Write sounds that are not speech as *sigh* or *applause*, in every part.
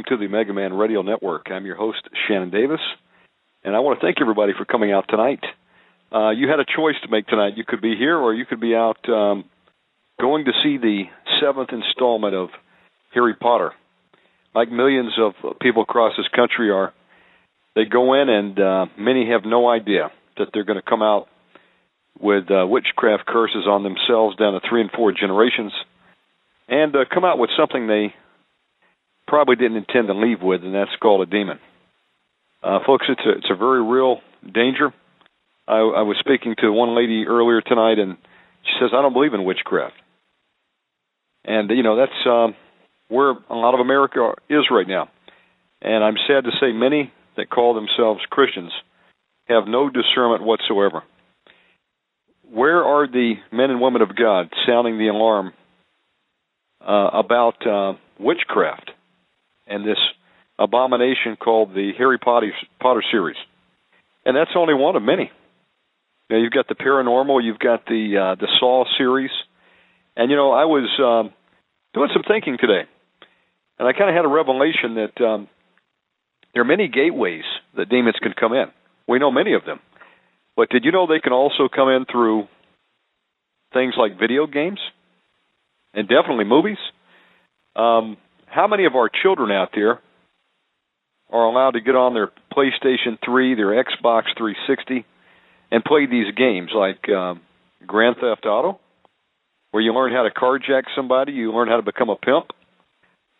Welcome to the Omega Man Radio Network. I'm your host, Shannon Davis, and I want to thank everybody for coming out tonight. Uh, you had a choice to make tonight. You could be here, or you could be out um, going to see the seventh installment of Harry Potter. Like millions of people across this country are, they go in, and uh, many have no idea that they're going to come out with uh, witchcraft curses on themselves down to three and four generations, and uh, come out with something they probably didn't intend to leave with, and that's called a demon. Uh, folks, it's a, it's a very real danger. I, I was speaking to one lady earlier tonight, and she says, "I don't believe in witchcraft." And you know that's um, where a lot of America is right now. And I'm sad to say, many that call themselves Christians have no discernment whatsoever. Where are the men and women of God sounding the alarm uh, about uh, witchcraft? And this abomination called the Harry Potter, Potter series. And that's only one of many. Know, you've got the paranormal, you've got the uh, the Saw series, and you know I was um, doing some thinking today, and I kind of had a revelation that um, there are many gateways that demons can come in. We know many of them, but did you know they can also come in through things like video games and definitely movies? Um, how many of our children out there are allowed to get on their PlayStation 3, their Xbox 360, and play these games like um, Grand Theft Auto, where you learn how to carjack somebody, you learn how to become a pimp,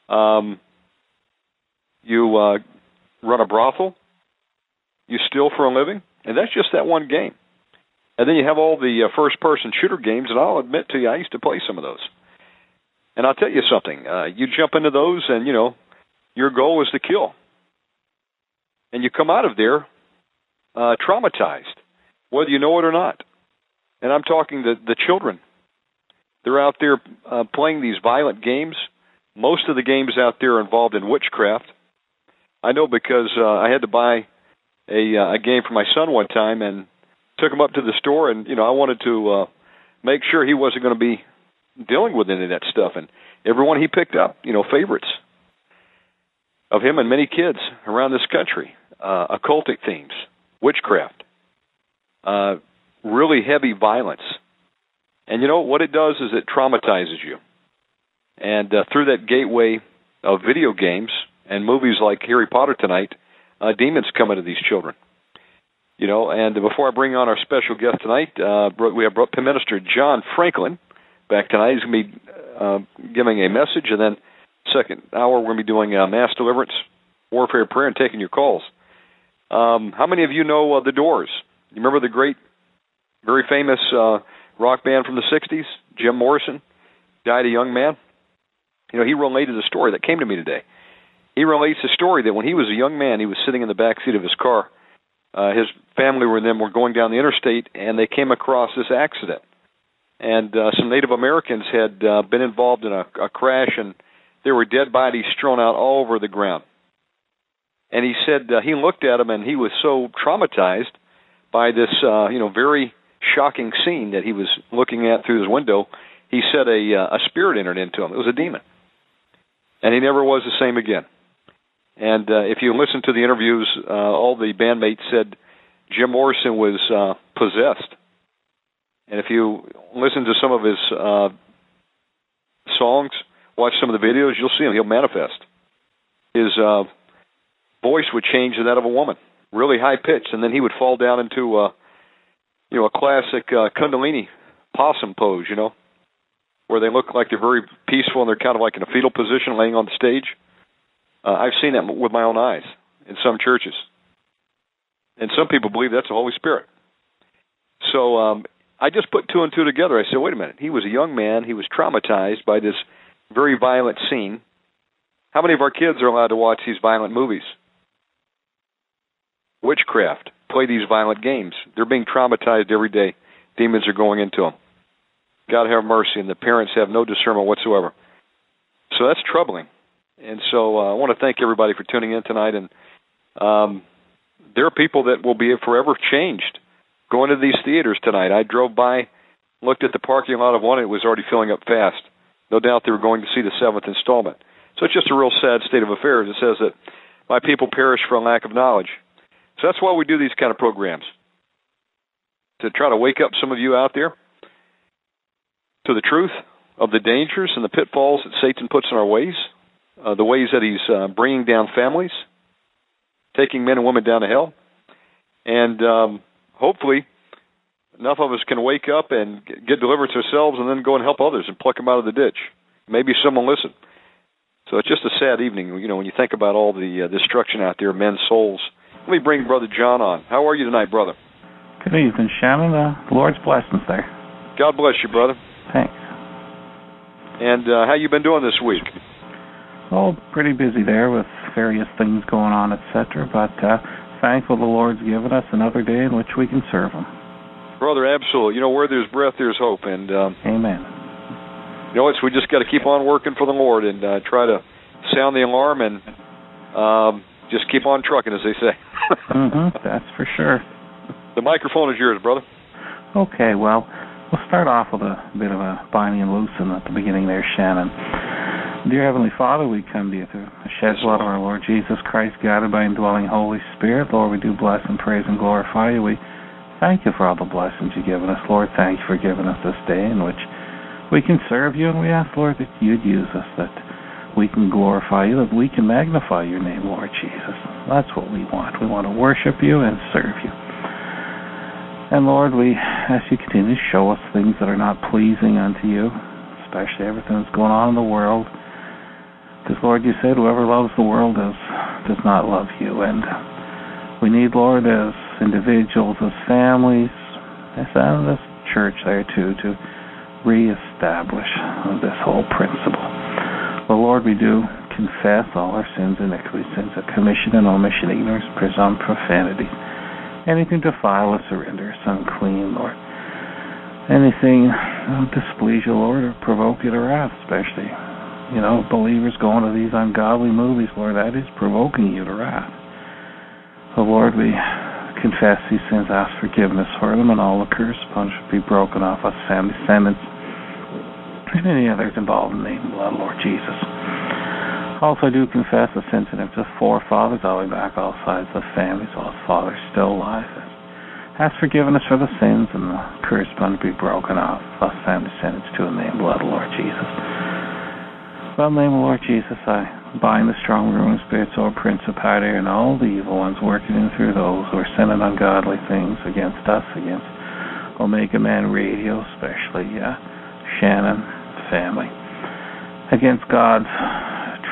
um, you uh, run a brothel, you steal for a living, and that's just that one game. And then you have all the uh, first-person shooter games, and I'll admit to you, I used to play some of those. And I'll tell you something. Uh, you jump into those, and you know, your goal is to kill, and you come out of there uh, traumatized, whether you know it or not. And I'm talking the the children. They're out there uh, playing these violent games. Most of the games out there are involved in witchcraft. I know because uh, I had to buy a uh, a game for my son one time, and took him up to the store, and you know I wanted to uh, make sure he wasn't going to be dealing with any of that stuff. And everyone he picked up, you know, favorites of him and many kids around this country, uh, occultic themes, witchcraft, uh, really heavy violence. And you know what it does is it traumatizes you. And uh, through that gateway of video games and movies like Harry Potter tonight, uh, demons come into these children. You know, and before I bring on our special guest tonight, uh, we have brought Minister John Franklin back tonight. He's going to be uh, giving a message, and then second hour we're going to be doing uh, mass deliverance, warfare prayer, and taking your calls. Um, how many of you know uh, the Doors? You remember the great, very famous uh, rock band from the 60s, Jim Morrison, died a young man. You know, he related a story that came to me today. He relates a story that when he was a young man, he was sitting in the back seat of his car. Uh, his family were them were going down the interstate, and they came across this accident. And uh, some Native Americans had uh, been involved in a, a crash, and there were dead bodies strewn out all over the ground. And he said uh, he looked at them, and he was so traumatized by this, uh, you know, very shocking scene that he was looking at through his window. He said a uh, a spirit entered into him. It was a demon, and he never was the same again. And uh, if you listen to the interviews, uh, all the bandmates said Jim Morrison was uh, possessed. And if you listen to some of his uh, songs, watch some of the videos, you'll see him. He'll manifest. His uh, voice would change to that of a woman, really high pitched, and then he would fall down into uh, you know a classic uh, Kundalini possum pose, you know, where they look like they're very peaceful and they're kind of like in a fetal position, laying on the stage. Uh, I've seen that with my own eyes in some churches, and some people believe that's the Holy Spirit. So um, I just put two and two together. I said, wait a minute. He was a young man. He was traumatized by this very violent scene. How many of our kids are allowed to watch these violent movies? Witchcraft, play these violent games. They're being traumatized every day. Demons are going into them. God have mercy, and the parents have no discernment whatsoever. So that's troubling. And so uh, I want to thank everybody for tuning in tonight. And um, there are people that will be forever changed going to these theaters tonight. I drove by, looked at the parking lot of one, it was already filling up fast. No doubt they were going to see the seventh installment. So it's just a real sad state of affairs. It says that my people perish for lack of knowledge. So that's why we do these kind of programs to try to wake up some of you out there to the truth of the dangers and the pitfalls that Satan puts in our ways, uh, the ways that he's uh, bringing down families, taking men and women down to hell, and um, hopefully enough of us can wake up and get deliverance ourselves and then go and help others and pluck them out of the ditch. Maybe someone listen. So it's just a sad evening, you know, when you think about all the uh, destruction out there, men's souls. Let me bring Brother John on. How are you tonight, brother? Good evening, Shannon. Uh, the Lord's blessings there. God bless you, brother. Thanks. And uh, how you been doing this week? Oh, pretty busy there with various things going on, etc. But uh, thankful the Lord's given us another day in which we can serve Him. Brother, absolutely. You know, where there's breath, there's hope. And um, Amen. You know, it's we just got to keep on working for the Lord and uh, try to sound the alarm and um, just keep on trucking, as they say. *laughs* mm-hmm, that's for sure. The microphone is yours, brother. Okay, well, we'll start off with a bit of a binding and loosing at the beginning there, Shannon. Dear Heavenly Father, we come to you through of our Lord Jesus Christ, guided by indwelling Holy Spirit. Lord, we do bless and praise and glorify you. We thank you for all the blessings you've given us. Lord, thank you for giving us this day in which we can serve you, and we ask, Lord, that you'd use us, that we can glorify you, that we can magnify your name, Lord Jesus. That's what we want. We want to worship you and serve you. And Lord, we ask you continue to show us things that are not pleasing unto you, especially everything that's going on in the world. Because Lord, you said whoever loves the world does does not love you, and we need, Lord, as individuals, as families, as and as church there too, to reestablish this whole principle. Well, Lord, we do confess all our sins, iniquities, sins of commission and omission, ignorance, presumption, profanity anything defile us or render us unclean, Lord. Anything uh, displease you, Lord, or provoke you to wrath, especially. You know, believers going to these ungodly movies, Lord, that is provoking you to wrath. So, Lord, we confess these sins, ask forgiveness for them, and all the curse punishment be broken off us, family, descendants, and any others involved in the name of the Lord Jesus. Also, I do confess the sins of the forefathers all the way back all sides of families, all fathers still alive. Has forgiven us for the sins and the curse bound to be broken off. Us family descendants to in the name of the Lord Jesus. The name of Lord Jesus, I bind the strong ruling spirits, all principality, and all the evil ones working in through those who are sending ungodly things against us, against Omega Man Radio, especially uh, Shannon family, against God's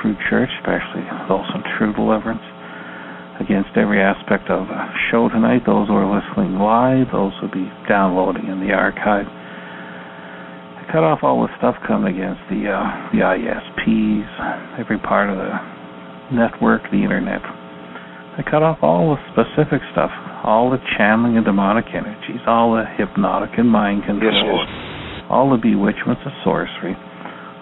true church, especially those in true deliverance, against every aspect of the show tonight, those who are listening live, those who will be downloading in the archive. Cut off all the stuff coming against the uh, the ISPs, every part of the network, the internet. I cut off all the specific stuff, all the channeling of demonic energies, all the hypnotic and mind control, yes, yes. all the bewitchments of sorcery,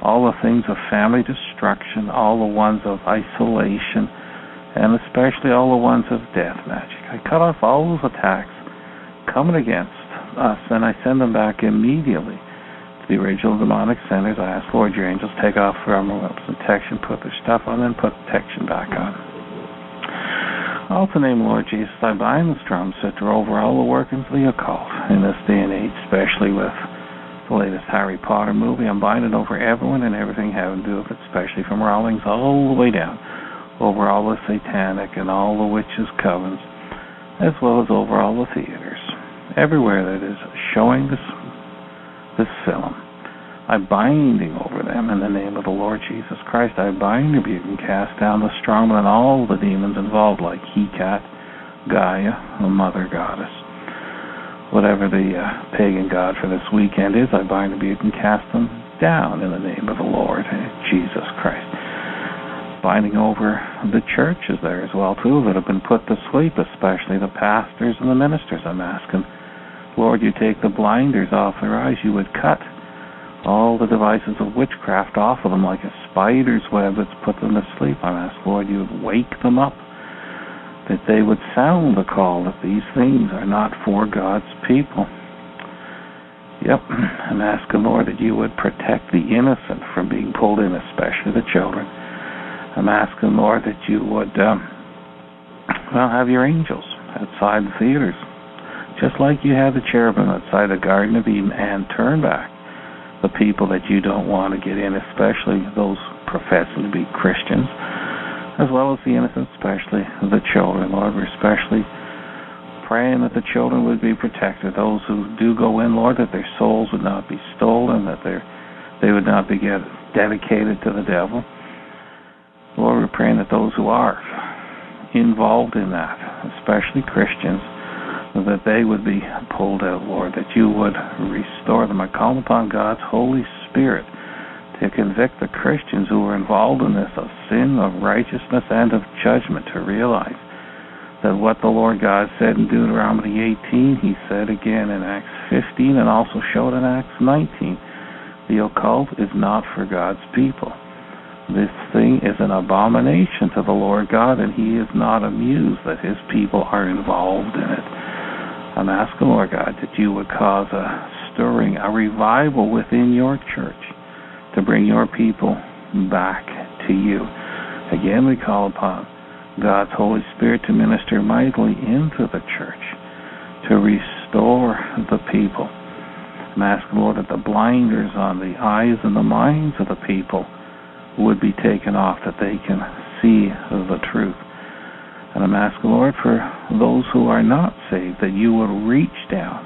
all the things of family destruction, all the ones of isolation, and especially all the ones of death magic. I cut off all those attacks coming against us, and I send them back immediately the original demonic centers. I ask Lord, your angels take off from the protection, put their stuff on, and put protection back on. Also, name Lord Jesus, I bind the strong sitter over all the workings of the occult in this day and age, especially with the latest Harry Potter movie. I'm binding over everyone and everything having to do with it, especially from Rawlings all the way down, over all the satanic and all the witches' covens, as well as over all the theaters, everywhere that is showing this this film. I'm binding over them in the name of the Lord Jesus Christ. I bind, rebuke, and cast down the strongman and all the demons involved, like Hecate, Gaia, the Mother Goddess. Whatever the uh, pagan god for this weekend is, I bind, rebuke, and cast them down in the name of the Lord Jesus Christ. Binding over the churches there as well, too, that have been put to sleep, especially the pastors and the ministers. I'm asking, Lord, you take the blinders off their eyes, you would cut all the devices of witchcraft off of them like a spider's web that's put them to sleep. I'm asking, Lord, you would wake them up, that they would sound the call that these things are not for God's people. Yep, I'm asking, Lord, that you would protect the innocent from being pulled in, especially the children. I'm asking, Lord, that you would, um, well, have your angels outside the theaters, just like you had the cherubim outside the Garden of Eden, and turn back the people that you don't want to get in, especially those professing to be Christians, as well as the innocent, especially the children. Lord, we're especially praying that the children would be protected. Those who do go in, Lord, that their souls would not be stolen, that they would not be get dedicated to the devil. Lord, we're praying that those who are involved in that, especially Christians, that they would be pulled out, Lord, that you would restore them. I call upon God's Holy Spirit to convict the Christians who are involved in this of sin, of righteousness, and of judgment to realize that what the Lord God said in Deuteronomy 18, He said again in Acts 15 and also showed in Acts 19. The occult is not for God's people. This thing is an abomination to the Lord God, and He is not amused that His people are involved in it. I'm asking, Lord God, that you would cause a stirring, a revival within your church to bring your people back to you. Again, we call upon God's Holy Spirit to minister mightily into the church, to restore the people. I'm asking, Lord, that the blinders on the eyes and the minds of the people would be taken off, that they can see the truth. And I'm asking, Lord, for those who are not saved, that you would reach down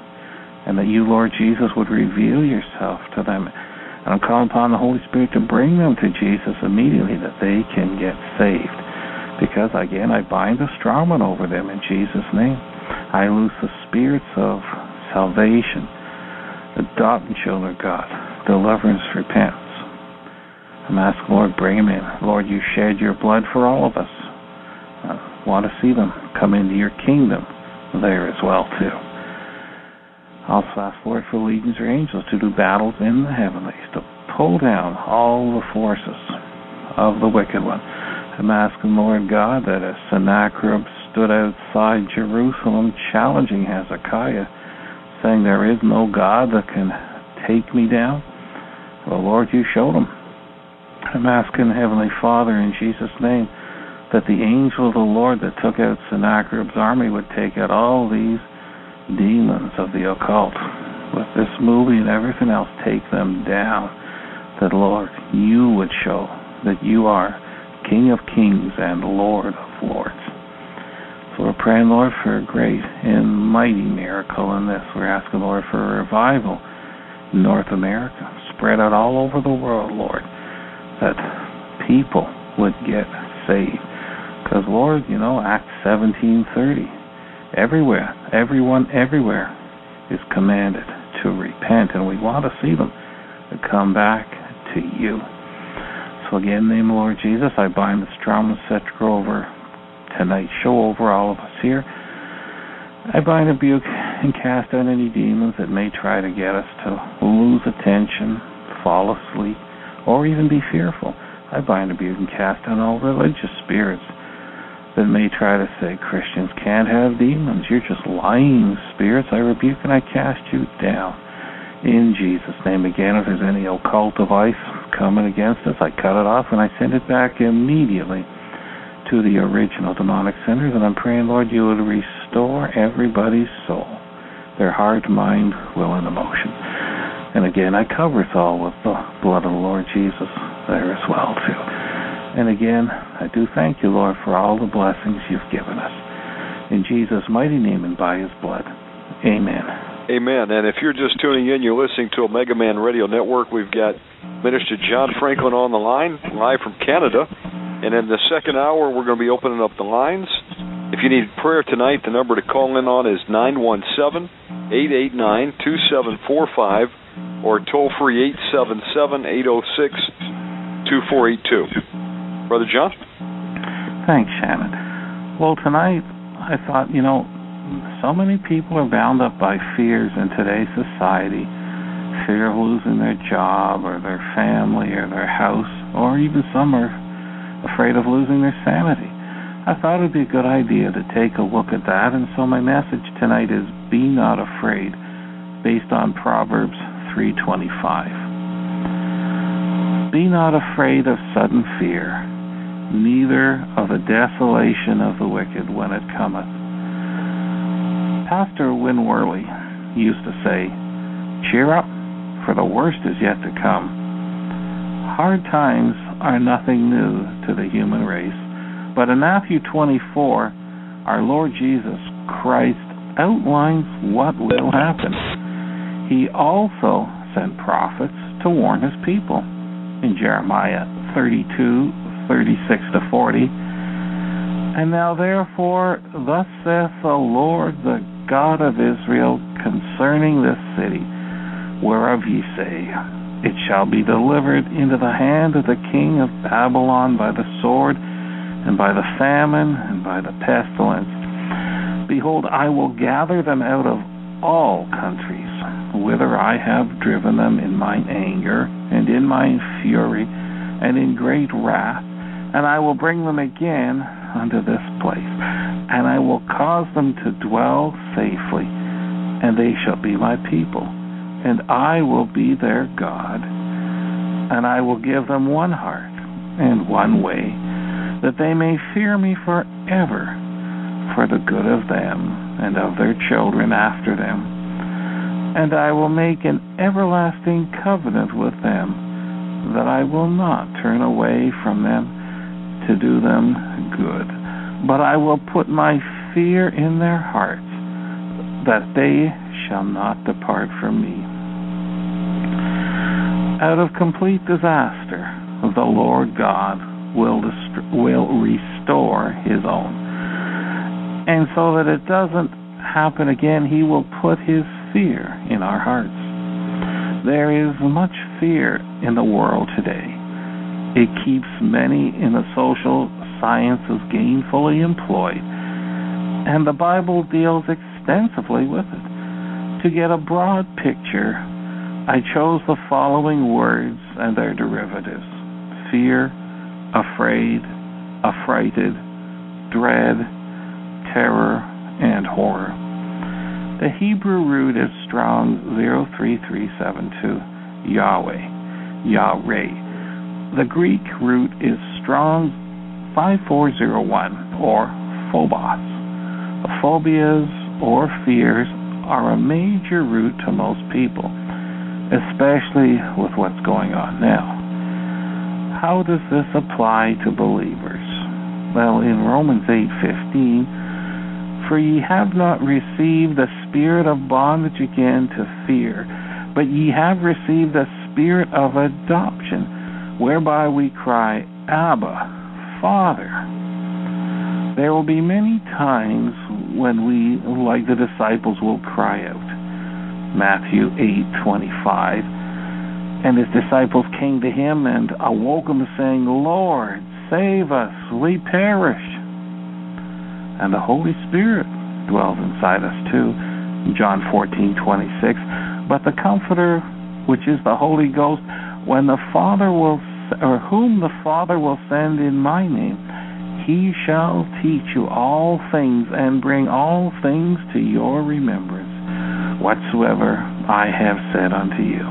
and that you, Lord Jesus, would reveal yourself to them. And I'm calling upon the Holy Spirit to bring them to Jesus immediately that they can get saved. Because, again, I bind the strongman over them in Jesus' name. I loose the spirits of salvation, adopting children, of God, deliverance, repentance. I'm asking, Lord, bring them in. Lord, you shed your blood for all of us want to see them come into your kingdom there as well too. Also ask Lord for legions or angels to do battles in the heavenlies to pull down all the forces of the wicked one. I'm asking Lord God that as Sennacherib stood outside Jerusalem challenging Hezekiah, saying there is no God that can take me down. Well, Lord, you showed him. I'm asking Heavenly Father in Jesus' name that the angel of the Lord that took out Sennacherib's army would take out all these demons of the occult. With this movie and everything else, take them down. That, Lord, you would show that you are King of kings and Lord of lords. So we're praying, Lord, for a great and mighty miracle in this. We're asking, Lord, for a revival in North America, spread out all over the world, Lord, that people would get saved. Because Lord, you know, Acts seventeen thirty, everywhere, everyone, everywhere is commanded to repent, and we want to see them come back to you. So again, name the Lord Jesus, I bind the strong scepter over tonight's show over all of us here. I bind, rebuke, and cast out any demons that may try to get us to lose attention, fall asleep, or even be fearful. I bind, rebuke, and cast out all religious spirits that may try to say Christians can't have demons. You're just lying spirits. I rebuke and I cast you down. In Jesus' name, again, if there's any occult device coming against us, I cut it off and I send it back immediately to the original demonic centers. And I'm praying, Lord, you would restore everybody's soul, their heart, mind, will, and emotion. And again, I cover us all with the blood of the Lord Jesus there as well, too. And again, I do thank you, Lord, for all the blessings you've given us. In Jesus' mighty name and by his blood. Amen. Amen. And if you're just tuning in, you're listening to Omega Man Radio Network. We've got Minister John Franklin on the line, live from Canada. And in the second hour, we're going to be opening up the lines. If you need prayer tonight, the number to call in on is 917 889 2745 or toll free 877 806 2482. Brother John? Thanks, Shannon. Well, tonight I thought, you know, so many people are bound up by fears in today's society fear of losing their job or their family or their house, or even some are afraid of losing their sanity. I thought it would be a good idea to take a look at that, and so my message tonight is Be Not Afraid, based on Proverbs 325. Be not afraid of sudden fear neither of the desolation of the wicked when it cometh. Pastor Win Worley used to say, Cheer up, for the worst is yet to come. Hard times are nothing new to the human race, but in Matthew 24, our Lord Jesus Christ outlines what will happen. He also sent prophets to warn his people. In Jeremiah 32, 36 to 40. And now therefore, thus saith the Lord, the God of Israel, concerning this city, whereof ye say, It shall be delivered into the hand of the king of Babylon by the sword, and by the famine, and by the pestilence. Behold, I will gather them out of all countries, whither I have driven them in mine anger, and in mine fury, and in great wrath and I will bring them again unto this place, and I will cause them to dwell safely, and they shall be my people, and I will be their God, and I will give them one heart and one way, that they may fear me forever, for the good of them and of their children after them. And I will make an everlasting covenant with them, that I will not turn away from them to do them good. But I will put my fear in their hearts, that they shall not depart from me. Out of complete disaster, the Lord God will, dist- will restore his own. And so that it doesn't happen again, he will put his fear in our hearts. There is much fear in the world today. It keeps many in the social sciences gainfully employed, and the Bible deals extensively with it. To get a broad picture, I chose the following words and their derivatives fear, afraid, affrighted, dread, terror, and horror. The Hebrew root is strong 03372, Yahweh, Yahweh the Greek root is strong 5401 or phobos. Phobias or fears are a major root to most people, especially with what's going on now. How does this apply to believers? Well, in Romans 8:15, for ye have not received the spirit of bondage again to fear, but ye have received the spirit of adoption whereby we cry, Abba, Father. There will be many times when we, like the disciples, will cry out. Matthew 8:25. And his disciples came to him and awoke him, saying, Lord, save us, we perish. And the Holy Spirit dwells inside us too. John 14, 26. But the Comforter, which is the Holy Ghost, when the Father will, or whom the Father will send in my name, he shall teach you all things and bring all things to your remembrance whatsoever I have said unto you.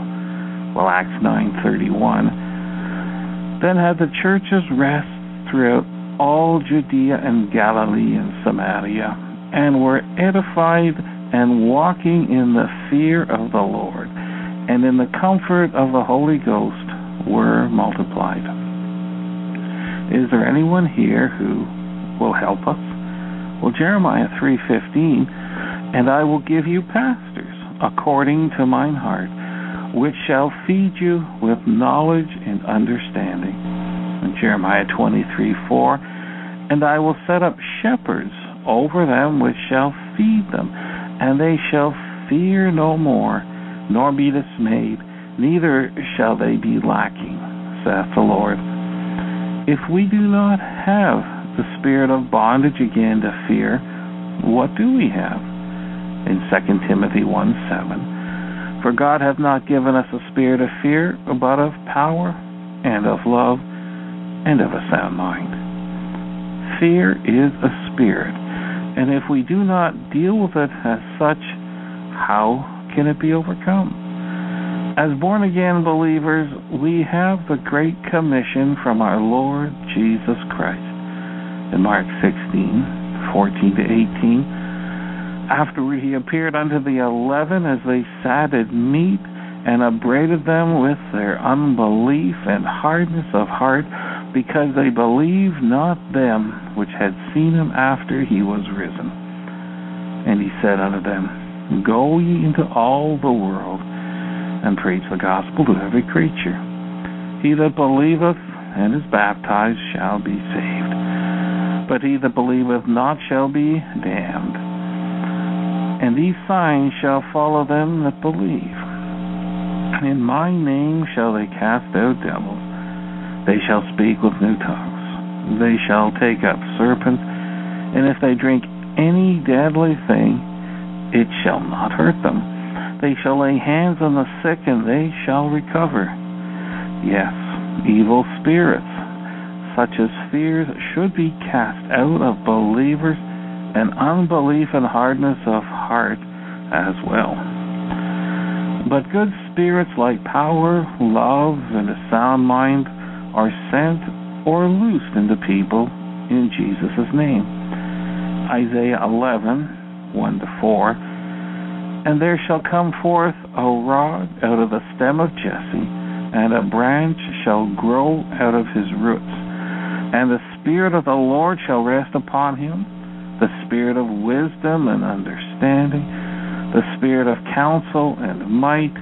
Well, Acts 9:31. Then had the churches rest throughout all Judea and Galilee and Samaria, and were edified and walking in the fear of the Lord, and in the comfort of the Holy Ghost were multiplied. Is there anyone here who will help us? Well, Jeremiah 3:15, and I will give you pastors according to mine heart, which shall feed you with knowledge and understanding. And Jeremiah 23:4, and I will set up shepherds over them which shall feed them, and they shall fear no more, nor be dismayed, neither shall they be lacking, saith the Lord. If we do not have the spirit of bondage again to fear, what do we have? In 2 Timothy 1 7. For God hath not given us a spirit of fear, but of power, and of love, and of a sound mind. Fear is a spirit, and if we do not deal with it as such, how can it be overcome? As born again believers, we have the Great Commission from our Lord Jesus Christ. In Mark 16, 14 to 18, after he appeared unto the eleven as they sat at meat, and upbraided them with their unbelief and hardness of heart, because they believed not them which had seen him after he was risen. And he said unto them, Go ye into all the world and preach the gospel to every creature. He that believeth and is baptized shall be saved, but he that believeth not shall be damned. And these signs shall follow them that believe. In my name shall they cast out devils. They shall speak with new tongues. They shall take up serpents, and if they drink any deadly thing, it shall not hurt them they shall lay hands on the sick, and they shall recover. Yes, evil spirits, such as fears, should be cast out of believers, and unbelief and hardness of heart as well. But good spirits like power, love, and a sound mind are sent or loosed into people in Jesus' name. Isaiah 11, 1 to 4 and there shall come forth a rod out of the stem of Jesse, and a branch shall grow out of his roots. And the Spirit of the Lord shall rest upon him the Spirit of wisdom and understanding, the Spirit of counsel and might,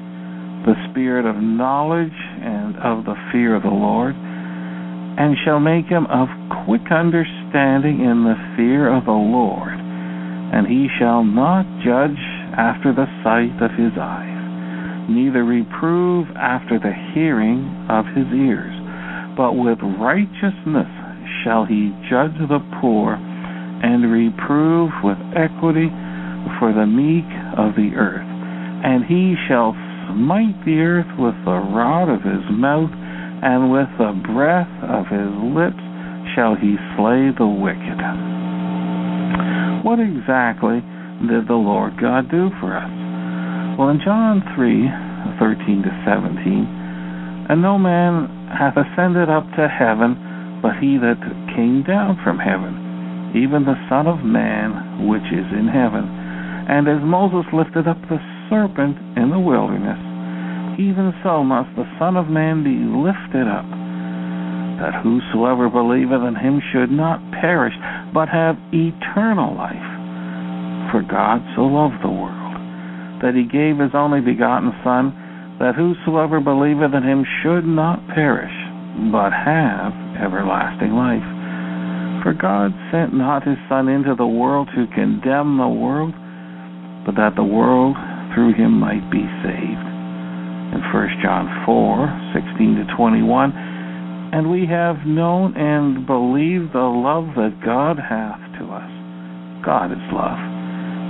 the Spirit of knowledge and of the fear of the Lord, and shall make him of quick understanding in the fear of the Lord. And he shall not judge after the sight of his eyes, neither reprove after the hearing of his ears, but with righteousness shall he judge the poor, and reprove with equity for the meek of the earth. And he shall smite the earth with the rod of his mouth, and with the breath of his lips shall he slay the wicked. What exactly did the Lord God do for us? Well, in John 3 13 to 17, and no man hath ascended up to heaven but he that came down from heaven, even the Son of Man which is in heaven. And as Moses lifted up the serpent in the wilderness, even so must the Son of Man be lifted up, that whosoever believeth in him should not perish, but have eternal life. For God so loved the world, that he gave his only begotten Son, that whosoever believeth in him should not perish, but have everlasting life. For God sent not his Son into the world to condemn the world, but that the world through him might be saved. in 1 John 4 16 to 21. And we have known and believed the love that God hath to us. God is love.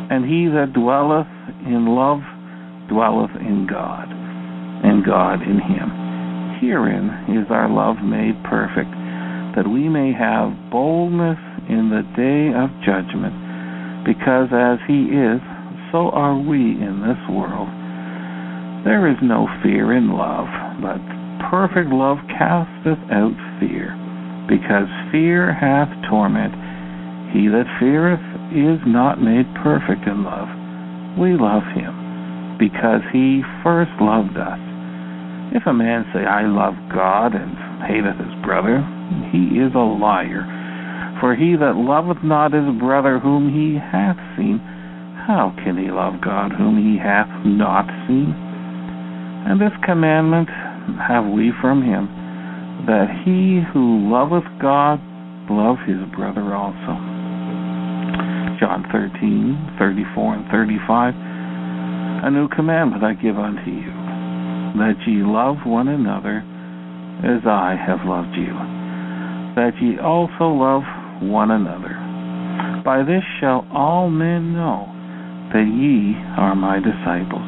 And he that dwelleth in love dwelleth in God, and God in him. Herein is our love made perfect, that we may have boldness in the day of judgment, because as he is, so are we in this world. There is no fear in love, but perfect love casteth out fear, because fear hath torment. He that feareth is not made perfect in love. We love him, because he first loved us. If a man say, I love God, and hateth his brother, he is a liar. For he that loveth not his brother whom he hath seen, how can he love God whom he hath not seen? And this commandment have we from him, that he who loveth God love his brother also. John 13, 34 and 35. A new commandment I give unto you, that ye love one another as I have loved you, that ye also love one another. By this shall all men know that ye are my disciples,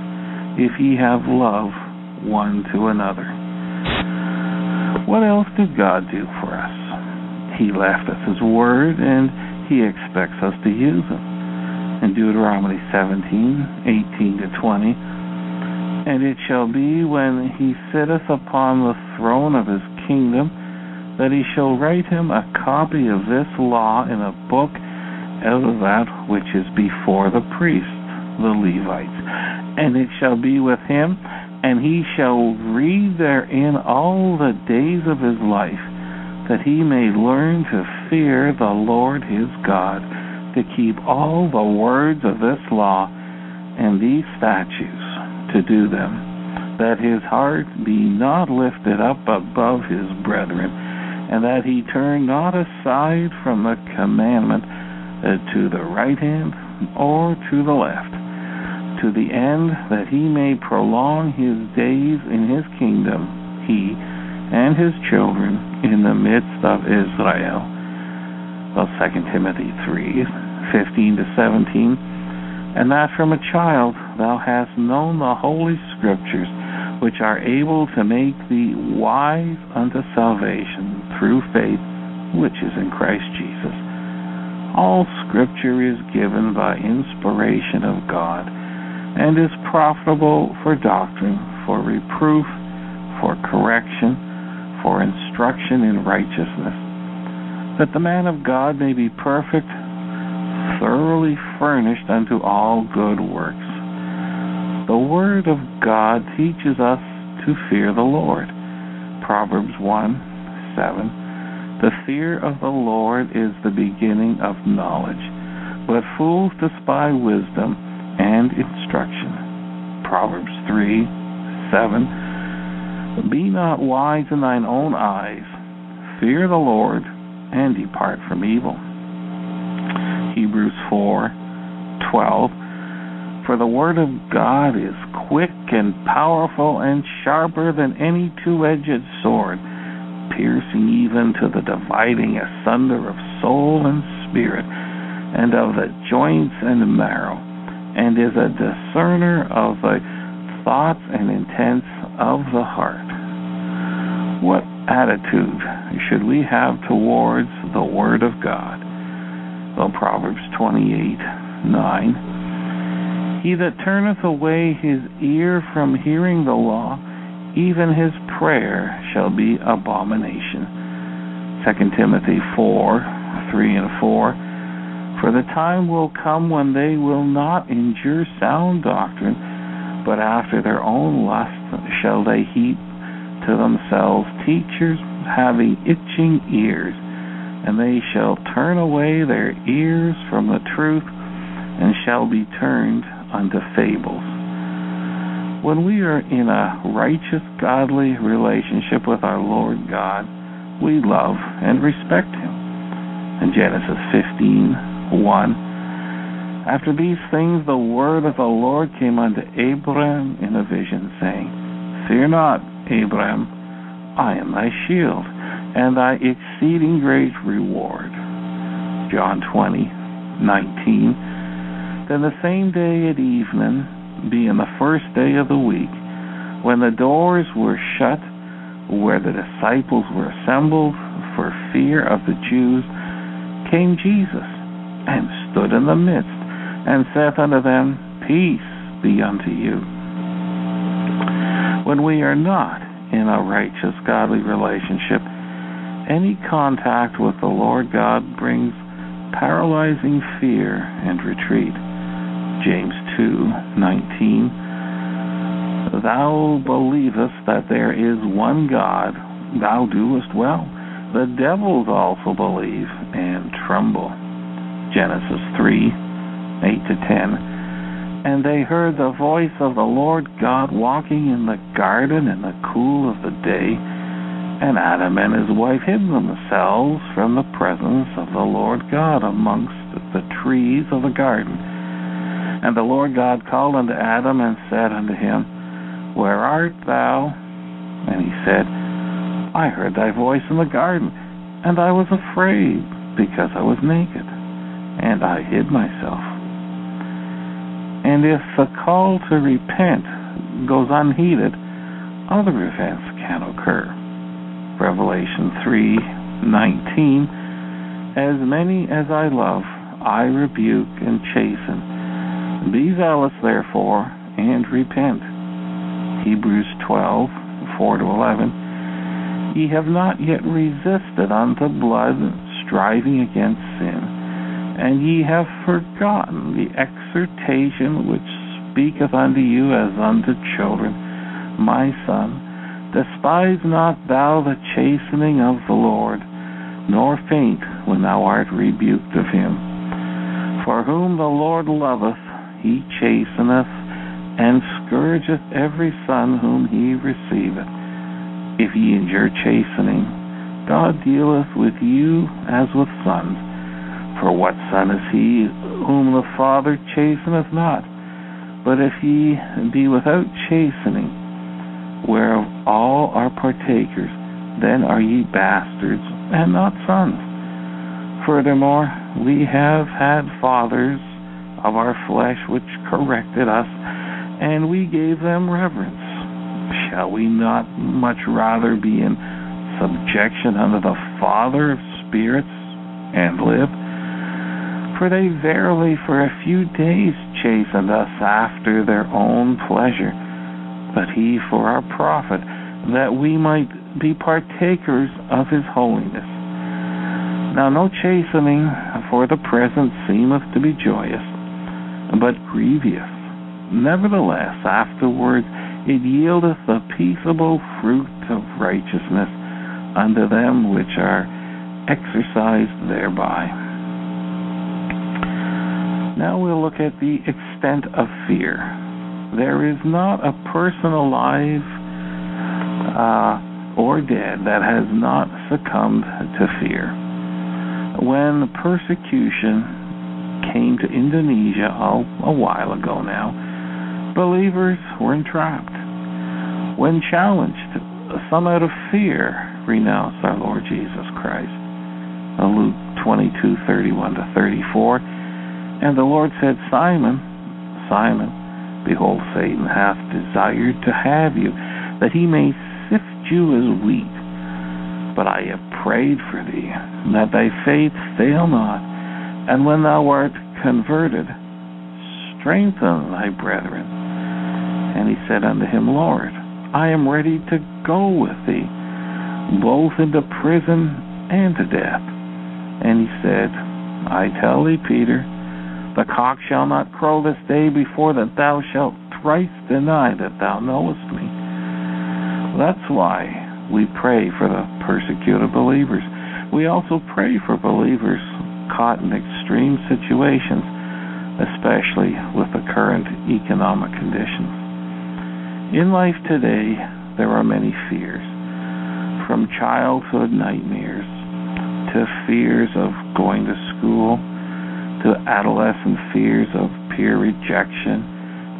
if ye have love one to another. What else did God do for us? He left us His Word, and He expects us to use them. In Deuteronomy 17, 18 to 20, and it shall be when He sitteth upon the throne of His kingdom that He shall write him a copy of this law in a book out of that which is before the priests, the Levites. And it shall be with him and he shall read therein all the days of his life, that he may learn to fear the Lord his God, to keep all the words of this law and these statutes, to do them, that his heart be not lifted up above his brethren, and that he turn not aside from the commandment uh, to the right hand or to the left to the end that he may prolong his days in his kingdom, he and his children in the midst of Israel. Well, 2 Timothy 3 15 to 17. And that from a child thou hast known the holy scriptures, which are able to make thee wise unto salvation through faith which is in Christ Jesus. All scripture is given by inspiration of God and is profitable for doctrine, for reproof, for correction, for instruction in righteousness, that the man of God may be perfect, thoroughly furnished unto all good works. The Word of God teaches us to fear the Lord. Proverbs 1 7. The fear of the Lord is the beginning of knowledge, but fools despise wisdom and instruction. Proverbs 3 7. Be not wise in thine own eyes, fear the Lord, and depart from evil. Hebrews 4 12. For the word of God is quick and powerful and sharper than any two edged sword, piercing even to the dividing asunder of soul and spirit, and of the joints and marrow and is a discerner of the thoughts and intents of the heart. What attitude should we have towards the Word of God? Well, Proverbs 28 9. He that turneth away his ear from hearing the law, even his prayer shall be abomination. 2 Timothy 4 3 and 4. For the time will come when they will not endure sound doctrine, but after their own lust shall they heap to themselves teachers having itching ears, and they shall turn away their ears from the truth, and shall be turned unto fables. When we are in a righteous, godly relationship with our Lord God, we love and respect Him. In Genesis 15, 1. After these things, the word of the Lord came unto Abram in a vision, saying, Fear not, Abraham, I am thy shield, and thy exceeding great reward. John 20, 19. Then the same day at evening, being the first day of the week, when the doors were shut, where the disciples were assembled for fear of the Jews, came Jesus and stood in the midst and saith unto them, Peace be unto you. When we are not in a righteous, godly relationship, any contact with the Lord God brings paralyzing fear and retreat. James 2:19 Thou believest that there is one God, thou doest well. The devils also believe and tremble. Genesis 3 8 to 10. And they heard the voice of the Lord God walking in the garden in the cool of the day. And Adam and his wife hid themselves from the presence of the Lord God amongst the trees of the garden. And the Lord God called unto Adam and said unto him, Where art thou? And he said, I heard thy voice in the garden, and I was afraid because I was naked, and I hid myself. And if the call to repent goes unheeded, other events can occur. Revelation 3:19 As many as I love, I rebuke and chasten. Be zealous therefore and repent. Hebrews 12:4 to 11 Ye have not yet resisted unto blood, striving against sin, and ye have forgotten the exhortation which speaketh unto you as unto children, my son, despise not thou the chastening of the Lord, nor faint when thou art rebuked of him. For whom the Lord loveth, he chasteneth, and scourgeth every son whom he receiveth. If ye endure chastening, God dealeth with you as with sons. For what son is he whom the Father chasteneth not? But if ye be without chastening, whereof all are partakers, then are ye bastards and not sons. Furthermore, we have had fathers of our flesh which corrected us, and we gave them reverence. Shall we not much rather be in subjection unto the Father of spirits and live? For they verily for a few days chastened us after their own pleasure, but he for our profit, that we might be partakers of his holiness. Now no chastening for the present seemeth to be joyous, but grievous. Nevertheless, afterwards it yieldeth the peaceable fruit of righteousness unto them which are exercised thereby. Now we'll look at the extent of fear. There is not a person alive uh, or dead that has not succumbed to fear. When persecution came to Indonesia a, a while ago now, believers were entrapped. When challenged, some out of fear renounced our Lord Jesus Christ. Luke 22:31 to 34 and the Lord said, Simon, Simon, behold, Satan hath desired to have you, that he may sift you as wheat. But I have prayed for thee, that thy faith fail not. And when thou art converted, strengthen thy brethren. And he said unto him, Lord, I am ready to go with thee, both into prison and to death. And he said, I tell thee, Peter, the cock shall not crow this day before that thou shalt thrice deny that thou knowest me. That's why we pray for the persecuted believers. We also pray for believers caught in extreme situations, especially with the current economic conditions. In life today, there are many fears, from childhood nightmares to fears of going to school to adolescent fears of peer rejection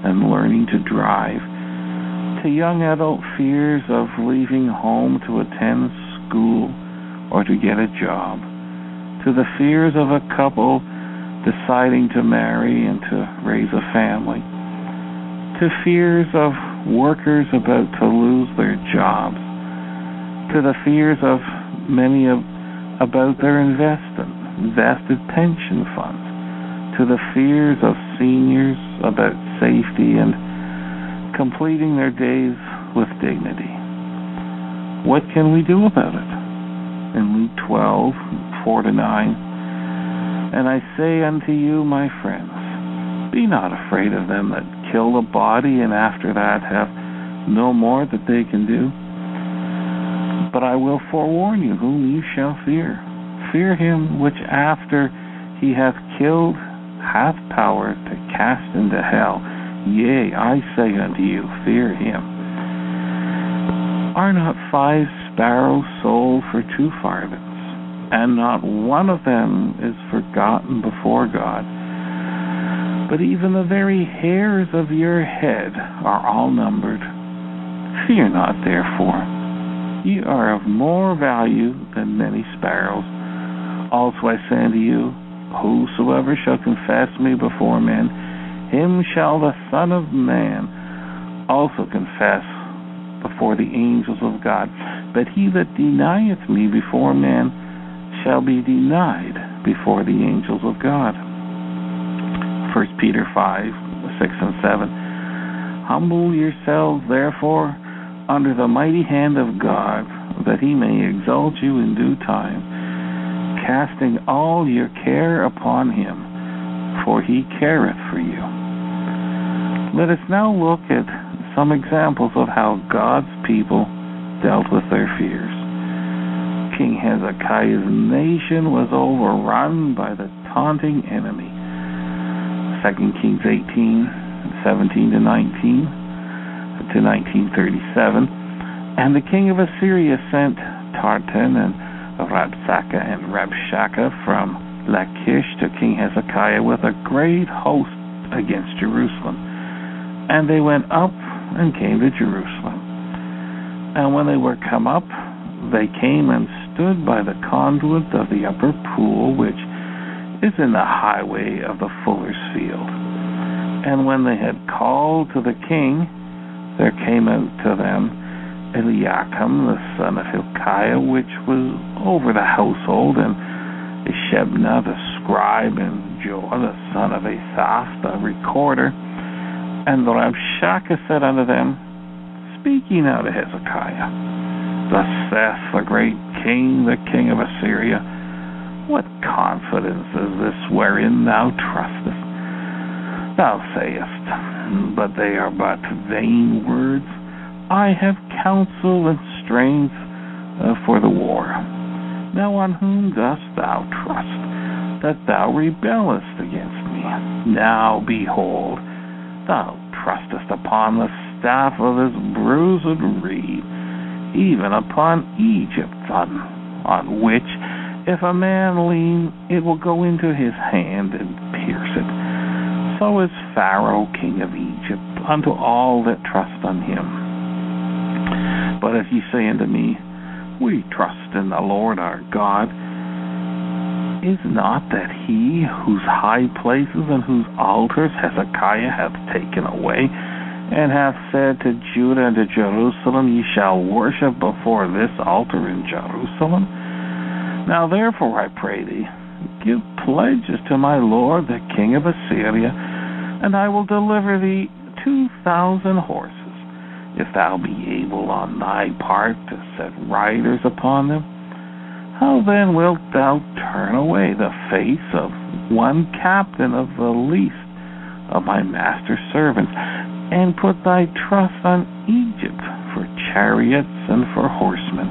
and learning to drive, to young adult fears of leaving home to attend school or to get a job, to the fears of a couple deciding to marry and to raise a family, to fears of workers about to lose their jobs, to the fears of many of, about their invested, invested pension funds, to the fears of seniors about safety and completing their days with dignity. What can we do about it? In Luke 12, 4 to 9, and I say unto you, my friends, be not afraid of them that kill the body, and after that have no more that they can do. But I will forewarn you whom you shall fear. Fear him which after he hath killed hath power to cast into hell. Yea, I say unto you, fear him. Are not five sparrows sold for two farthings? and not one of them is forgotten before God. But even the very hairs of your head are all numbered. Fear not, therefore. Ye are of more value than many sparrows. Also I say unto you, Whosoever shall confess me before men, him shall the Son of Man also confess before the angels of God. But he that denieth me before men, shall be denied before the angels of God. 1 Peter 5, 6 and 7. Humble yourselves, therefore, under the mighty hand of God, that he may exalt you in due time, casting all your care upon him, for he careth for you. Let us now look at some examples of how God's people dealt with their fears. King Hezekiah's nation was overrun by the taunting enemy. 2 Kings 18, 17 to 19 to 1937. And the king of Assyria sent Tartan and Rabshakeh and Rabshakeh from Lachish to King Hezekiah with a great host against Jerusalem. And they went up and came to Jerusalem. And when they were come up, they came and stood by the conduit of the upper pool, which is in the highway of the fuller's field. And when they had called to the king, there came out to them Eliakim the son of Hilkiah, which was over the household, and Shebna the scribe, and Joah the son of Asaph the recorder. And the Rabshakeh said unto them, Speak ye now to Hezekiah. Thus saith the great king, the king of Assyria, What confidence is this wherein thou trustest? Thou sayest, but they are but vain words. I have counsel and strength uh, for the war. Now on whom dost thou trust, that thou rebellest against me? Now behold, thou trustest upon the staff of this bruised reed even upon Egypt, on, on which, if a man lean, it will go into his hand and pierce it. So is Pharaoh, king of Egypt, unto all that trust on him. But if ye say unto me, We trust in the Lord our God, is not that he whose high places and whose altars Hezekiah hath taken away, and hath said to Judah and to Jerusalem, Ye shall worship before this altar in Jerusalem. Now therefore, I pray thee, give pledges to my lord the king of Assyria, and I will deliver thee two thousand horses, if thou be able on thy part to set riders upon them. How then wilt thou turn away the face of one captain of the least of my master's servants, and put thy trust on Egypt for chariots and for horsemen.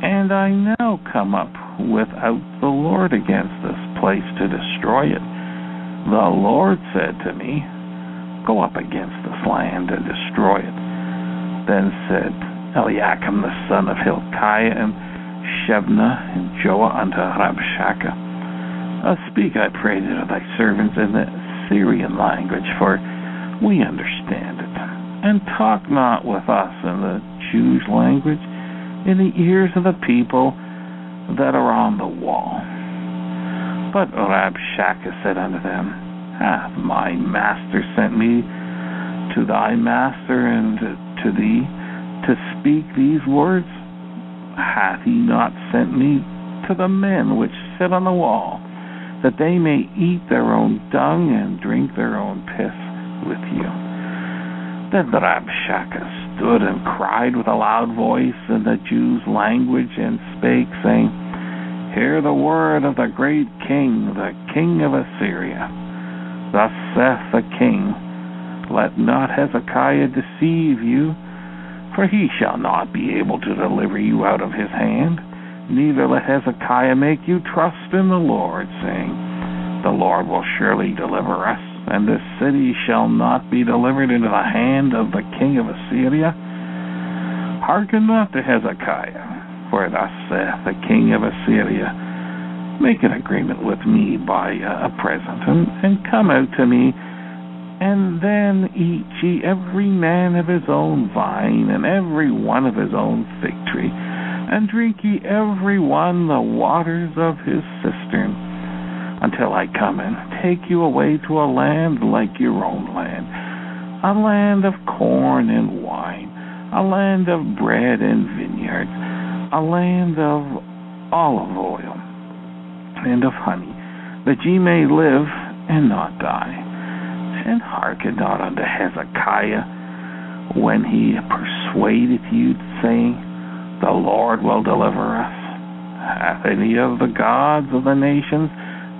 And I now come up without the Lord against this place to destroy it. The Lord said to me, Go up against this land and destroy it. Then said Eliakim the son of Hilkiah and Shebna and Joah unto Rabshakeh, uh, Speak, I pray thee, to thy servants in the Syrian language, for we understand it. and talk not with us in the Jews' language in the ears of the people that are on the wall. But Rabshakeh said unto them, Hath my master sent me to thy master and to thee to speak these words? Hath he not sent me to the men which sit on the wall, that they may eat their own dung and drink their own piss with you? Then the Rabshakeh stood and cried with a loud voice in the Jews' language and spake, saying, Hear the word of the great king, the king of Assyria. Thus saith the king, Let not Hezekiah deceive you, for he shall not be able to deliver you out of his hand. Neither let Hezekiah make you trust in the Lord, saying, The Lord will surely deliver us and this city shall not be delivered into the hand of the king of Assyria? Hearken not to Hezekiah, for thus saith the king of Assyria, Make an agreement with me by uh, a present, and, and come out to me, and then eat ye every man of his own vine, and every one of his own fig tree, and drink ye every one the waters of his cistern until I come and take you away to a land like your own land, a land of corn and wine, a land of bread and vineyards, a land of olive oil and of honey, that ye may live and not die. And hearken not unto Hezekiah when he persuadeth you, saying, The Lord will deliver us. Hath any of the gods of the nations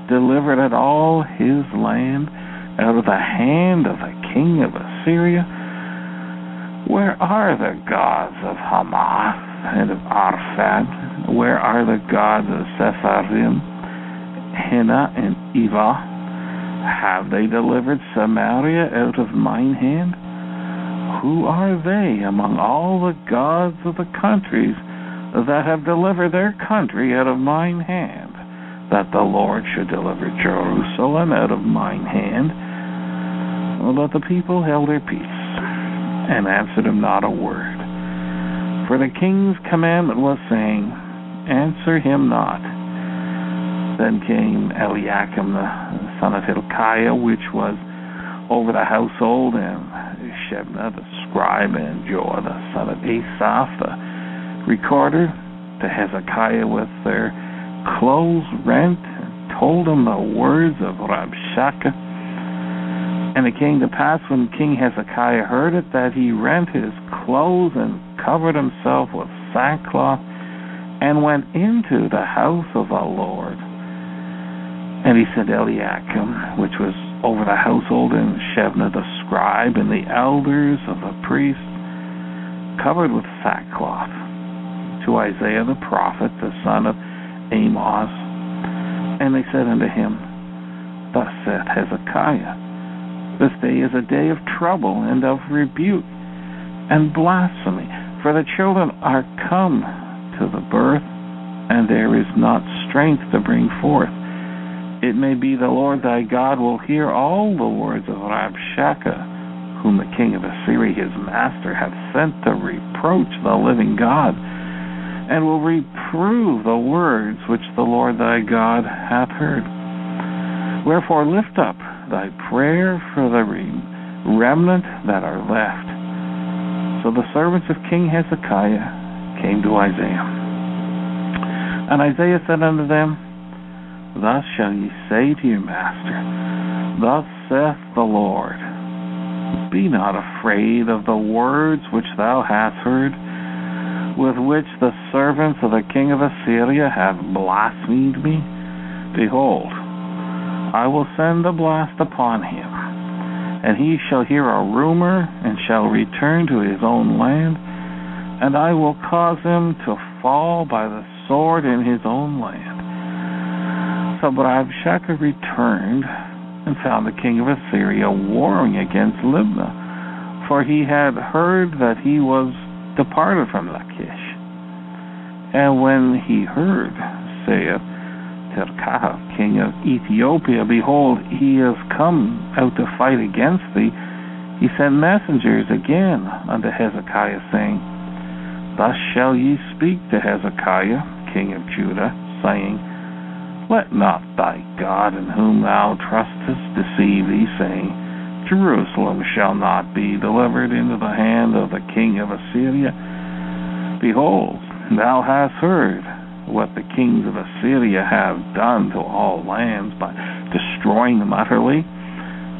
delivered at all his land out of the hand of the king of Assyria? Where are the gods of Hamath and of Arpad? Where are the gods of Sepharvaim, Hena, and Ivah, Have they delivered Samaria out of mine hand? Who are they among all the gods of the countries that have delivered their country out of mine hand? that the Lord should deliver Jerusalem out of mine hand. But the people held their peace and answered him not a word. For the king's commandment was saying, Answer him not. Then came Eliakim the son of Hilkiah, which was over the household, and Shebna the scribe, and Joah the son of Asaph the recorder, to Hezekiah with their clothes rent, and told him the words of Rabshakeh. And it came to pass when King Hezekiah heard it that he rent his clothes and covered himself with sackcloth and went into the house of the Lord. And he sent Eliakim, which was over the household, and Shebna the scribe, and the elders of the priests, covered with sackcloth, to Isaiah the prophet, the son of Amos. And they said unto him, Thus saith Hezekiah, This day is a day of trouble and of rebuke and blasphemy, for the children are come to the birth, and there is not strength to bring forth. It may be the Lord thy God will hear all the words of Rabshakeh, whom the king of Assyria his master hath sent to reproach the living God and will reprove the words which the Lord thy God hath heard. Wherefore lift up thy prayer for the remnant that are left. So the servants of King Hezekiah came to Isaiah. And Isaiah said unto them, Thus shall ye say to your master, Thus saith the Lord, Be not afraid of the words which thou hast heard with which the servants of the king of Assyria have blasphemed me? Behold, I will send a blast upon him, and he shall hear a rumor, and shall return to his own land, and I will cause him to fall by the sword in his own land. So Rabshakeh returned and found the king of Assyria warring against Libnah, for he had heard that he was departed from Lachish. And when he heard, saith Tirhakah, king of Ethiopia, Behold, he is come out to fight against thee, he sent messengers again unto Hezekiah, saying, Thus shall ye speak to Hezekiah, king of Judah, saying, Let not thy God in whom thou trustest deceive thee, saying, Jerusalem shall not be delivered into the hand of the king of Assyria. Behold, thou hast heard what the kings of Assyria have done to all lands by destroying them utterly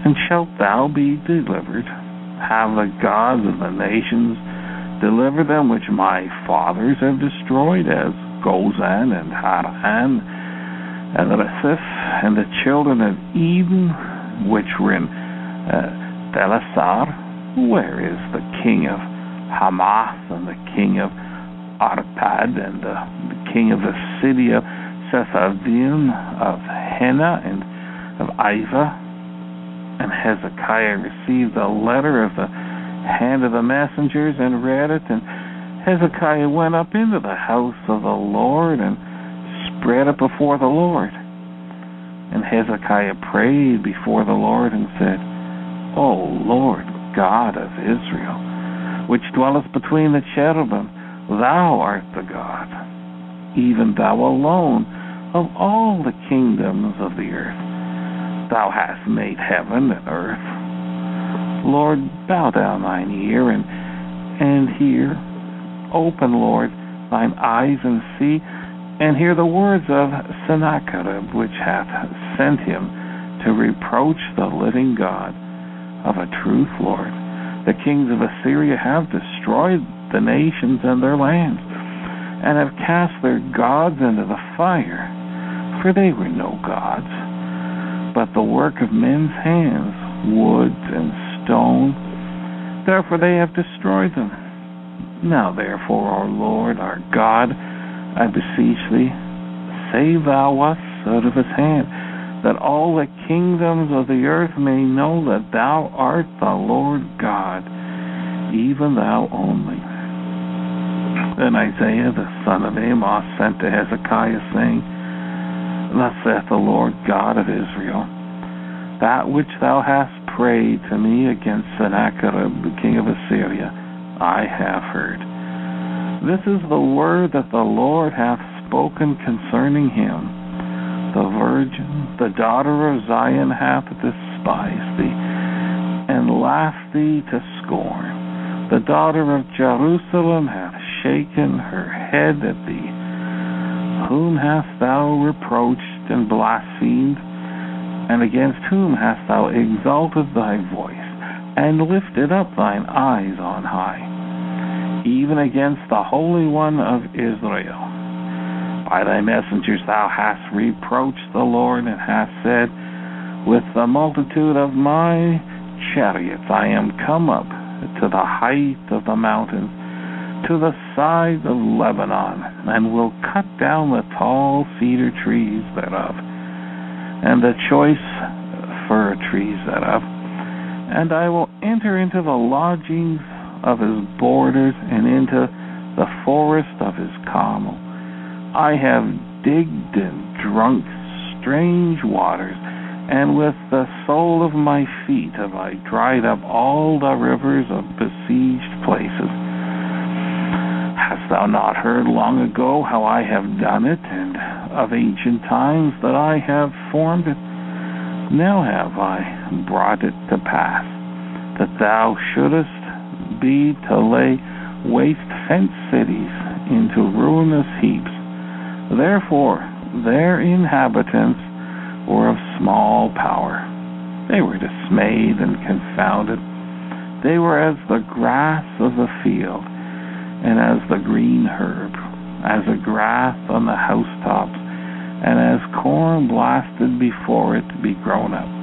and shalt thou be delivered? Have the gods of the nations delivered them which my fathers have destroyed, as Gozan and Haran and Retheph and the children of Eden, which were in uh, Telassar? Where is the king of Hamath and the king of Arpad and the, the king of the city of Sepharvaim, of Hena and of Ivah? And Hezekiah received the letter of the hand of the messengers and read it. And Hezekiah went up into the house of the Lord and spread it before the Lord. And Hezekiah prayed before the Lord and said, O Lord God of Israel, which dwellest between the cherubim, thou art the God, even thou alone of all the kingdoms of the earth. Thou hast made heaven and earth. Lord, bow down thine ear and, and hear. Open, Lord, thine eyes and see, and hear the words of Sennacherib, which hath sent him to reproach the living God. Of a truth, Lord, the kings of Assyria have destroyed the nations and their lands, and have cast their gods into the fire, for they were no gods but the work of men's hands, wood and stone. Therefore they have destroyed them. Now therefore, our Lord, our God, I beseech thee, save thou us out of his hand, that all the kingdoms of the earth may know that thou art the Lord God, even thou only. Then Isaiah the son of Amos sent to Hezekiah, saying, Thus saith the Lord God of Israel, That which thou hast prayed to me against Sennacherib, the king of Assyria, I have heard. This is the word that the Lord hath spoken concerning him. The virgin, the daughter of Zion, hath despised thee, and laughed thee to scorn. The daughter of Jerusalem hath shaken her head at thee whom hast thou reproached and blasphemed? And against whom hast thou exalted thy voice, and lifted up thine eyes on high? Even against the Holy One of Israel. By thy messengers thou hast reproached the Lord, and hast said, With the multitude of my chariots I am come up to the height of the mountains to the sides of Lebanon, and will cut down the tall cedar trees thereof, and the choice fir trees thereof. And I will enter into the lodgings of his borders, and into the forest of his Carmel. I have digged and drunk strange waters, and with the sole of my feet have I dried up all the rivers of besieged places. Hast thou not heard long ago how I have done it, and of ancient times that I have formed it? Now have I brought it to pass, that thou shouldest be to lay waste fenced cities into ruinous heaps. Therefore their inhabitants were of small power. They were dismayed and confounded. They were as the grass of the field and as the green herb, as a grass on the housetops, and as corn blasted before it to be grown up.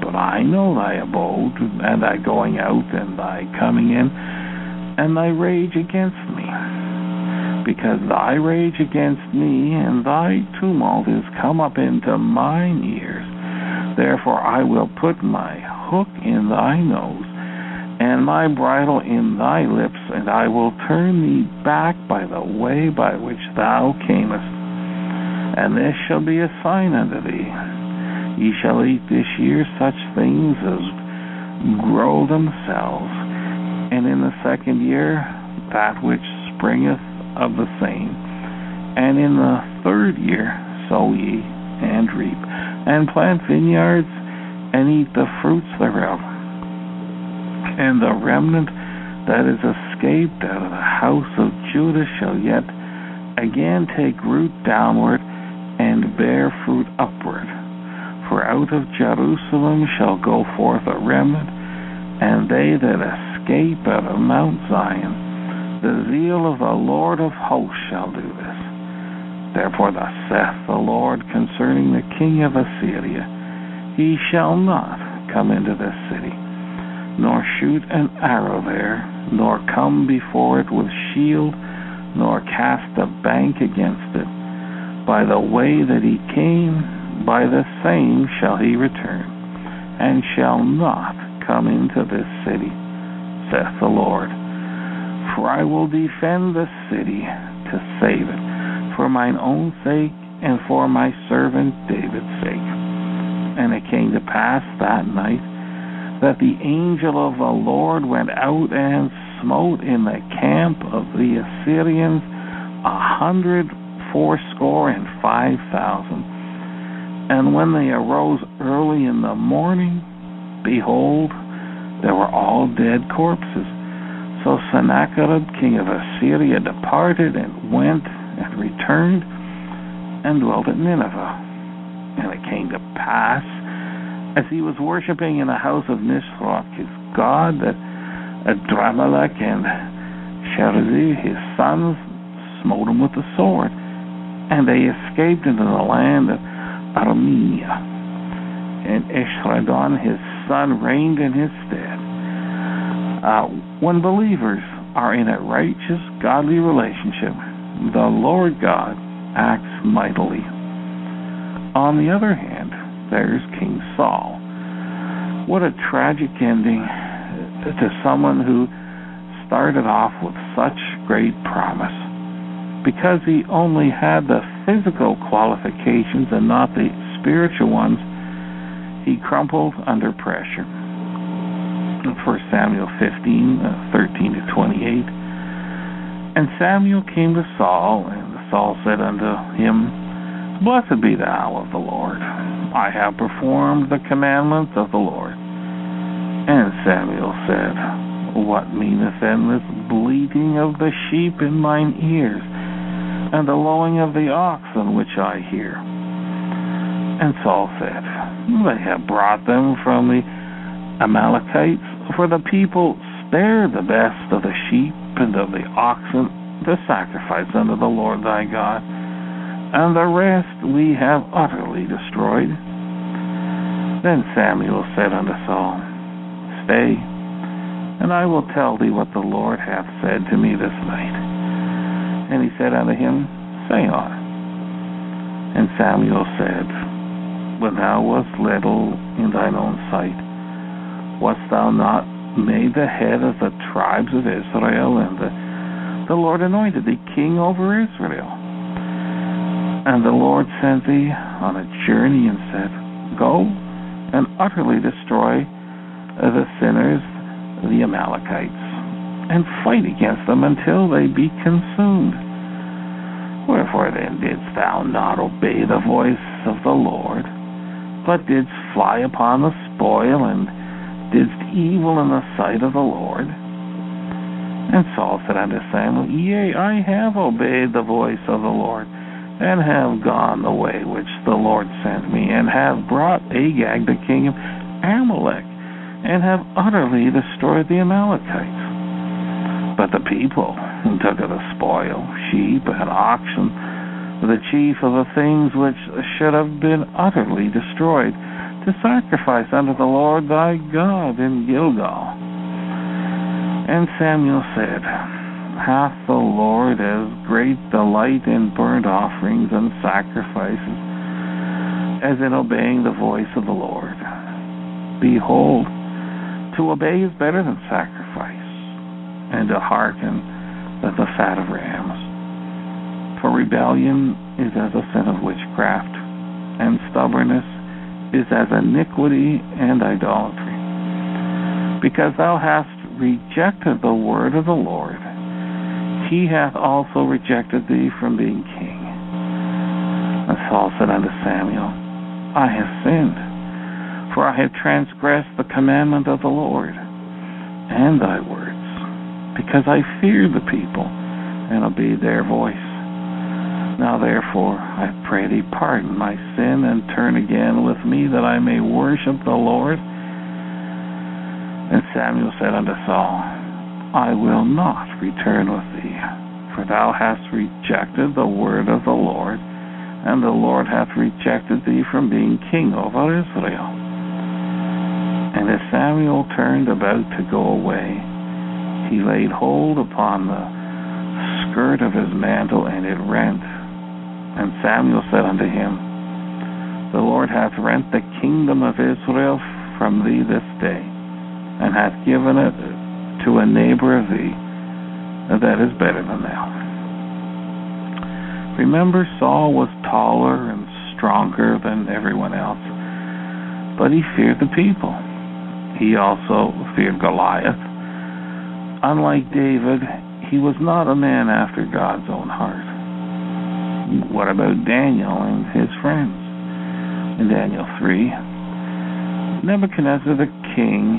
But I know thy abode, and thy going out, and thy coming in, and thy rage against me. Because thy rage against me and thy tumult is come up into mine ears, therefore I will put my hook in thy nose and my bridle in thy lips, and I will turn thee back by the way by which thou camest. And this shall be a sign unto thee. Ye shall eat this year such things as grow themselves, and in the second year that which springeth of the same, and in the third year sow ye and reap, and plant vineyards and eat the fruits thereof. And the remnant that is escaped out of the house of Judah shall yet again take root downward and bear fruit upward. For out of Jerusalem shall go forth a remnant, and they that escape out of Mount Zion. The zeal of the Lord of hosts shall do this. Therefore thus saith the Lord concerning the king of Assyria, He shall not come into this city, nor shoot an arrow there, nor come before it with shield, nor cast a bank against it. By the way that he came, by the same shall he return, and shall not come into this city, saith the Lord. For I will defend the city to save it, for mine own sake and for my servant David's sake. And it came to pass that night that the angel of the Lord went out and smote in the camp of the Assyrians a hundred fourscore and five thousand. And when they arose early in the morning, behold, they were all dead corpses. So Sennacherib, king of Assyria, departed and went and returned and dwelt at Nineveh. And it came to pass, as he was worshipping in the house of Nisroch, his god, that Adrammelech and Sharezer, his sons, smote him with the sword, and they escaped into the land of Armenia. And Esarhaddon, his son, reigned in his stead. Uh, when believers are in a righteous, godly relationship, the Lord God acts mightily. On the other hand, there's King Saul. What a tragic ending to someone who started off with such great promise. Because he only had the physical qualifications and not the spiritual ones, he crumpled under pressure. 1 Samuel 15, uh, 13 to 28. And Samuel came to Saul, and Saul said unto him, Blessed be thou of the Lord. I have performed the commandments of the Lord. And Samuel said, What meaneth then this bleating of the sheep in mine ears, and the lowing of the oxen which I hear? And Saul said, They have brought them from the Amalekites, for the people spare the best of the sheep and of the oxen to sacrifice unto the Lord thy God, and the rest we have utterly destroyed. Then Samuel said unto Saul, Stay, and I will tell thee what the Lord hath said to me this night. And he said unto him, Say on. And Samuel said, When thou wast little in thine own sight, wast thou not made the head of the tribes of Israel, and the, the Lord anointed thee king over Israel? And the Lord sent thee on a journey and said, Go and utterly destroy the sinners, the Amalekites, and fight against them until they be consumed. Wherefore then didst thou not obey the voice of the Lord, but didst fly upon the spoil, and didst evil in the sight of the Lord? And Saul said unto Samuel, Yea, I have obeyed the voice of the Lord, and have gone the way which the Lord sent me, and have brought Agag the king of Amalek and have utterly destroyed the Amalekites. But the people who took of the spoil, sheep and oxen, the chief of the things which should have been utterly destroyed, to sacrifice unto the Lord thy God in Gilgal. And Samuel said, Hath the Lord as great delight in burnt offerings and sacrifices as in obeying the voice of the Lord? Behold, to obey is better than sacrifice, and to hearken than the fat of rams. For rebellion is as a sin of witchcraft, and stubbornness is as iniquity and idolatry. because thou hast rejected the word of the Lord, he hath also rejected thee from being king. And Saul said unto Samuel, I have sinned, for I have transgressed the commandment of the Lord and thy words, because I fear the people and obeyed their voice. Now therefore, I pray thee, pardon my sin and turn again with me that I may worship the Lord. And Samuel said unto Saul, I will not return with thee, for thou hast rejected the word of the Lord and the Lord hath rejected thee from being king over Israel. And as Samuel turned about to go away, he laid hold upon the skirt of his mantle, and it rent. And Samuel said unto him, The Lord hath rent the kingdom of Israel from thee this day, and hath given it to a neighbor of thee that is better than thou. Remember, Saul was taller and stronger than everyone else, but he feared the people. He also feared Goliath. Unlike David, he was not a man after God's own heart. What about Daniel and his friends? In Daniel 3, Nebuchadnezzar the king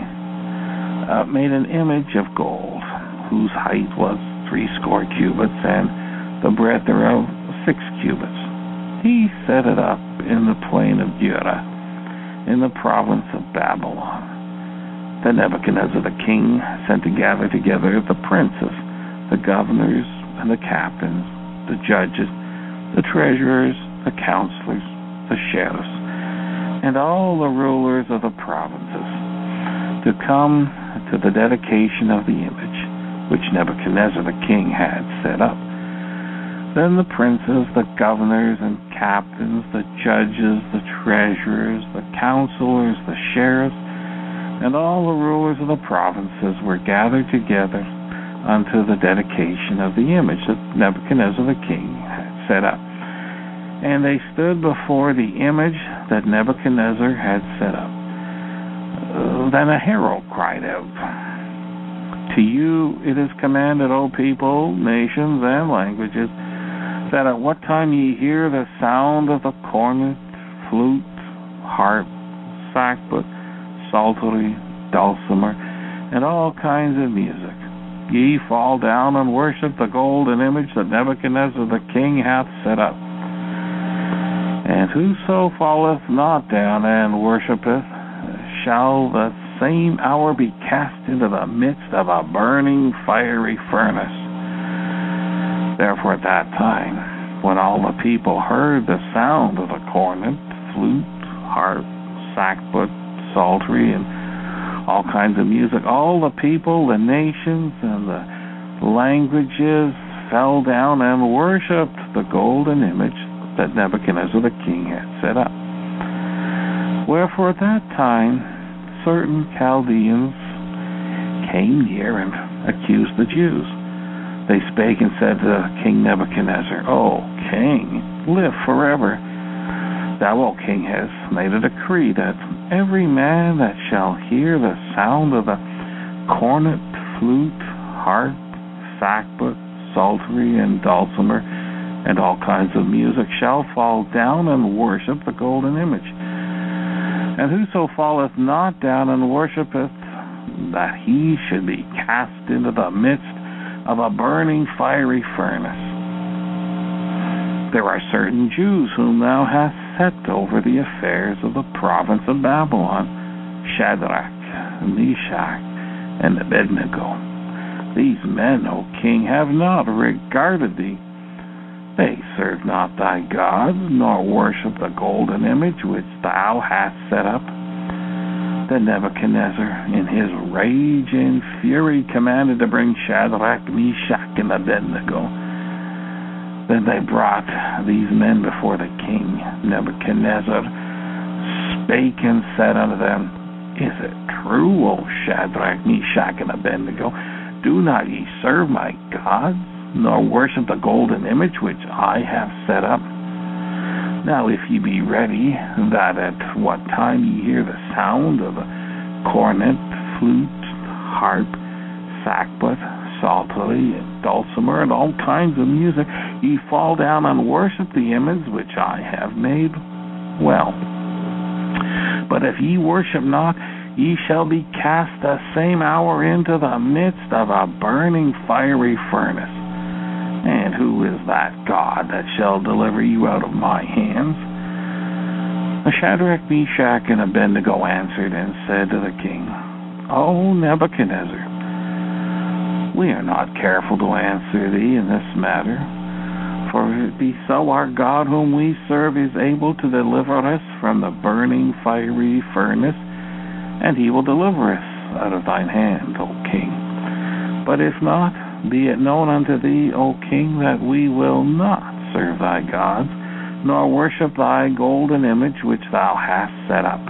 uh, made an image of gold whose height was threescore cubits and the breadth thereof six cubits. He set it up in the plain of Dura, in the province of Babylon. Then Nebuchadnezzar the king sent to gather together the princes, the governors, and the captains, the judges, the treasurers, the counselors, the sheriffs, and all the rulers of the provinces to come to the dedication of the image which Nebuchadnezzar the king had set up. Then the princes, the governors and captains, the judges, the treasurers, the counselors, the sheriffs, and all the rulers of the provinces were gathered together unto the dedication of the image that Nebuchadnezzar the king had set up. And they stood before the image that Nebuchadnezzar had set up. Uh, then a herald cried out, To you it is commanded, O people, nations, and languages, that at what time ye hear the sound of the cornet, flute, harp, sackbut, psaltery, dulcimer, and all kinds of music, ye fall down and worship the golden image that Nebuchadnezzar the king hath set up. And whoso falleth not down and worshippeth shall the same hour be cast into the midst of a burning fiery furnace. Therefore, at that time, when all the people heard the sound of the cornet, flute, harp, sackbut, psaltery, and all kinds of music, all the people, the nations, and the languages fell down and worshipped the golden image that Nebuchadnezzar the king had set up. Wherefore at that time certain Chaldeans came near and accused the Jews they spake and said to King Nebuchadnezzar, O king, live forever. Thou, O king, hast made a decree that every man that shall hear the sound of the cornet, flute, harp, sackbut, psaltery, and dulcimer, and all kinds of music shall fall down and worship the golden image. And whoso falleth not down and worshipeth, that he should be cast into the midst of a burning fiery furnace. There are certain Jews whom thou hast over the affairs of the province of Babylon, Shadrach, Meshach, and Abednego. These men, O king, have not regarded thee. They serve not thy gods, nor worship the golden image which thou hast set up. Then Nebuchadnezzar, in his rage and fury, commanded to bring Shadrach, Meshach, and Abednego. Then they brought these men before the king. Nebuchadnezzar spake and said unto them, Is it true, O Shadrach, Meshach, and Abednego? Do not ye serve my gods, nor worship the golden image which I have set up? Now, if ye be ready, that at what time ye hear the sound of the cornet, flute, harp, sackbut, psaltery, and dulcimer, and all kinds of music, ye fall down and worship the image which I have made. Well, but if ye worship not, ye shall be cast the same hour into the midst of a burning fiery furnace. And who is that God that shall deliver you out of my hands? Shadrach, Meshach, and Abednego answered and said to the king, O Nebuchadnezzar, we are not careful to answer thee in this matter. For if it be so our God whom we serve is able to deliver us from the burning fiery furnace, and he will deliver us out of thine hand, O king. But if not, be it known unto thee, O king, that we will not serve thy gods, nor worship thy golden image which thou hast set up.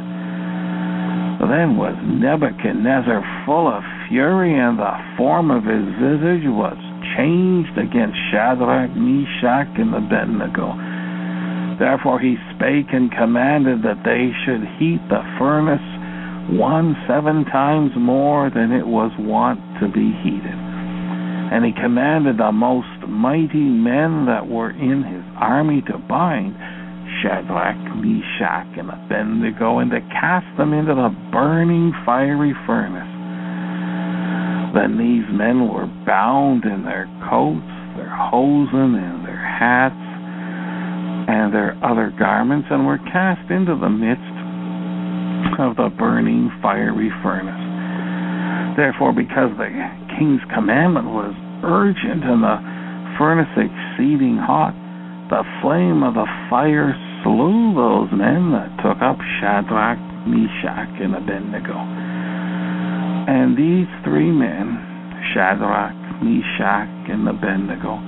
Then was Nebuchadnezzar full of fury, and the form of his visage was changed against Shadrach, Meshach, and Abednego. Therefore he spake and commanded that they should heat the furnace one seven times more than it was wont to be heated. And he commanded the most mighty men that were in his army to bind Shadrach, Meshach, and Abednego, and to cast them into the burning fiery furnace. Then these men were bound in their coats, their hosen, and their hats, and their other garments, and were cast into the midst of the burning fiery furnace. Therefore, because the king's commandment was urgent and the furnace exceeding hot, the flame of the fire slew those men that took up Shadrach, Meshach, and Abednego. And these three men, Shadrach, Meshach, and Abednego,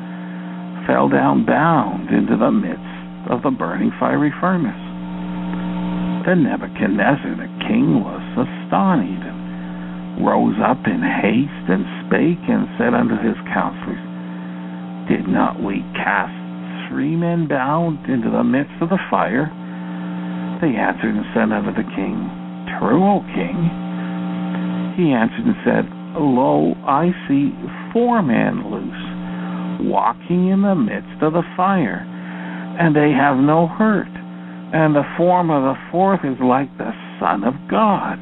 fell down bound into the midst of the burning fiery furnace. Then Nebuchadnezzar the king was astonished, and rose up in haste, and spake, and said unto his counselors, Did not we cast three men bound into the midst of the fire? They answered and said unto the king, True, O king. He answered and said, Lo, I see four men loose, walking in the midst of the fire, and they have no hurt, and the form of the fourth is like the Son of God.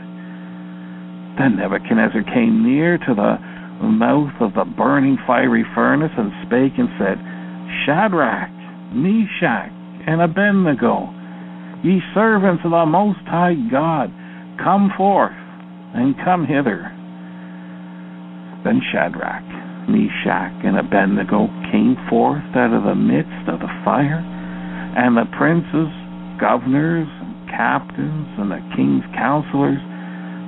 Then Nebuchadnezzar came near to the mouth of the burning fiery furnace and spake and said, Shadrach, Meshach, and Abednego, ye servants of the Most High God, come forth and come hither. Then Shadrach, Meshach, and Abednego came forth out of the midst of the fire, and the princes, governors, and captains, and the king's counselors,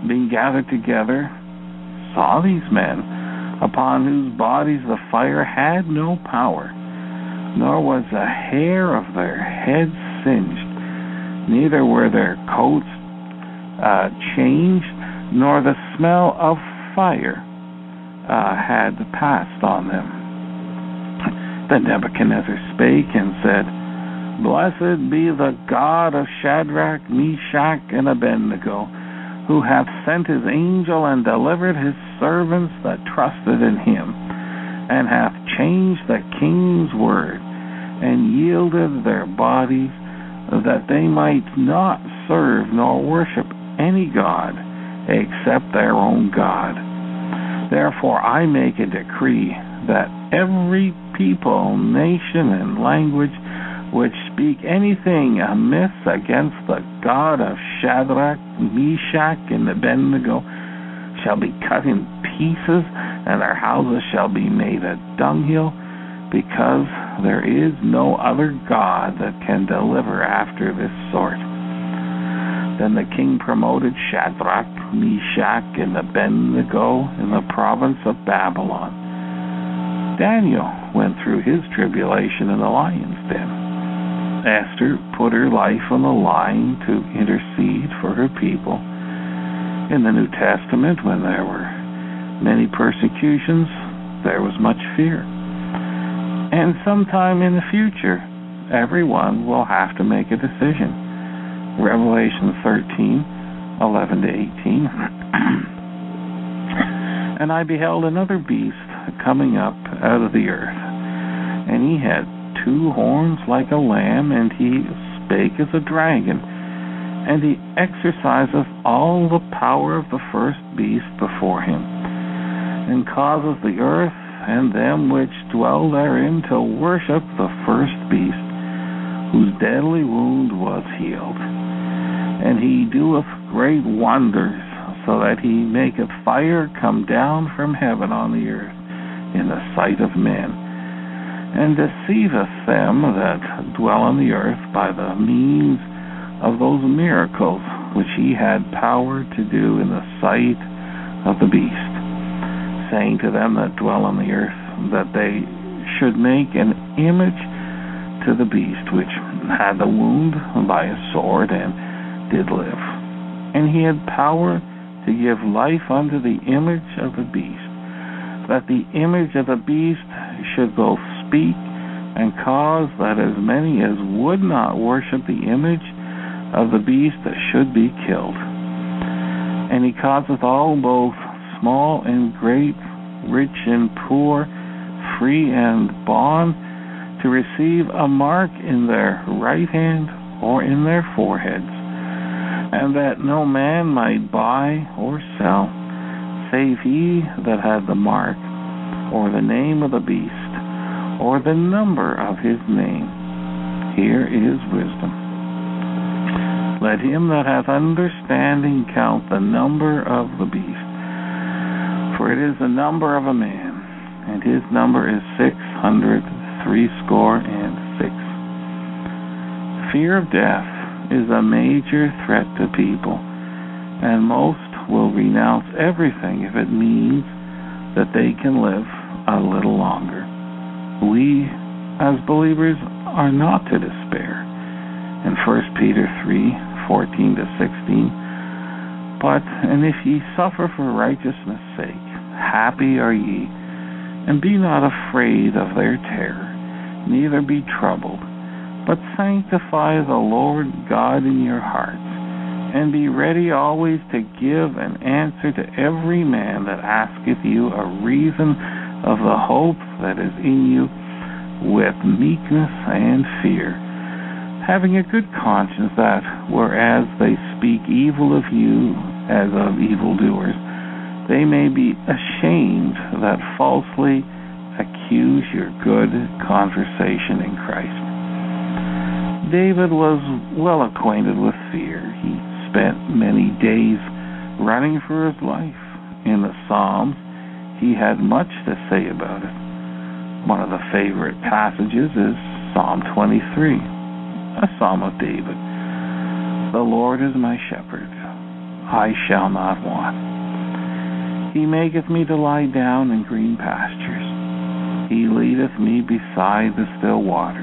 being gathered together, saw these men, upon whose bodies the fire had no power nor was a hair of their heads singed, neither were their coats uh, changed, nor the smell of fire uh, had passed on them. Then Nebuchadnezzar spake and said, Blessed be the God of Shadrach, Meshach, and Abednego, who hath sent his angel and delivered his servants that trusted in him, and hath changed the king's word and yielded their bodies that they might not serve nor worship any God except their own God. Therefore, I make a decree that every people, nation, and language which speak anything amiss against the God of Shadrach, Meshach, and Abednego shall be cut in pieces, and their houses shall be made a dunghill, because there is no other God that can deliver after this sort. Then the king promoted Shadrach, Meshach, and Abednego in the province of Babylon. Daniel went through his tribulation in the lion's den. Esther put her life on the line to intercede for her people. In the New Testament, when there were many persecutions, there was much fear. And sometime in the future, everyone will have to make a decision. Revelation 13, 11 to 18. *clears throat* And I beheld another beast coming up out of the earth, and he had two horns like a lamb, and he spake as a dragon, and he exerciseth all the power of the first beast before him, and causeth the earth and them which dwell therein to worship the first beast, whose deadly wound was healed. And he doeth great wonders, so that he maketh fire come down from heaven on the earth in the sight of men, and deceiveth them that dwell on the earth by the means of those miracles which he had power to do in the sight of the beast saying to them that dwell on the earth that they should make an image to the beast which had the wound by a sword and did live. And he had power to give life unto the image of the beast, that the image of the beast should both speak and cause that as many as would not worship the image of the beast should be killed. And he causeth all both small and great, rich and poor, free and bond, to receive a mark in their right hand or in their foreheads, and that no man might buy or sell, save he that had the mark, or the name of the beast, or the number of his name. Here is wisdom. Let him that hath understanding count the number of the beast for it is the number of a man, and his number is six hundred threescore and six. Fear of death is a major threat to people, and most will renounce everything if it means that they can live a little longer. We, as believers, are not to despair. In 1 Peter 3 14 to 16, but, and if ye suffer for righteousness' sake, happy are ye, and be not afraid of their terror, neither be troubled, but sanctify the Lord God in your hearts, and be ready always to give an answer to every man that asketh you a reason of the hope that is in you with meekness and fear, having a good conscience that, whereas they speak evil of you as of evildoers, they may be ashamed that falsely accuse your good conversation in Christ. David was well acquainted with fear. He spent many days running for his life. In the Psalms, he had much to say about it. One of the favorite passages is Psalm 23, a psalm of David. The Lord is my shepherd I shall not want. He maketh me to lie down in green pastures. He leadeth me beside the still waters.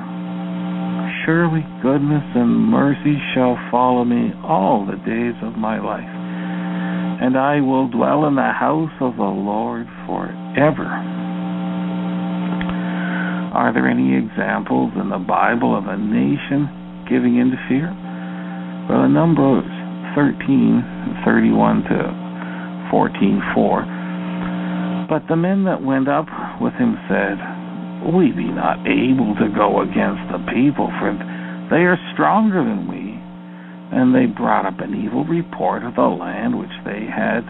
Surely goodness and mercy shall follow me all the days of my life, and I will dwell in the house of the Lord forever. Are there any examples in the Bible of a nation giving in to fear? Well, a number 13, 31 to 14, 4. But the men that went up with him said, We be not able to go against the people, for they are stronger than we. And they brought up an evil report of the land which they had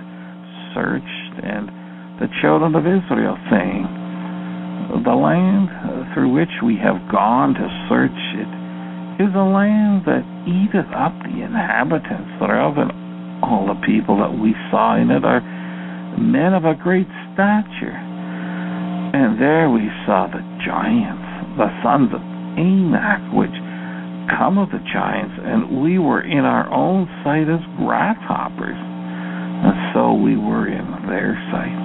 searched, and the children of Israel, saying, The land through which we have gone to search it is a land that eateth up the inhabitants thereof, and all the people that we saw in it are men of a great stature. And there we saw the giants, the sons of Anak, which come of the giants, and we were in our own sight as grasshoppers. And so we were in their sight.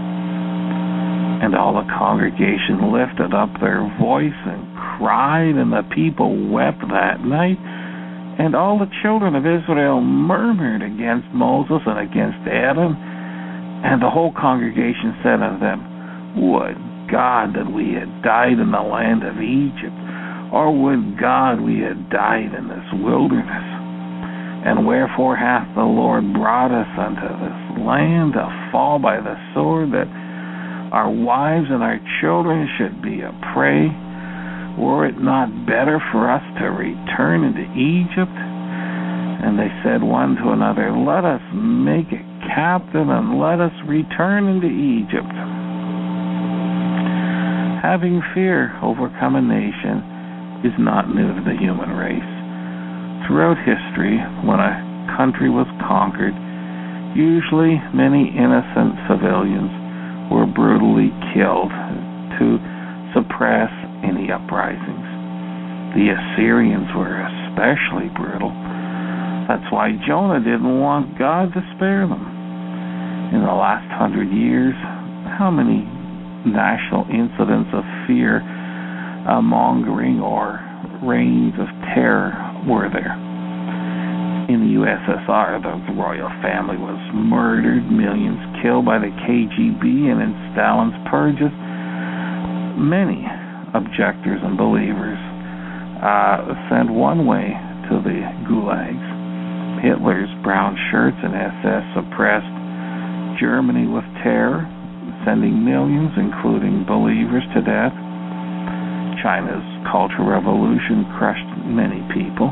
And all the congregation lifted up their voice and cried, and the people wept that night. And all the children of Israel murmured against Moses and against Aaron. And the whole congregation said unto them, Would God that we had died in the land of Egypt, or would God we had died in this wilderness? And wherefore hath the Lord brought us unto this land to fall by the sword, that our wives and our children should be a prey? Were it not better for us to return into Egypt? And they said one to another, Let us make a captain, and let us return into Egypt. Having fear overcome a nation is not new to the human race. Throughout history, when a country was conquered, usually many innocent civilians were brutally killed to suppress any uprisings. The Assyrians were especially brutal. That's why Jonah didn't want God to spare them. In the last hundred years, how many national incidents of fear uh, mongering or reigns of terror were there. In the USSR, the royal family was murdered, millions killed by the KGB, and in Stalin's purges, many objectors and believers uh, sent one way to the gulags. Hitler's brown shirts and SS suppressed Germany with terror, sending millions, including believers, to death. China's Cultural Revolution crushed many people.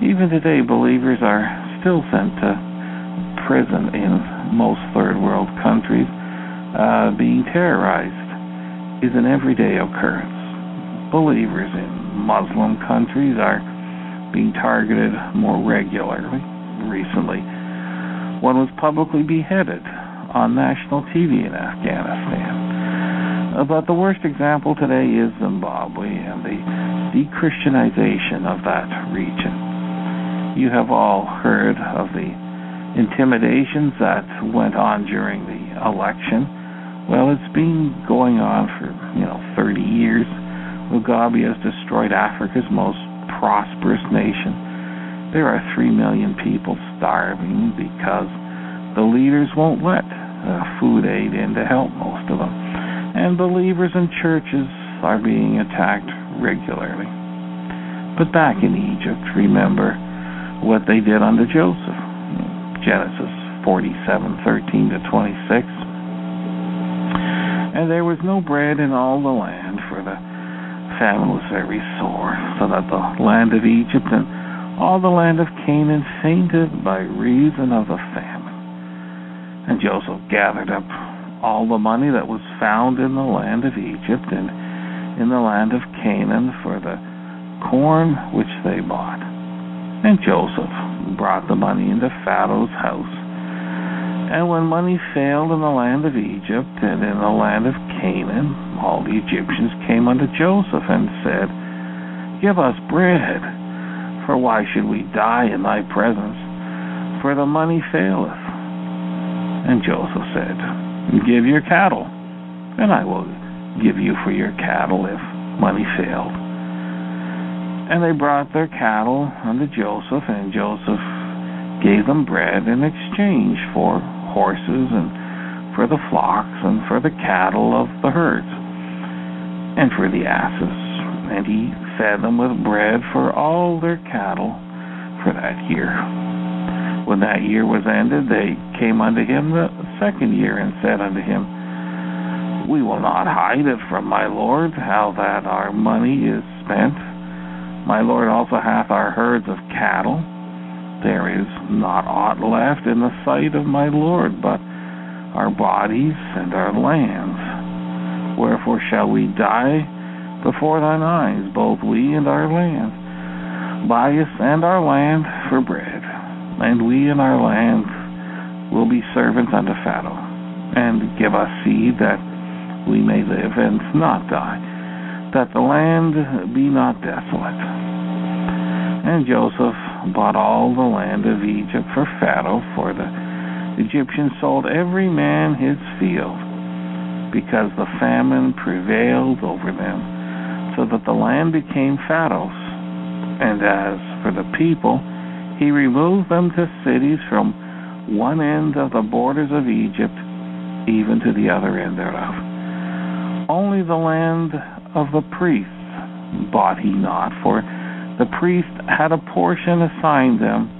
Even today, believers are still sent to prison in most third world countries. Uh, being terrorized is an everyday occurrence. Believers in Muslim countries are being targeted more regularly. Recently, one was publicly beheaded on national TV in Afghanistan. But the worst example today is Zimbabwe and the de-Christianization of that region. You have all heard of the intimidations that went on during the election. Well, it's been going on for, you know, 30 years. Mugabe has destroyed Africa's most prosperous nation. There are 3 million people starving because the leaders won't let uh, food aid in to help most of them and believers in churches are being attacked regularly. But back in Egypt, remember what they did under Joseph. Genesis 47:13 to 26. And there was no bread in all the land, for the famine was very sore, so that the land of Egypt and all the land of Canaan fainted by reason of the famine. And Joseph gathered up all the money that was found in the land of Egypt and in the land of Canaan for the corn which they bought. And Joseph brought the money into Pharaoh's house. And when money failed in the land of Egypt and in the land of Canaan, all the Egyptians came unto Joseph and said, Give us bread, for why should we die in thy presence? For the money faileth. And Joseph said, Give your cattle, and I will give you for your cattle if money failed. And they brought their cattle unto Joseph, and Joseph gave them bread in exchange for horses and for the flocks and for the cattle of the herds and for the asses. And he fed them with bread for all their cattle for that year. When that year was ended, they came unto him the second year and said unto him, We will not hide it from my Lord, how that our money is spent. My Lord also hath our herds of cattle. There is not aught left in the sight of my Lord but our bodies and our lands. Wherefore shall we die before thine eyes, both we and our land? Buy us and our land for bread and we in our land will be servants unto Pharaoh, and give us seed that we may live and not die, that the land be not desolate. And Joseph bought all the land of Egypt for Pharaoh for the Egyptians sold every man his field, because the famine prevailed over them, so that the land became Pharaoh's. And as for the people, he removed them to cities from one end of the borders of Egypt even to the other end thereof. Only the land of the priests bought he not, for the priest had a portion assigned them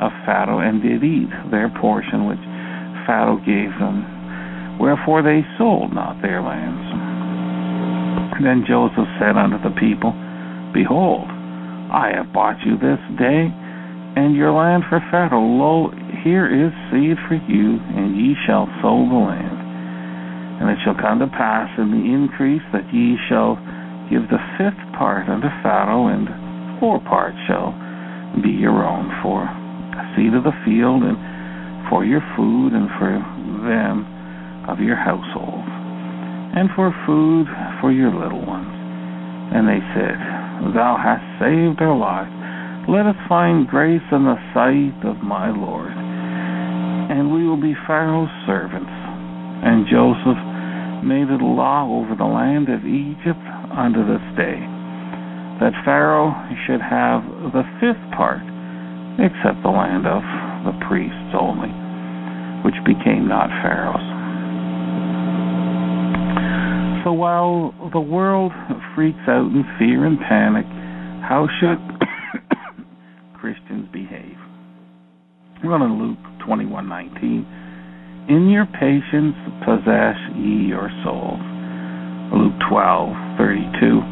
of Pharaoh, and did eat their portion which Pharaoh gave them. Wherefore they sold not their lands. Then Joseph said unto the people, Behold, I have bought you this day, and your land for Pharaoh. Lo, here is seed for you, and ye shall sow the land. And it shall come to pass in the increase that ye shall give the fifth part unto Pharaoh, and four parts shall be your own for seed of the field, and for your food, and for them of your household, and for food for your little ones. And they said, Thou hast saved our lives. Let us find grace in the sight of my Lord, and we will be Pharaoh's servants. And Joseph made it a law over the land of Egypt unto this day, that Pharaoh should have the fifth part, except the land of the priests only, which became not Pharaoh's. So while the world freaks out in fear and panic, how should Christians behave? Run in Luke 21:19. In your patience possess ye your souls. Luke 12:32.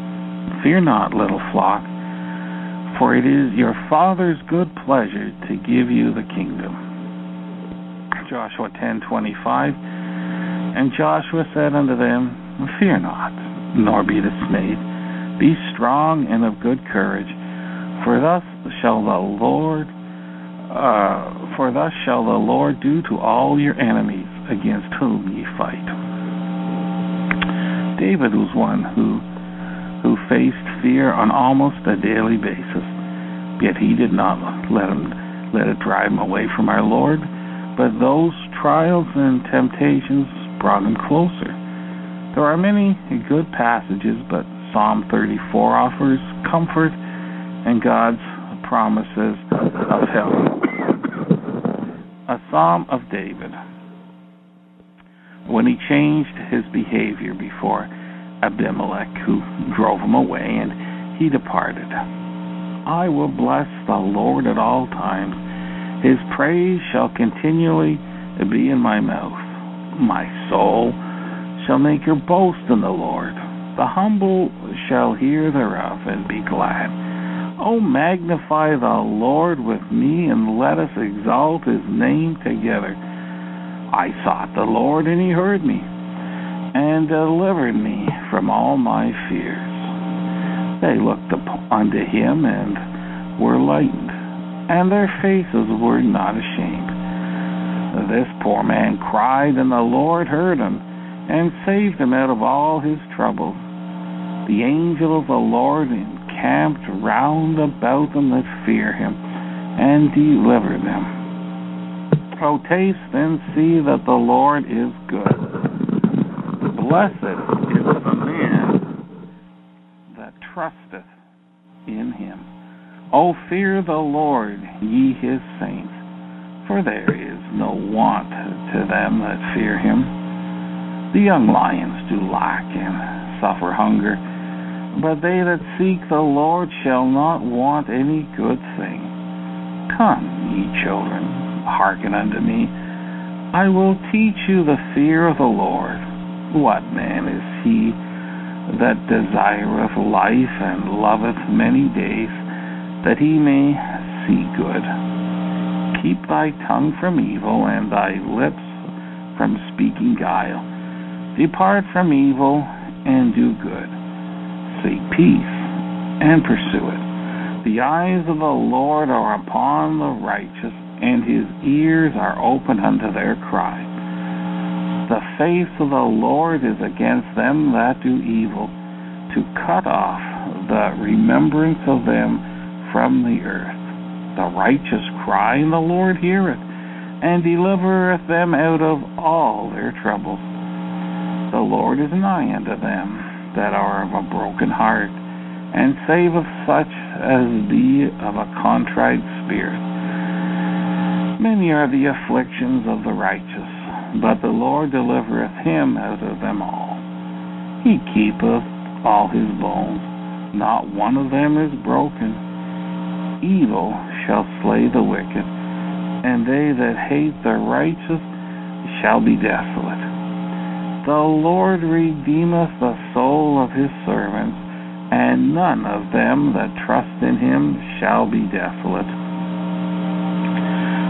Fear not, little flock, for it is your Father's good pleasure to give you the kingdom. Joshua 10:25. And Joshua said unto them, Fear not, nor be dismayed. Be strong and of good courage, for thus shall the Lord uh, for thus shall the Lord do to all your enemies against whom ye fight. David was one who who faced fear on almost a daily basis, yet he did not let him let it drive him away from our Lord, but those trials and temptations brought him closer. There are many good passages, but Psalm 34 offers comfort and God's promises of help. A Psalm of David when he changed his behavior before Abimelech, who drove him away, and he departed. I will bless the Lord at all times. His praise shall continually be in my mouth. My soul shall make her boast in the Lord. The humble shall hear thereof and be glad. O magnify the Lord with me, and let us exalt his name together. I sought the Lord, and he heard me, and delivered me from all my fears. They looked unto him, and were lightened, and their faces were not ashamed. This poor man cried, and the Lord heard him, and saved him out of all his troubles. The angel of the Lord encamped round about them that fear him, and deliver them. Oh, taste and see that the Lord is good. Blessed is the man that trusteth in him. O fear the Lord, ye his saints, for there is no want to them that fear him. The young lions do lack and suffer hunger but they that seek the Lord shall not want any good thing. Come, ye children, hearken unto me. I will teach you the fear of the Lord. What man is he that desireth life and loveth many days, that he may see good? Keep thy tongue from evil, and thy lips from speaking guile. Depart from evil, and do good seek peace and pursue it. The eyes of the Lord are upon the righteous, and his ears are open unto their cry. The face of the Lord is against them that do evil, to cut off the remembrance of them from the earth. The righteous cry, and the Lord heareth, and delivereth them out of all their troubles. The Lord is nigh unto them that are of a broken heart, and save of such as be of a contrite spirit. Many are the afflictions of the righteous, but the Lord delivereth him out of them all. He keepeth all his bones, not one of them is broken. Evil shall slay the wicked, and they that hate the righteous shall be desolate. The Lord redeemeth the soul of his servants, and none of them that trust in him shall be desolate.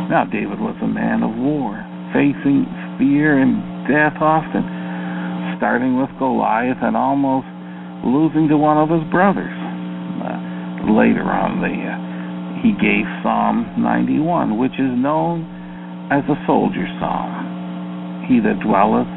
Now David was a man of war, facing fear and death often, starting with Goliath and almost losing to one of his brothers. Uh, later on, the, uh, he gave Psalm 91, which is known as a soldier's psalm. He that dwelleth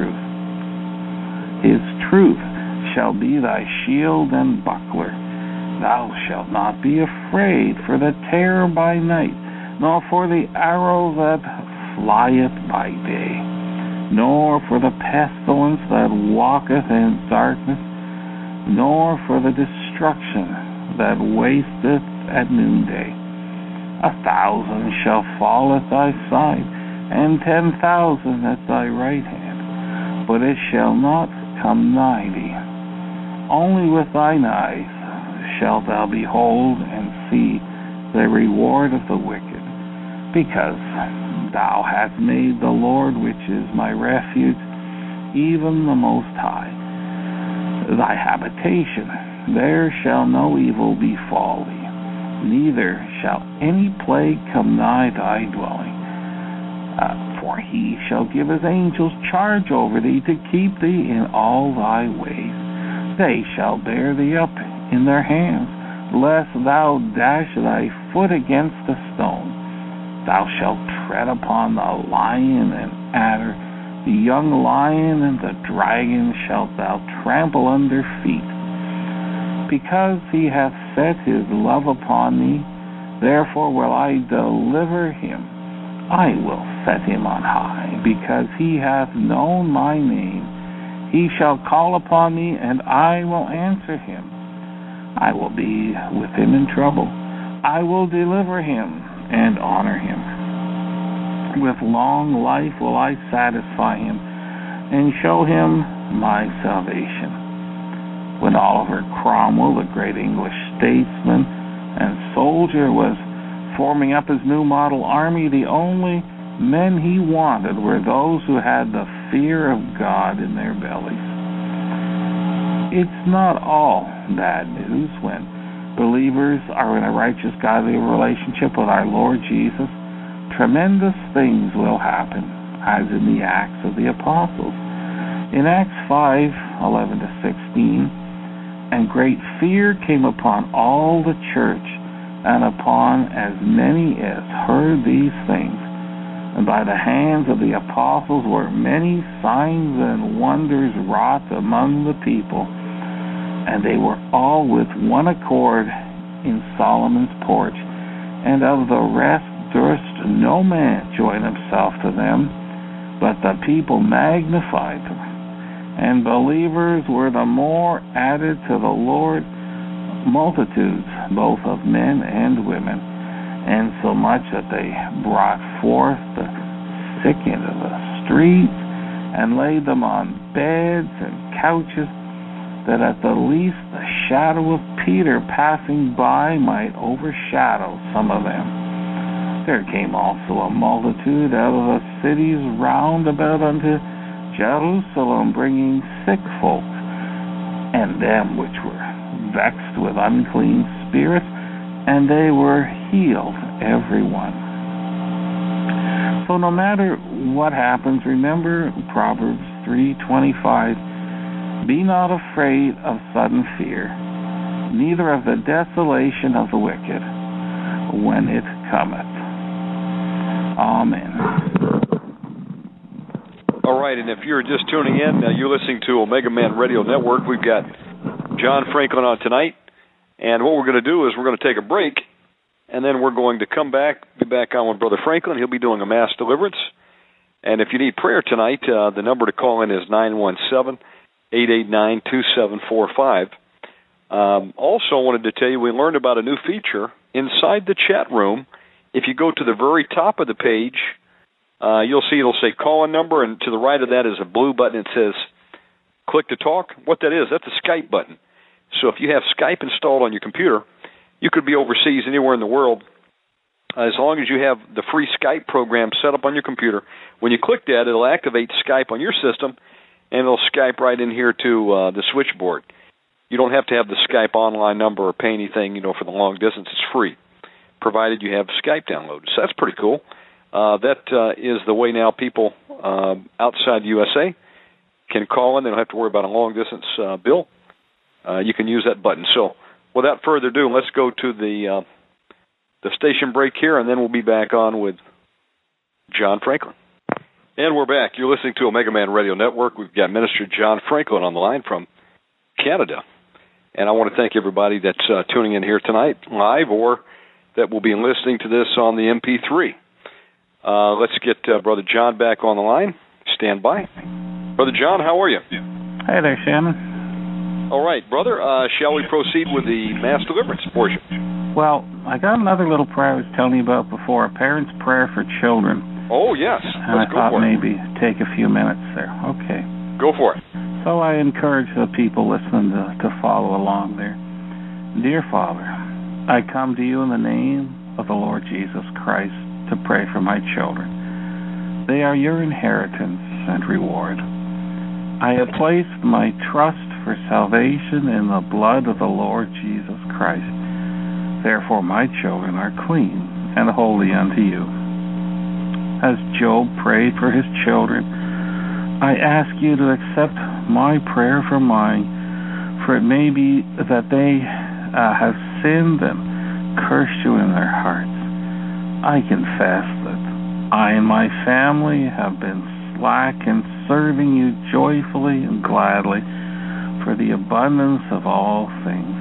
truth. His truth shall be thy shield and buckler. Thou shalt not be afraid for the terror by night, nor for the arrow that flieth by day, nor for the pestilence that walketh in darkness, nor for the destruction that wasteth at noonday. A thousand shall fall at thy side, and ten thousand at thy right hand, but it shall not come nigh thee. Only with thine eyes shalt thou behold and see the reward of the wicked, because thou hast made the Lord, which is my refuge, even the Most High, thy habitation. There shall no evil befall thee, neither shall any plague come nigh thy dwelling. Uh, he shall give his angels charge over thee to keep thee in all thy ways. They shall bear thee up in their hands, lest thou dash thy foot against a stone. Thou shalt tread upon the lion and adder, the young lion and the dragon shalt thou trample under feet. Because he hath set his love upon me, therefore will I deliver him. I will set him on high, because he hath known my name. He shall call upon me, and I will answer him. I will be with him in trouble. I will deliver him and honor him. With long life will I satisfy him and show him my salvation. When Oliver Cromwell, the great English statesman and soldier, was forming up his new model army, the only men he wanted were those who had the fear of God in their bellies. It's not all bad news when believers are in a righteous, godly relationship with our Lord Jesus. Tremendous things will happen, as in the Acts of the Apostles. In Acts 5 11 to 16, and great fear came upon all the church and upon as many as heard these things. And by the hands of the apostles were many signs and wonders wrought among the people. And they were all with one accord in Solomon's porch. And of the rest durst no man join himself to them, but the people magnified them. And believers were the more added to the Lord, multitudes both of men and women, and so much that they brought forth the sick into the streets and laid them on beds and couches, that at the least the shadow of Peter passing by might overshadow some of them. There came also a multitude out of the cities round about unto Jerusalem, bringing sick folks, and them which were vexed with unclean spirits, and they were healed, everyone. so no matter what happens, remember Proverbs 3:25, be not afraid of sudden fear, neither of the desolation of the wicked when it cometh. Amen. All right, and if you're just tuning in, uh, you're listening to Omega Man Radio Network. We've got John Franklin on tonight, and what we're going to do is we're going to take a break, and then we're going to come back, be back on with Brother Franklin. He'll be doing a mass deliverance. And if you need prayer tonight, uh, the number to call in is nine one seven eight eight nine two seven four five. Um, also, wanted to tell you we learned about a new feature inside the chat room. If you go to the very top of the page, uh, you'll see it'll say call in number, and to the right of that is a blue button. It says click to talk. What that is, that's a Skype button. So if you have Skype installed on your computer, you could be overseas anywhere in the world. As long as you have the free Skype program set up on your computer, when you click that, it'll activate Skype on your system, and it'll Skype right in here to uh, the switchboard. You don't have to have the Skype online number or pay anything, you know, for the long distance. It's free, provided you have Skype downloaded. So that's pretty cool. Uh, that uh, is the way now people uh, outside the USA can call in. They don't have to worry about a long distance uh, bill. Uh, you can use that button. So, without further ado, let's go to the uh, the station break here, and then we'll be back on with John Franklin. And we're back. You're listening to Omega Man Radio Network. We've got Minister John Franklin on the line from Canada. And I want to thank everybody that's uh, tuning in here tonight live or that will be listening to this on the MP3. Uh, let's get uh, Brother John back on the line. Stand by. Brother John, how are you? Hey there, Shannon. All right, brother. Uh, shall we proceed with the mass deliverance portion? Well, I got another little prayer I was telling you about before, a parent's prayer for children. Oh, yes. And Let's I go thought for it. maybe take a few minutes there. Okay. Go for it. So I encourage the people listening to, to follow along there. Dear Father, I come to you in the name of the Lord Jesus Christ to pray for my children. They are your inheritance and reward. I have placed my trust for salvation in the blood of the Lord Jesus Christ. Therefore, my children are clean and holy unto you. As Job prayed for his children, I ask you to accept my prayer for mine, for it may be that they uh, have sinned and cursed you in their hearts. I confess that I and my family have been slack in serving you joyfully and gladly for the abundance of all things.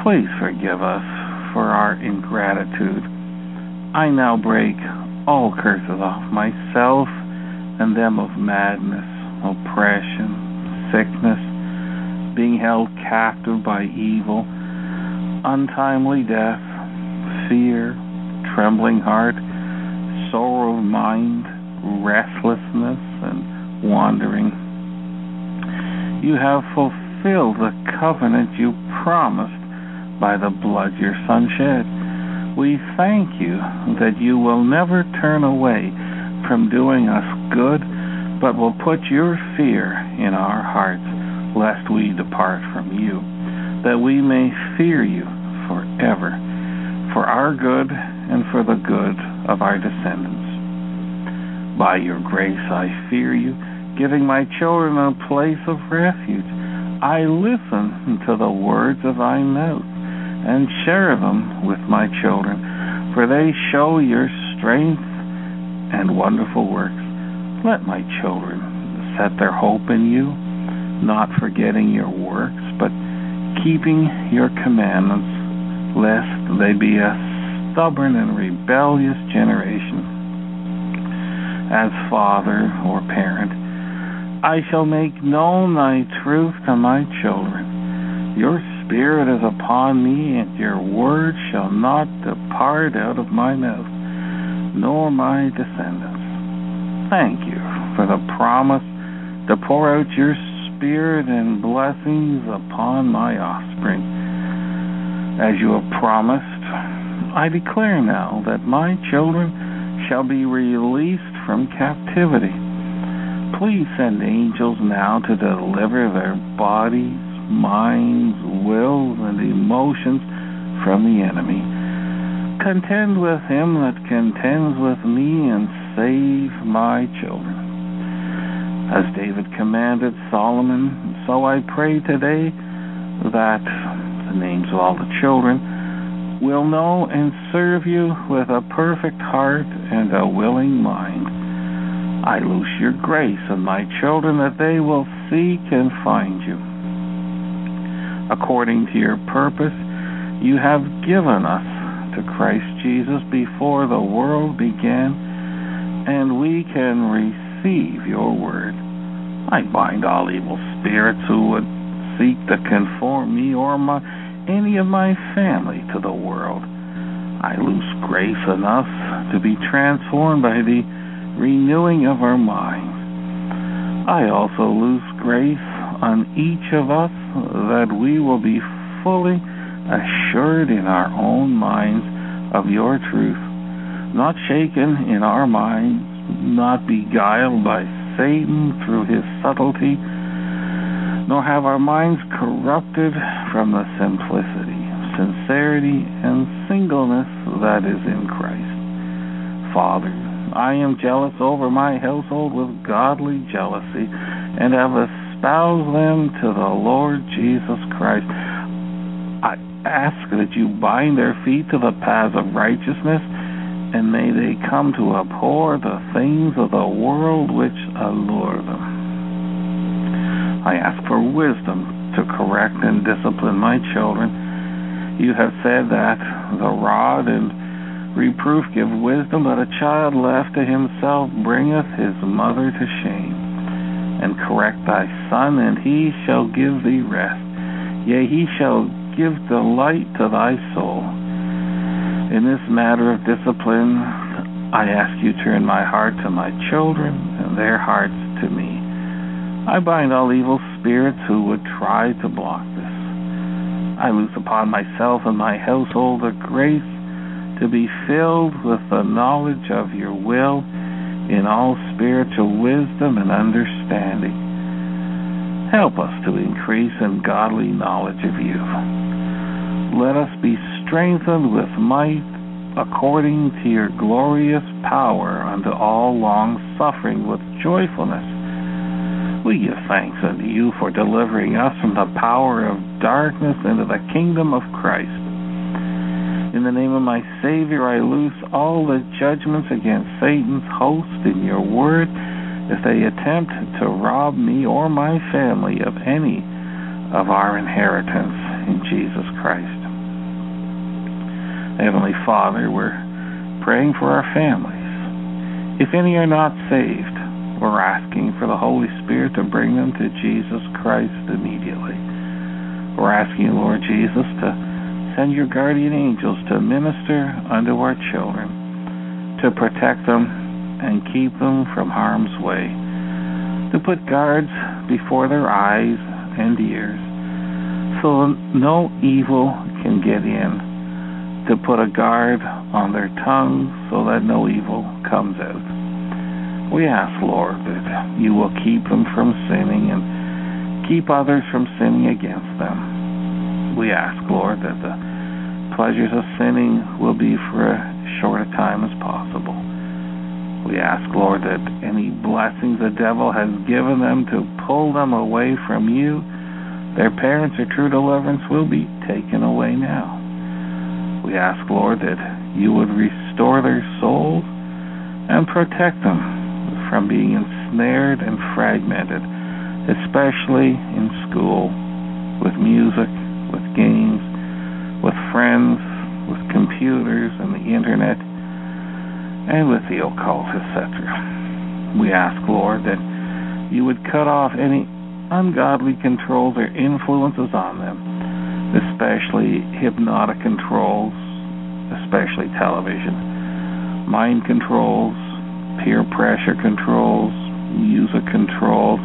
Please forgive us for our ingratitude. I now break all curses off myself and them of madness, oppression, sickness, being held captive by evil, untimely death, fear, trembling heart, sorrow of mind, restlessness, and wandering. You have fulfilled the covenant you promised by the blood your Son shed. We thank you that you will never turn away from doing us good, but will put your fear in our hearts, lest we depart from you, that we may fear you forever, for our good and for the good of our descendants. By your grace I fear you, giving my children a place of refuge. I listen to the words of thy mouth and share them with my children, for they show your strength and wonderful works. Let my children set their hope in you, not forgetting your works, but keeping your commandments, lest they be a stubborn and rebellious generation. As father or parent, I shall make known thy truth to my children. Your spirit is upon me, and your word shall not depart out of my mouth, nor my descendants. Thank you for the promise to pour out your spirit and blessings upon my offspring. As you have promised, I declare now that my children shall be released from captivity. Please send angels now to deliver their bodies, minds, wills, and emotions from the enemy. Contend with him that contends with me, and save my children. As David commanded Solomon, so I pray today that the names of all the children will know and serve you with a perfect heart and a willing mind. I loose your grace on my children that they will seek and find you. According to your purpose, you have given us to Christ Jesus before the world began, and we can receive your word. I bind all evil spirits who would seek to conform me or my, any of my family to the world. I loose grace enough to be transformed by the renewing of our minds. I also loose grace on each of us that we will be fully assured in our own minds of your truth, not shaken in our minds, not beguiled by Satan through his subtlety, nor have our minds corrupted from the simplicity, sincerity, and singleness that is in Christ. Father, I am jealous over my household with godly jealousy, and have espoused them to the Lord Jesus Christ I ask that you bind their feet to the paths of righteousness, and may they come to abhor the things of the world which allure them. I ask for wisdom to correct and discipline my children. You have said that the rod and reproof give wisdom, but a child left to himself bringeth his mother to shame. And correct thy son, and he shall give thee rest. Yea, he shall give delight to thy soul. In this matter of discipline, I ask you turn my heart to my children and their hearts to me. I bind all evil spirits who would try to block this. I loose upon myself and my household the grace to be filled with the knowledge of your will in all spiritual wisdom and understanding Help us to increase in godly knowledge of you. Let us be strengthened with might according to your glorious power unto all long suffering with joyfulness. We give thanks unto you for delivering us from the power of darkness into the kingdom of Christ. In the name of my Savior, I loose all the judgments against Satan's host in your word if they attempt to rob me or my family of any of our inheritance in Jesus Christ. Heavenly Father, we're praying for our families. If any are not saved, we're asking for the Holy Spirit to bring them to Jesus Christ immediately. We're asking, Lord Jesus, to send your guardian angels to minister unto our children, to protect them and keep them from harm's way, to put guards before their eyes and ears so no evil can get in, to put a guard on their tongues so that no evil comes out. We ask, Lord, that you will keep them from sinning and keep others from sinning against them. We ask, Lord, that the pleasures of sinning will be for as short a time as possible. We ask, Lord, that any blessings the devil has given them to pull them away from you, their parents or true deliverance will be taken away now. We ask, Lord, that you would restore their souls and protect them from being ensnared and fragmented, especially in school, with music, with games, with friends, with computers and the internet and with the occult, etc. We ask, Lord, that you would cut off any ungodly controls or influences on them, especially hypnotic controls, especially television, mind controls, peer pressure controls, music controls,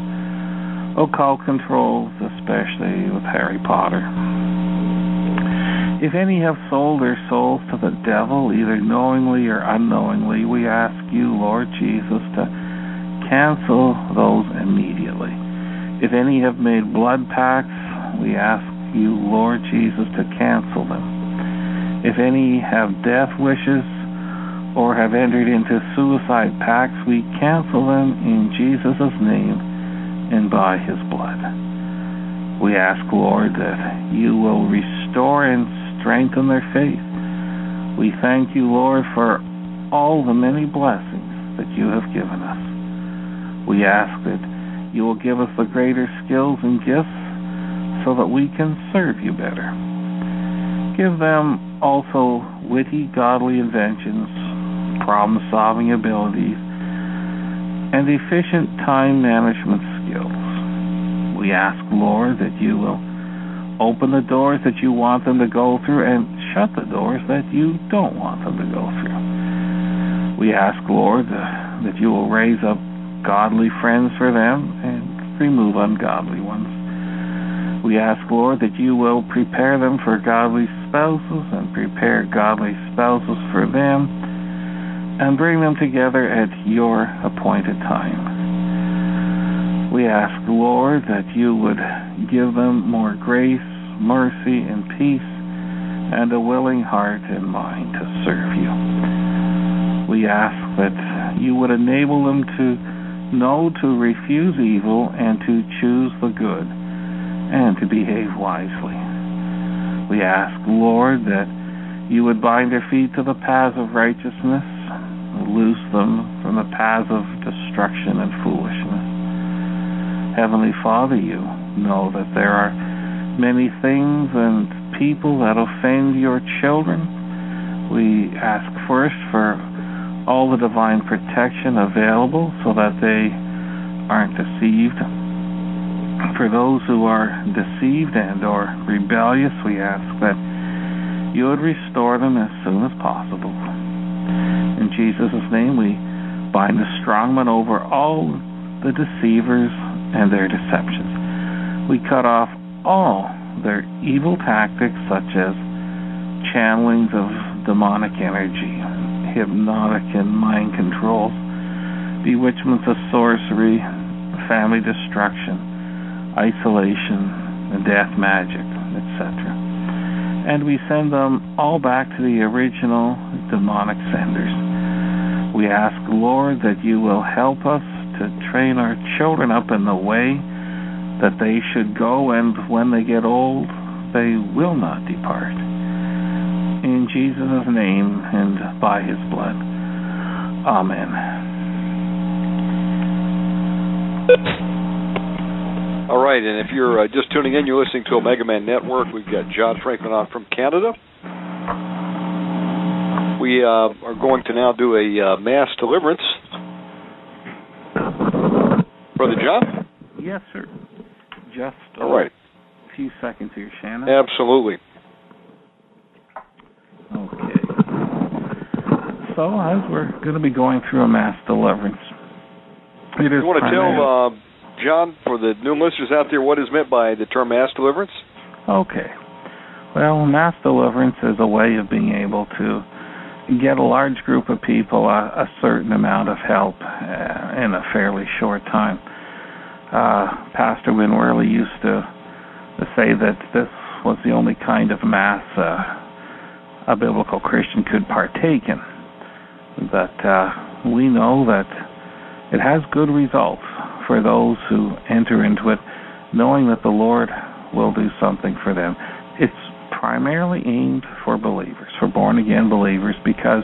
occult controls, especially with Harry Potter. If any have sold their souls to the devil, either knowingly or unknowingly, we ask you, Lord Jesus, to cancel those immediately. If any have made blood pacts, we ask you, Lord Jesus, to cancel them. If any have death wishes or have entered into suicide pacts, we cancel them in Jesus' name and by his blood. We ask, Lord, that you will restore and strengthen their faith. We thank you, Lord, for all the many blessings that you have given us. We ask that you will give us the greater skills and gifts so that we can serve you better. Give them also witty, godly inventions, problem solving abilities, and efficient time management We ask, Lord, that you will open the doors that you want them to go through and shut the doors that you don't want them to go through. We ask, Lord, uh, that you will raise up godly friends for them and remove ungodly ones. We ask, Lord, that you will prepare them for godly spouses and prepare godly spouses for them and bring them together at your appointed time. We ask, Lord, that you would give them more grace, mercy, and peace and a willing heart and mind to serve you. We ask that you would enable them to know to refuse evil and to choose the good and to behave wisely. We ask, Lord, that you would bind their feet to the paths of righteousness, loose them from the paths of destruction and foolishness. Heavenly Father, you know that there are many things and people that offend your children. We ask first for all the divine protection available so that they aren't deceived for those who are deceived and or rebellious, we ask that you would restore them as soon as possible. In Jesus' name, we bind the strongmen over all the deceivers and their deceptions. We cut off all their evil tactics, such as channelings of demonic energy, hypnotic and mind control, bewitchments of sorcery, family destruction isolation, and death magic, etc. And we send them all back to the original demonic senders. We ask, Lord, that you will help us to train our children up in the way that they should go, and when they get old, they will not depart. In Jesus' name and by his blood. Amen. All right, and if you're uh, just tuning in, you're listening to Omega Man Network. We've got John Franklin on from Canada. We uh, are going to now do a uh, mass deliverance. Brother John? Yes, sir. Just All right. a few seconds here, Shannon. Absolutely. Okay. So, as we're going to be going through a mass deliverance, it is You want to tell uh, John, for the new listeners out there, what is meant by the term mass deliverance? Okay. Well, mass deliverance is a way of being able to get a large group of people a, a certain amount of help uh, in a fairly short time. Uh, Pastor Win Worley used to, to say that this was the only kind of mass uh, a biblical Christian could partake in. But uh, we know that it has good results for those who enter into it, knowing that the Lord will do something for them. Primarily aimed for believers, for born again believers, because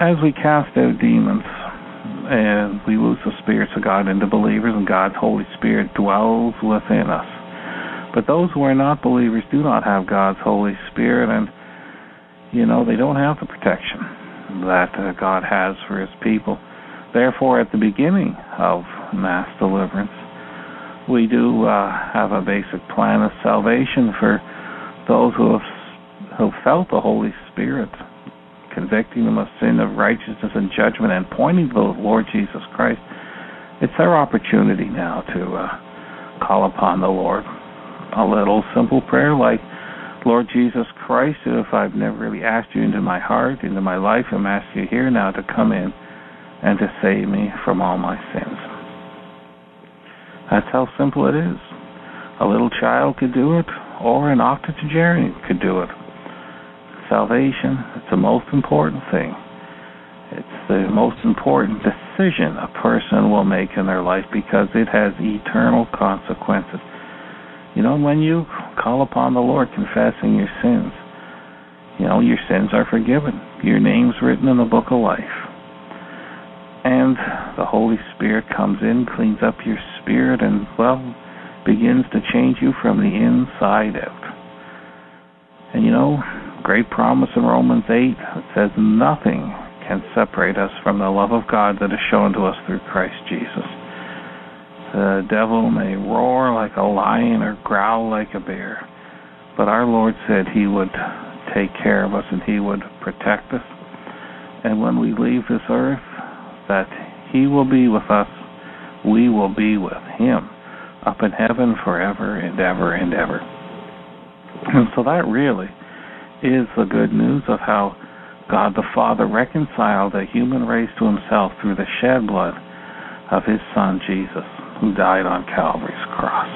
as we cast out demons and we lose the spirits of God into believers, and God's Holy Spirit dwells within us. But those who are not believers do not have God's Holy Spirit, and you know they don't have the protection that uh, God has for His people. Therefore, at the beginning of mass deliverance, we do uh, have a basic plan of salvation for those who have, who felt the Holy Spirit convicting them of sin, of righteousness, and judgment, and pointing to the Lord Jesus Christ. It's their opportunity now to uh, call upon the Lord. A little simple prayer like, Lord Jesus Christ, if I've never really asked you into my heart, into my life, I'm asking you here now to come in and to save me from all my sins. That's how simple it is. A little child could do it, or an octogenarian could do it. Salvation, it's the most important thing. It's the most important decision a person will make in their life because it has eternal consequences. You know, when you call upon the Lord confessing your sins, you know, your sins are forgiven. Your name's written in the book of life. And the Holy Spirit comes in, cleans up your spirit, and, well, begins to change you from the inside out. And you know, great promise in Romans 8 it says, Nothing can separate us from the love of God that is shown to us through Christ Jesus. The devil may roar like a lion or growl like a bear, but our Lord said he would take care of us and he would protect us. And when we leave this earth, that he will be with us, we will be with him up in heaven forever and ever and ever. And so that really is the good news of how God the Father reconciled the human race to himself through the shed blood of his Son Jesus, who died on Calvary's cross.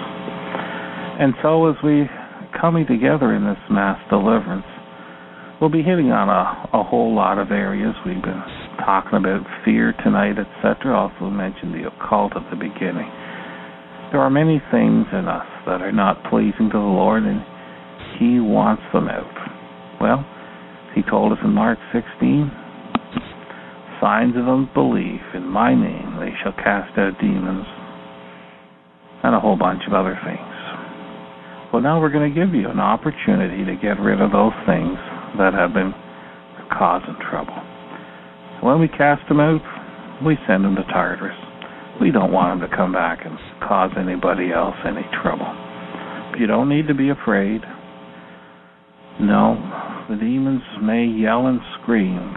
And so as we coming together in this mass deliverance, we'll be hitting on a, a whole lot of areas. We've been talking about fear tonight, etc. Also mentioned the occult at the beginning. There are many things in us that are not pleasing to the Lord, and He wants them out. Well, He told us in Mark 16 signs of unbelief in my name, they shall cast out demons, and a whole bunch of other things. Well, now we're going to give you an opportunity to get rid of those things that have been causing trouble. When we cast them out, we send them to Tartarus. We don't want them to come back and cause anybody else any trouble. You don't need to be afraid. No, the demons may yell and scream,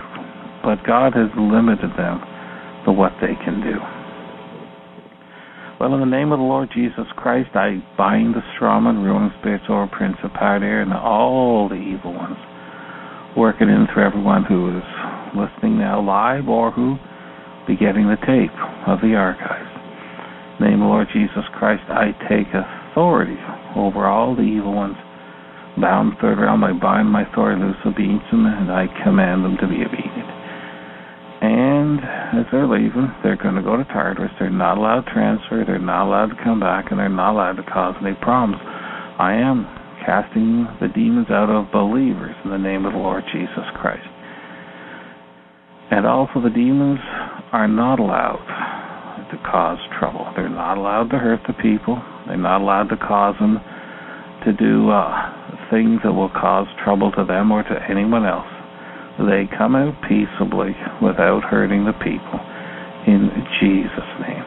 but God has limited them to what they can do. Well, in the name of the Lord Jesus Christ, I bind the strongman, ruling spirits, or principality, and all the evil ones working in through everyone who is listening now live or who be getting the tape of the archives. name of Lord Jesus Christ, I take authority over all the evil ones. Bound third realm, I bind my authority loose obedience and I command them to be obedient. And as they're leaving, they're going to go to Tartarus. They're not allowed to transfer. They're not allowed to come back, and they're not allowed to cause any problems. I am casting the demons out of believers in the name of the Lord Jesus Christ. And also, the demons are not allowed to cause trouble. They're not allowed to hurt the people. They're not allowed to cause them to do uh, things that will cause trouble to them or to anyone else. They come out peaceably without hurting the people. In Jesus' name.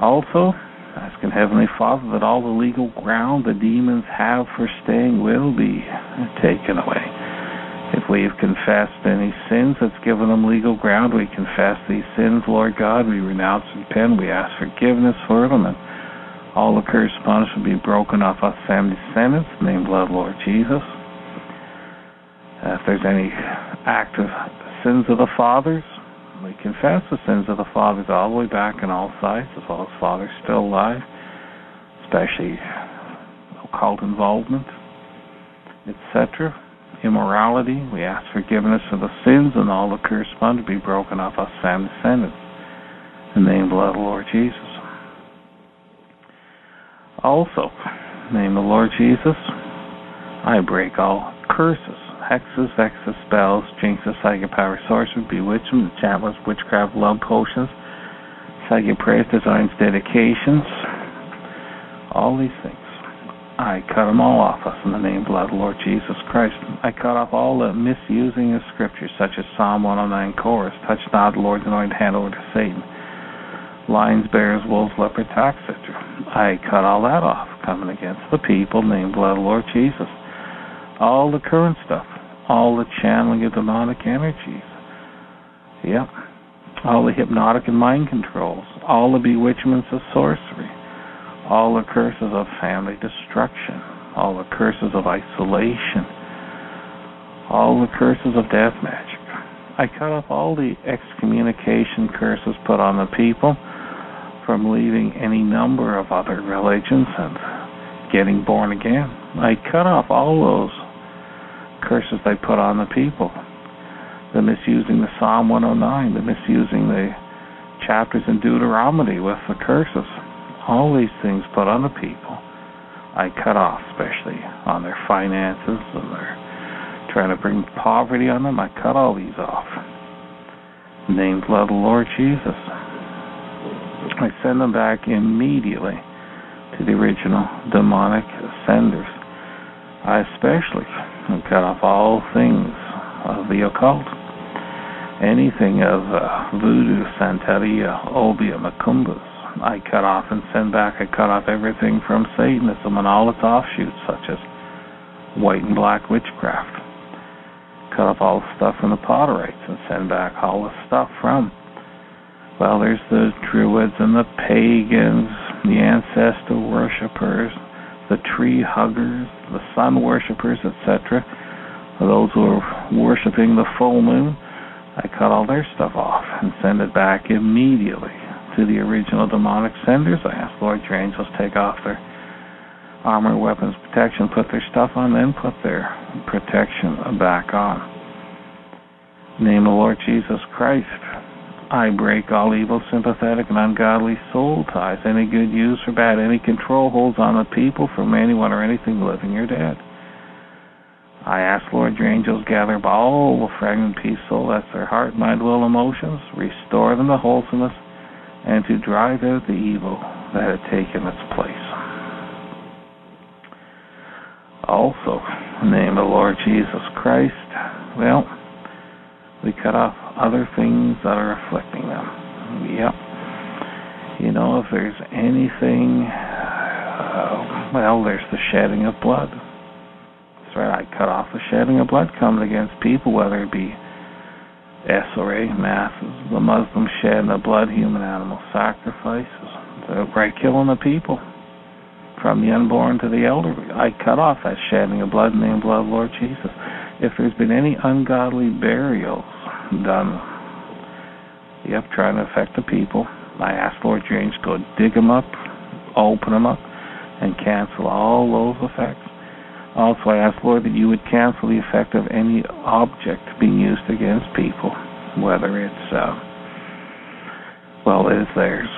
Also, asking Heavenly Father that all the legal ground the demons have for staying will be taken away. If we have confessed any sins that's given them legal ground, we confess these sins, Lord God. We renounce and repent. We ask forgiveness for them, and all the curse punishment will be broken off us family descendants. Name blood, Lord Jesus. Uh, if there's any active sins of the fathers, we confess the sins of the fathers all the way back on all sides, as well as fathers still alive, especially occult involvement, etc immorality. We ask forgiveness of the sins and all the curse upon to be broken off us and descendants. In the name of the Lord Jesus. Also, the name of the Lord Jesus, I break all curses, hexes, vexes, spells, jinxes, psychic power, sorcery, bewitchment, enchantments, witchcraft, love potions, psychic prayers, designs, dedications, all these things. I cut them all off us in the name of the Lord Jesus Christ. I cut off all the misusing of scriptures, such as Psalm 109 chorus, touch not the Lord's anointed hand over to Satan. Lions, bears, wolves, leopard, tax, etc. I cut all that off, coming against the people, named blood of the Lord Jesus. All the current stuff, all the channeling of demonic energies. Yep. All the hypnotic and mind controls, all the bewitchments of sorcery all the curses of family destruction, all the curses of isolation, all the curses of death magic. I cut off all the excommunication curses put on the people from leaving any number of other religions and getting born again. I cut off all those curses they put on the people the misusing the Psalm 109, the misusing the chapters in Deuteronomy with the curses. All these things put on the people. I cut off, especially on their finances and their trying to bring poverty on them. I cut all these off. Named of the Lord Jesus. I send them back immediately to the original demonic senders. I especially cut off all things of the occult anything of uh, voodoo, santeria, obeah, macumbas. I cut off and send back. I cut off everything from Satanism and all its offshoots, such as white and black witchcraft. Cut off all the stuff from the Potterites and send back all the stuff from. Well, there's the Druids and the pagans, the ancestor worshippers, the tree huggers, the sun worshippers, etc. Those who are worshiping the full moon I cut all their stuff off and send it back immediately to the original demonic senders. I ask Lord your angels take off their armor, weapons, protection, put their stuff on, then put their protection back on. name of Lord Jesus Christ, I break all evil, sympathetic, and ungodly soul ties, any good use or bad, any control holds on the people from anyone or anything living or dead. I ask, Lord, your angels gather up all the fragment peace soul, that's their heart, mind, will, emotions, restore them to wholesomeness, and to drive out the evil that had taken its place. Also, in the name of the Lord Jesus Christ, well, we cut off other things that are afflicting them. Yep. You know, if there's anything, uh, well, there's the shedding of blood that's right. I cut off the shedding of blood coming against people, whether it be SRA, masses, the Muslims shedding of blood, human animal sacrifices, the right killing the people, from the unborn to the elderly. I cut off that shedding of blood in the name of blood Lord Jesus. If there's been any ungodly burials done, yep, trying to affect the people, I ask Lord James go dig them up, open them up, and cancel all those effects. Also, I ask, Lord, that you would cancel the effect of any object being used against people, whether it's, uh, well, it is theirs,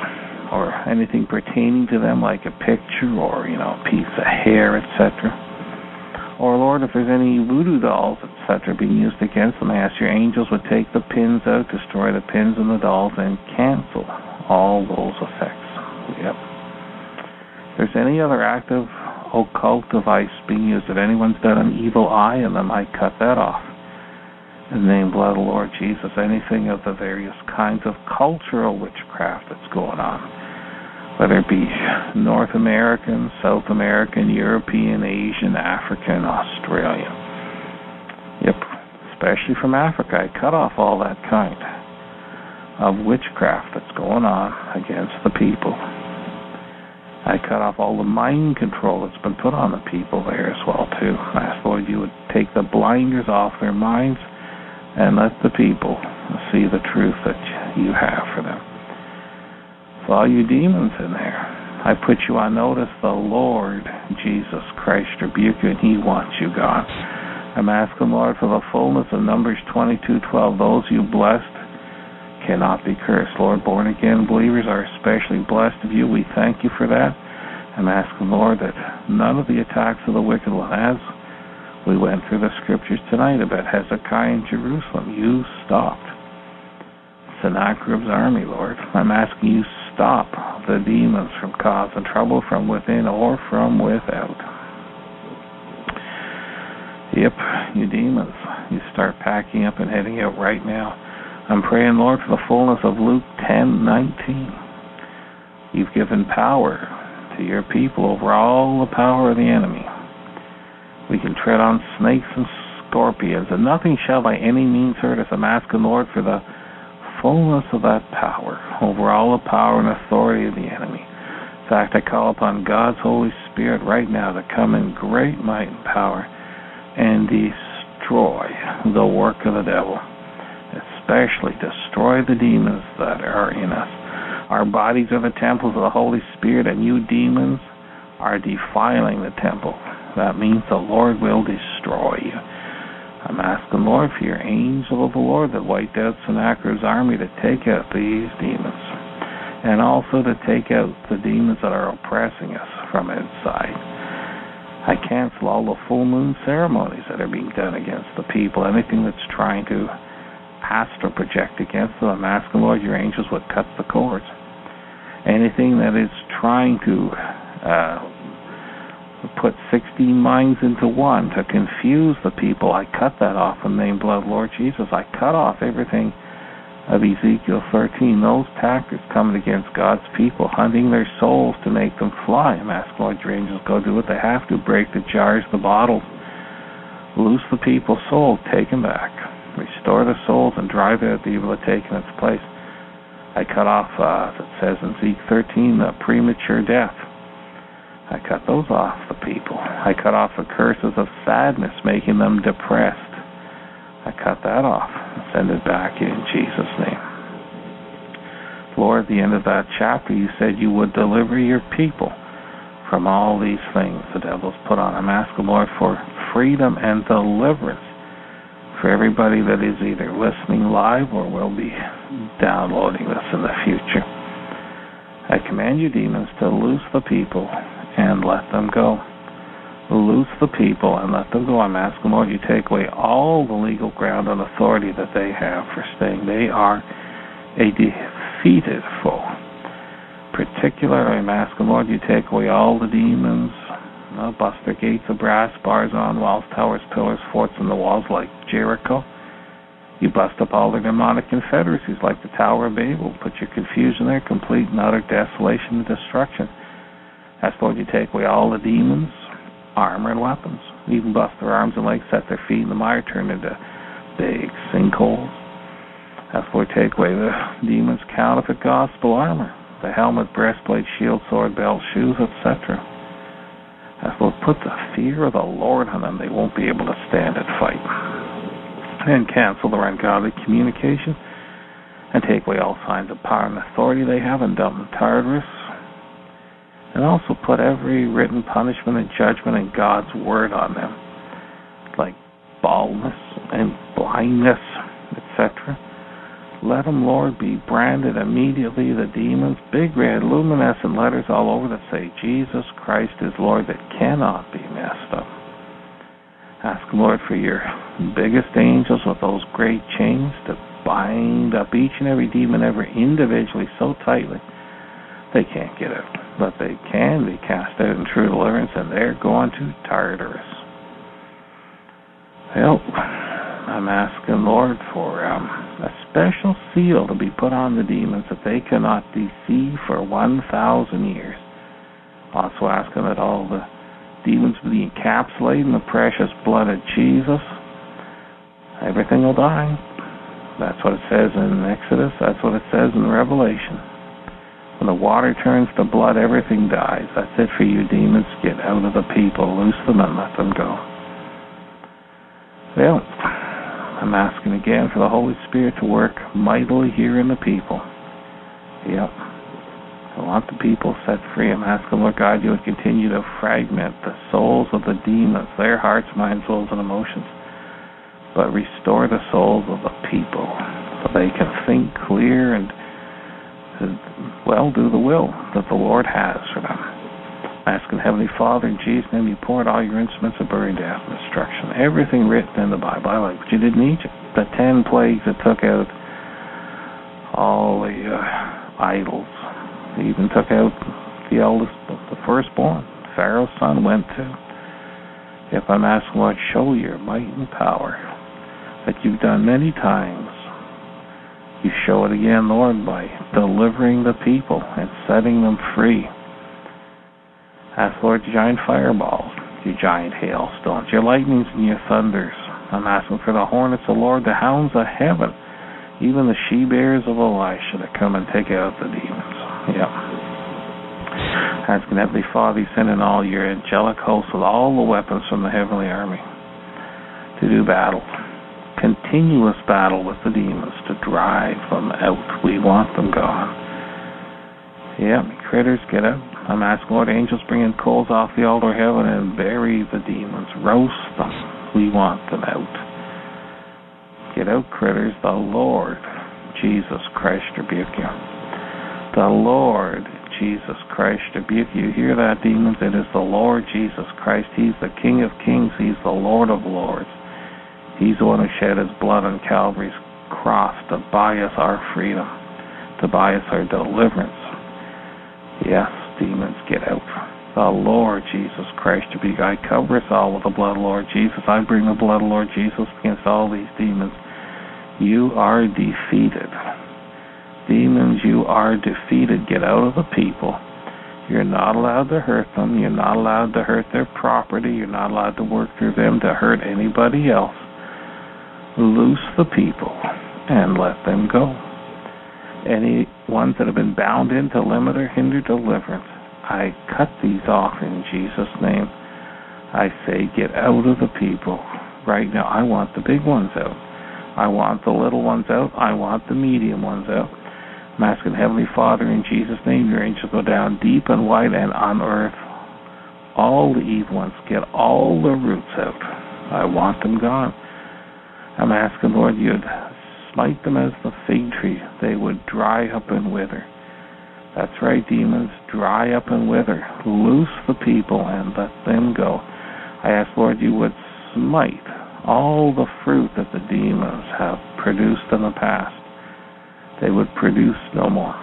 or anything pertaining to them, like a picture or, you know, a piece of hair, etc. Or, Lord, if there's any voodoo dolls, etc., being used against them, I ask your angels would take the pins out, destroy the pins and the dolls, and cancel all those effects. Yep. If there's any other active occult device being used. If anyone's done an evil eye in them, I cut that off. In the name of the Lord Jesus, anything of the various kinds of cultural witchcraft that's going on, whether it be North American, South American, European, Asian, African, Australian. Yep, especially from Africa. I cut off all that kind of witchcraft that's going on against the people. I cut off all the mind control that's been put on the people there as well too. I ask Lord you would take the blinders off their minds and let the people see the truth that you have for them. So all you demons in there, I put you on notice. The Lord Jesus Christ rebuke you, and He wants you gone. I'm asking Lord for the fullness of Numbers 22:12. Those you blessed cannot be cursed. Lord, born again believers are especially blessed of you. We thank you for that. and ask asking, Lord, that none of the attacks of the wicked one, as we went through the scriptures tonight about Hezekiah in Jerusalem, you stopped Sennacherib's army, Lord. I'm asking you stop the demons from causing trouble from within or from without. Yep, you demons, you start packing up and heading out right now. I'm praying, Lord, for the fullness of Luke 10:19. You've given power to your people over all the power of the enemy. We can tread on snakes and scorpions, and nothing shall by any means hurt us. I'm asking, Lord, for the fullness of that power over all the power and authority of the enemy. In fact, I call upon God's Holy Spirit right now to come in great might and power and destroy the work of the devil especially destroy the demons that are in us. Our bodies are the temples of the Holy Spirit, and you demons are defiling the temple. That means the Lord will destroy you. I'm asking, Lord, for your angel of the Lord that wiped out Sennacherib's army to take out these demons. And also to take out the demons that are oppressing us from inside. I cancel all the full moon ceremonies that are being done against the people, anything that's trying to astral project against them. I'm asking, Lord, your angels would cut the cords. Anything that is trying to uh, put 16 minds into one to confuse the people. I cut that off in the name blood, Lord Jesus. I cut off everything of Ezekiel 13. Those tactics coming against God's people, hunting their souls to make them fly. I'm asking Lord your angels go do what they have to, break the jars, the bottles, loose the people's souls, take them back, restore the souls, and drive out the evil that taken its place. I cut off, uh, as it says in Ezekiel 13, the premature death I cut those off the people. I cut off the curses of sadness, making them depressed. I cut that off send it back in Jesus' name. Lord, at the end of that chapter, you said you would deliver your people from all these things the devil's put on. I'm asking, Lord, for freedom and deliverance for everybody that is either listening live or will be downloading this in the future. I command you, demons, to loose the people and let them go. Loose the people and let them go. I'm asking, Lord, you take away all the legal ground and authority that they have for staying. They are a defeated foe. Particularly, I'm asking, Lord, you take away all the demons, uh, bust their gates of brass, bars on walls, towers, pillars, forts, and the walls like Jericho. You bust up all their demonic confederacies like the Tower of Babel. Put your confusion there, complete and utter desolation and destruction. Ask Lord you take away all the demons, armor, and weapons. Even bust their arms and legs, set their feet in the mire, turn into big sinkholes. Ask Lord take away the demons' counterfeit gospel armor, the helmet, breastplate, shield, sword, belt, shoes, etc. Ask Lord put the fear of the Lord on them. They won't be able to stand and fight. And cancel their ungodly communication and take away all signs of power and authority they have and dump them Tartarus and also put every written punishment and judgment in God's word on them, like baldness and blindness, etc. Let them, Lord, be branded immediately, the demons, big red luminescent letters all over that say Jesus Christ is Lord that cannot be messed up. Ask, Lord, for your biggest angels with those great chains to bind up each and every demon ever individually so tightly they can't get out but they can be cast out in true deliverance, and they're going to Tartarus. Well, I'm asking Lord for um, a special seal to be put on the demons that they cannot deceive for 1,000 years. Also asking that all the demons be encapsulated in the precious blood of Jesus. Everything will die. That's what it says in Exodus. That's what it says in Revelation. When the water turns to blood, everything dies. That's it for you, demons. Get out of the people, loose them, and let them go. Well, I'm asking again for the Holy Spirit to work mightily here in the people. Yep. I want the people set free. I'm asking, Lord God, you would continue to fragment the souls of the demons, their hearts, minds, wills, and emotions, but restore the souls of the people so they can think clear and uh, well, do the will that the Lord has for them. Asking Heavenly Father in Jesus' name, you pour out all your instruments of buried death and destruction. Everything written in the Bible, I like what you did in Egypt. The ten plagues that took out all the uh, idols. They even took out the eldest, the firstborn. Pharaoh's son went to. If I'm asking, Lord, show your might and power that you've done many times you show it again, Lord, by delivering the people and setting them free. Ask, Lord, your giant fireballs, your giant hailstones, your lightnings and your thunders. I'm asking for the hornets of the Lord, the hounds of heaven, even the she bears of Elisha to come and take out the demons. Yeah. Asking Heavenly Father, send in all your angelic hosts with all the weapons from the heavenly army to do battle continuous battle with the demons to drive them out. We want them gone. Yeah, critters, get out. I'm asking Lord angels bring in coals off the altar of heaven and bury the demons. Roast them. We want them out. Get out, critters. The Lord Jesus Christ rebuke you. The Lord Jesus Christ rebuke you. Hear that, demons? It is the Lord Jesus Christ. He's the King of kings. He's the Lord of lords. He's the one who shed his blood on Calvary's cross to buy us our freedom, to buy us our deliverance. Yes, demons, get out. The Lord Jesus Christ to be. I cover us all with the blood of Lord Jesus. I bring the blood of Lord Jesus against all these demons. You are defeated. Demons, you are defeated. Get out of the people. You're not allowed to hurt them. You're not allowed to hurt their property. You're not allowed to work through them to hurt anybody else. Loose the people and let them go. Any ones that have been bound in to limit or hinder deliverance, I cut these off in Jesus' name. I say, get out of the people. Right now, I want the big ones out. I want the little ones out. I want the medium ones out. I'm asking Heavenly Father in Jesus' name, your angels go down deep and wide and on earth. all the evil ones. Get all the roots out. I want them gone. I'm asking, Lord, you'd smite them as the fig tree. They would dry up and wither. That's right, demons. Dry up and wither. Loose the people and let them go. I ask, Lord, you would smite all the fruit that the demons have produced in the past. They would produce no more.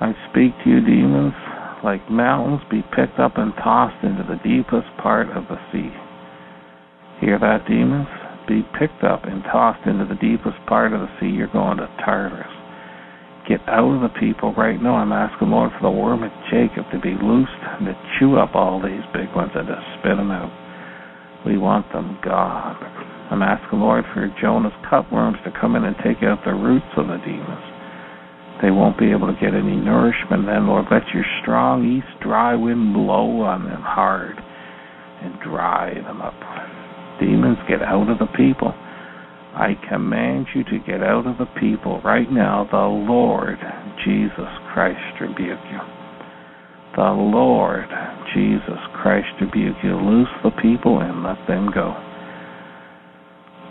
I speak to you, demons, like mountains be picked up and tossed into the deepest part of the sea. Hear that, demons? Be picked up and tossed into the deepest part of the sea. You're going to Tartarus get out of the people right now. I'm asking, Lord, for the worm of Jacob to be loosed and to chew up all these big ones and to spit them out. We want them gone. I'm asking, Lord, for Jonah's cutworms to come in and take out the roots of the demons. They won't be able to get any nourishment then, Lord. Let your strong east dry wind blow on them hard and dry them up. Demons, get out of the people. I command you to get out of the people right now. The Lord Jesus Christ rebuke you. The Lord Jesus Christ rebuke you. Loose the people and let them go.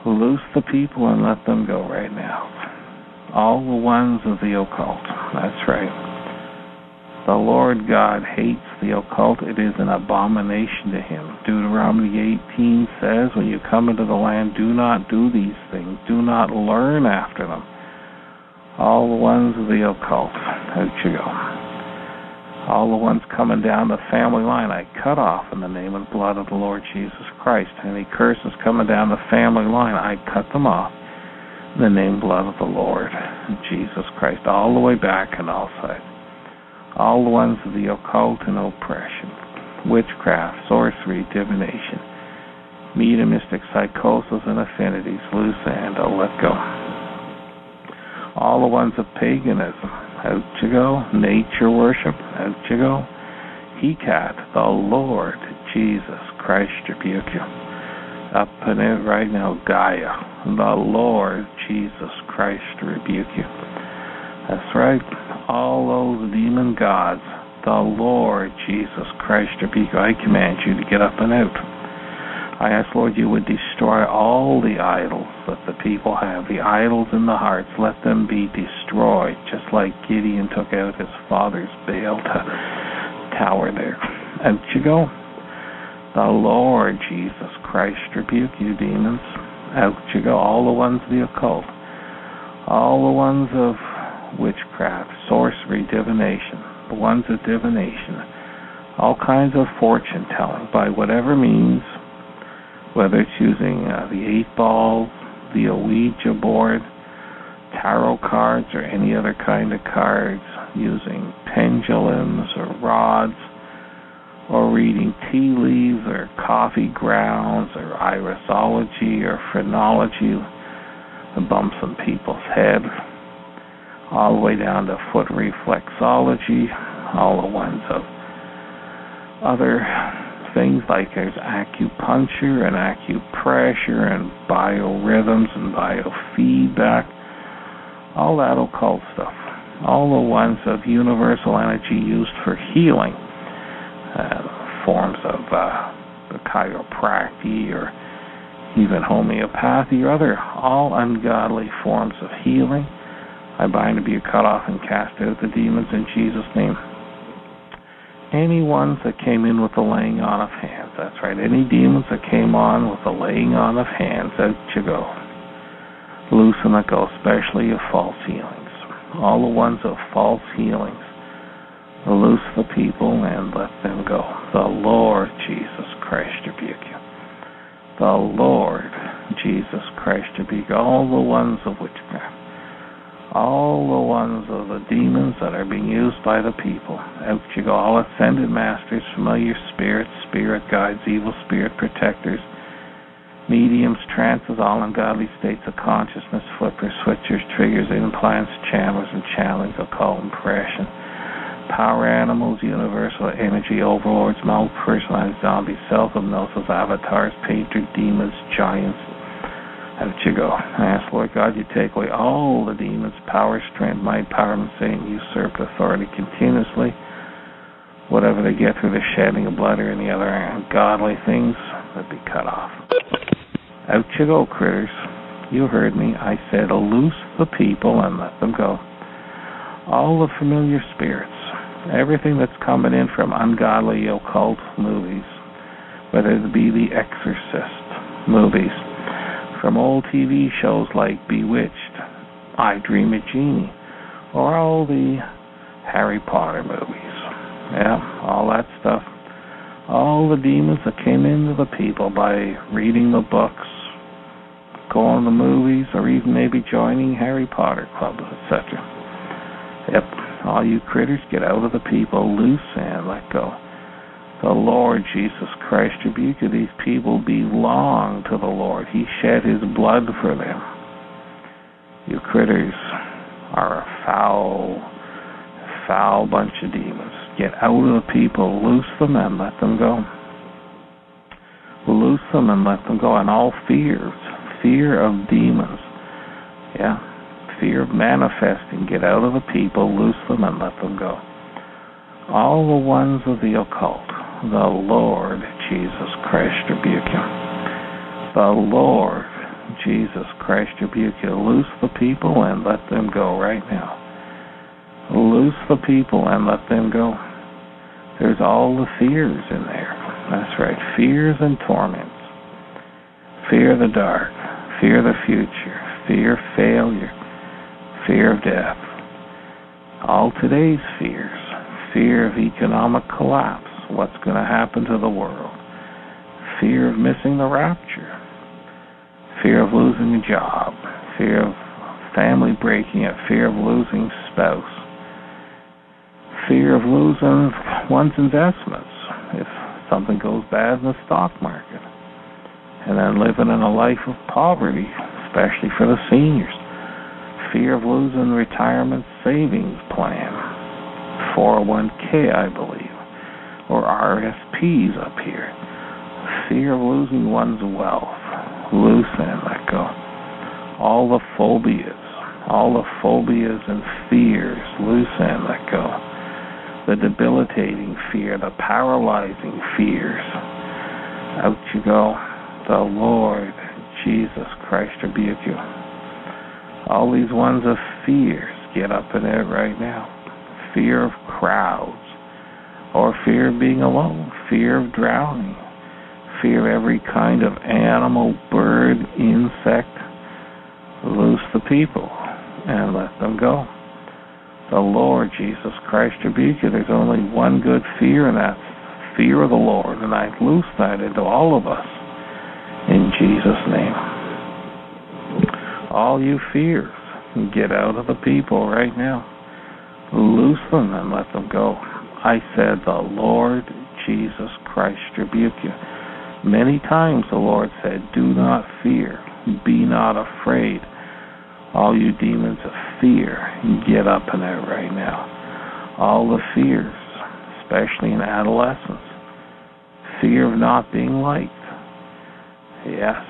Loose the people and let them go right now. All the ones of the occult. That's right. The Lord God hates the occult. It is an abomination to him. Deuteronomy 18 says, When you come into the land, do not do these things. Do not learn after them. All the ones of the occult. Out you go. All the ones coming down the family line, I cut off in the name and blood of the Lord Jesus Christ. Any curses coming down the family line, I cut them off in the name and blood of the Lord Jesus Christ, all the way back and all sides all the ones of the occult and oppression, witchcraft, sorcery, divination, mediumistic psychosis and affinities, loose and oh, let go. All the ones of paganism, out you go. Nature worship, out you go. Hecat, the Lord Jesus Christ rebuke you. Up in in right now, Gaia, the Lord Jesus Christ rebuke you. That's right all those demon gods, the Lord Jesus Christ your rebuke I command you to get up and out. I ask, Lord, you would destroy all the idols that the people have, the idols in the hearts. Let them be destroyed, just like Gideon took out his father's Baal tower there. Out you go. The Lord Jesus Christ rebuke you, demons. Out you go. All the ones of the occult. All the ones of witchcraft, sorcery, divination, the ones of divination, all kinds of fortune telling by whatever means, whether it's using uh, the eight ball, the Ouija board, tarot cards, or any other kind of cards, using pendulums or rods, or reading tea leaves or coffee grounds or irisology or phrenology, the bumps on people's head all the way down to foot reflexology, all the ones of other things like there's acupuncture and acupressure and biorhythms and biofeedback, all that occult stuff, all the ones of universal energy used for healing, uh, forms of uh, the chiropractic or even homeopathy or other all ungodly forms of healing. I bind to be cut off and cast out the demons in Jesus' name. Any ones that came in with the laying on of hands, that's right, any demons that came on with the laying on of hands, out you go. Loosen that go, especially of false healings. All the ones of false healings. Loose the people and let them go. The Lord Jesus Christ rebuke you the Lord Jesus Christ be all the ones of witchcraft, all the ones of the demons that are being used by the people. Out you go, all ascended masters, familiar spirits, spirit guides, evil spirit protectors, mediums, trances, all ungodly states of consciousness, flippers, switchers, triggers, implants, channelers, and channelings, occult impression power animals, universal energy overlords, personalized zombies, self-hypnosis, avatars, painter, demons, giants. Out you go. I ask, Lord God, you take away all the demons, power, strength, might, power, and Satan, usurped authority continuously. Whatever they get through the shedding of blood or any other ungodly things, let be cut off. Out you go, critters. You heard me. I said, loose the people and let them go. All the familiar spirits, everything that's coming in from ungodly occult movies, whether it be the Exorcist movies, from old TV shows like Bewitched, I Dream a Jeannie, or all the Harry Potter movies. Yeah, all that stuff. All the demons that came into the people by reading the books, going to the movies, or even maybe joining Harry Potter clubs, etc. Yep, all you critters, get out of the people, loose and let go. The Lord Jesus Christ rebuke you. These people belong to the Lord. He shed his blood for them. You critters are a foul, foul bunch of demons. Get out of the people, loose them and let them go. Loose them and let them go. And all fears, fear of demons. Yeah, fear of manifesting, get out of the people, loose them, and let them go. All the ones of the occult, the Lord Jesus Christ rebuke you. The Lord Jesus Christ rebuke you. Loose the people and let them go right now. Loose the people and let them go. There's all the fears in there. That's right. Fears and torments. Fear the dark. Fear the future. Fear failure fear of death, all today's fears, fear of economic collapse, what's going to happen to the world, fear of missing the rapture, fear of losing a job, fear of family breaking up, fear of losing spouse, fear of losing one's investments if something goes bad in the stock market, and then living in a life of poverty, especially for the seniors. Fear of losing retirement savings plan, 401k, I believe, or RSPs up here. Fear of losing one's wealth, loose and let go. All the phobias, all the phobias and fears, loose and let go. The debilitating fear, the paralyzing fears. Out you go. The Lord Jesus Christ rebuke you. All these ones of fears get up in it right now. Fear of crowds, or fear of being alone, fear of drowning, fear of every kind of animal, bird, insect. Loose the people and let them go. The Lord Jesus Christ rebuke you. There's only one good fear, and that's fear of the Lord. And I loose that into all of us in Jesus' name all you fears. Get out of the people right now. Loose them and let them go. I said, The Lord Jesus Christ rebuke you. Many times the Lord said, Do not fear, be not afraid. All you demons of fear, get up in there right now. All the fears, especially in adolescence. Fear of not being liked. Yes,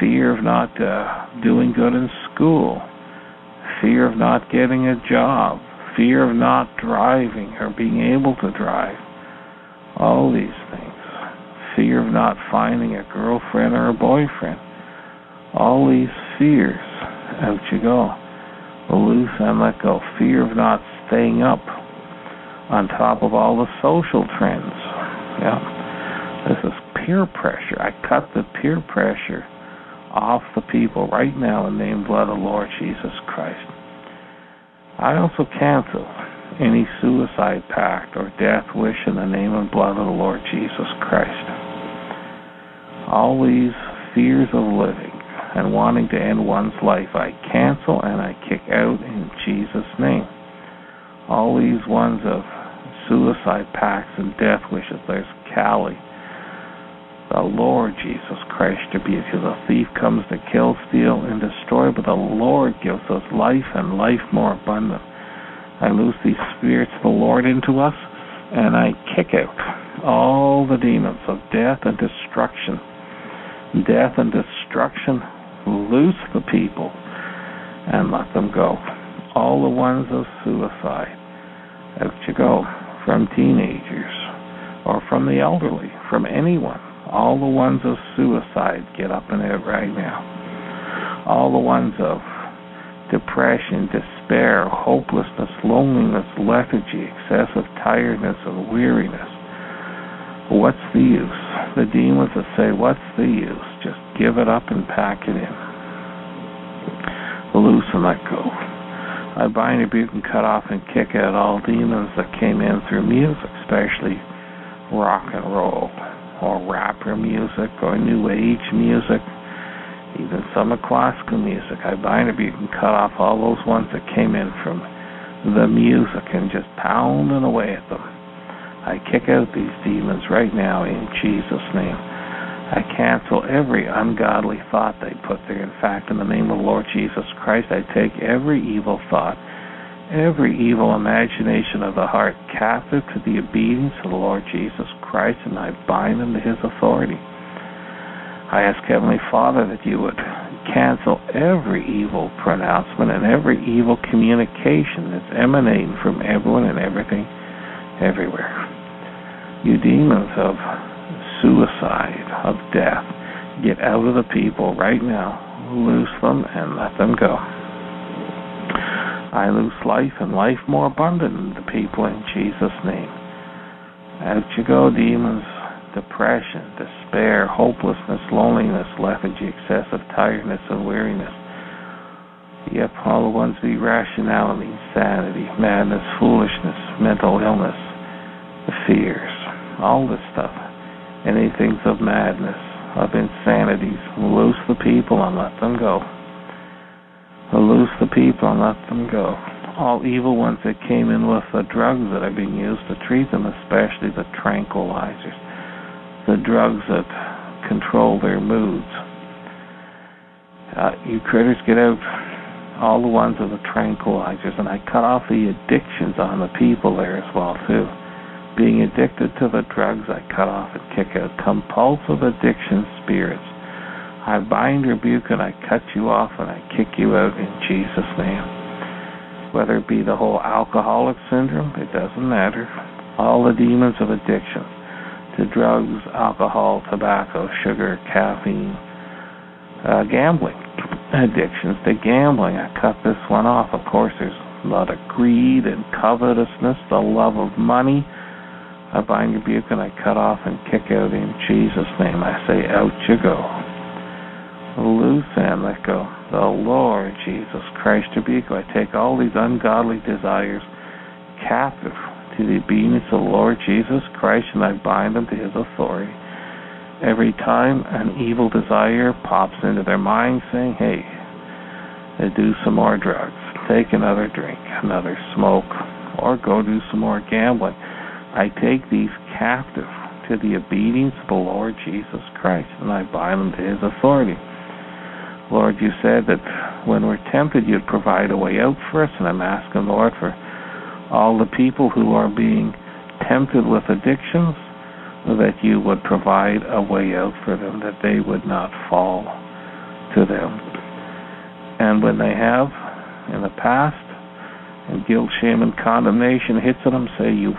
fear of not uh, doing good in school, fear of not getting a job, fear of not driving or being able to drive, all these things, fear of not finding a girlfriend or a boyfriend. All these fears, out you go. Loose and let go. Fear of not staying up on top of all the social trends. Yeah. This is peer pressure. I cut the peer pressure off the people right now in the name blood of the Lord Jesus Christ. I also cancel any suicide pact or death wish in the name and blood of the Lord Jesus Christ. All these fears of living and wanting to end one's life, I cancel and I kick out in Jesus' name. All these ones of suicide pacts and death wishes, there's Kali. The Lord Jesus Christ to be because a thief comes to kill, steal, and destroy, but the Lord gives us life and life more abundant. I loose these spirits of the Lord into us, and I kick out all the demons of death and destruction. Death and destruction, loose the people and let them go. All the ones of suicide, out you go, from teenagers or from the elderly, from anyone. All the ones of suicide, get up and out right now. All the ones of depression, despair, hopelessness, loneliness, lethargy, excessive tiredness, and weariness. What's the use? The demons that say, What's the use? Just give it up and pack it in. Loose and let go. I bind, rebuke, and cut off and kick out all demons that came in through music, especially rock and roll, or rapper music, or new age music, even some of classical music. I bind up, you can cut off all those ones that came in from the music and just pounding away at them. I kick out these demons right now in Jesus' name. I cancel every ungodly thought they put there. In fact, in the name of the Lord Jesus Christ, I take every evil thought, every evil imagination of the heart captive to the obedience of the Lord Jesus Christ, and I bind them to his authority. I ask Heavenly Father that you would cancel every evil pronouncement and every evil communication that's emanating from everyone and everything everywhere. You demons of suicide, of death, get out of the people right now. Loose them and let them go. I loose life and life more abundant in the people in Jesus' name. Out you go, demons depression, despair, hopelessness, loneliness, lethargy, excessive tiredness, and weariness. Yep, all the ones be rationality, insanity, madness, foolishness, mental illness, the fears, all this stuff. Anything of madness, of insanities. Loose the people and let them go. Loose the people and let them go. All evil ones that came in with the drugs that are being used to treat them, especially the tranquilizers the drugs that control their moods. Uh, you critters get out all the ones of the tranquilizers, and I cut off the addictions on the people there as well too. Being addicted to the drugs, I cut off and kick out compulsive addiction spirits. I bind, rebuke, and I cut you off, and I kick you out in Jesus' name. Whether it be the whole alcoholic syndrome, it doesn't matter. All the demons of addiction to drugs, alcohol, tobacco, sugar, caffeine, uh, gambling addictions to gambling. I cut this one off. Of course, there's a lot of greed and covetousness, the love of money. I bind, rebuke, and I cut off and kick out in Jesus' name. I say, out you go. Loose and let go. The Lord Jesus Christ rebuke. I take all these ungodly desires captive to the obedience of the Lord Jesus Christ, and I bind them to his authority. Every time an evil desire pops into their mind saying, hey, do some more drugs, take another drink, another smoke, or go do some more gambling, I take these captive to the obedience of the Lord Jesus Christ, and I bind them to his authority. Lord, you said that when we're tempted, you'd provide a way out for us, and I'm asking, Lord, for all the people who are being tempted with addictions, that you would provide a way out for them, that they would not fall to them. And when they have in the past, and guilt, shame, and condemnation hits them, say, You've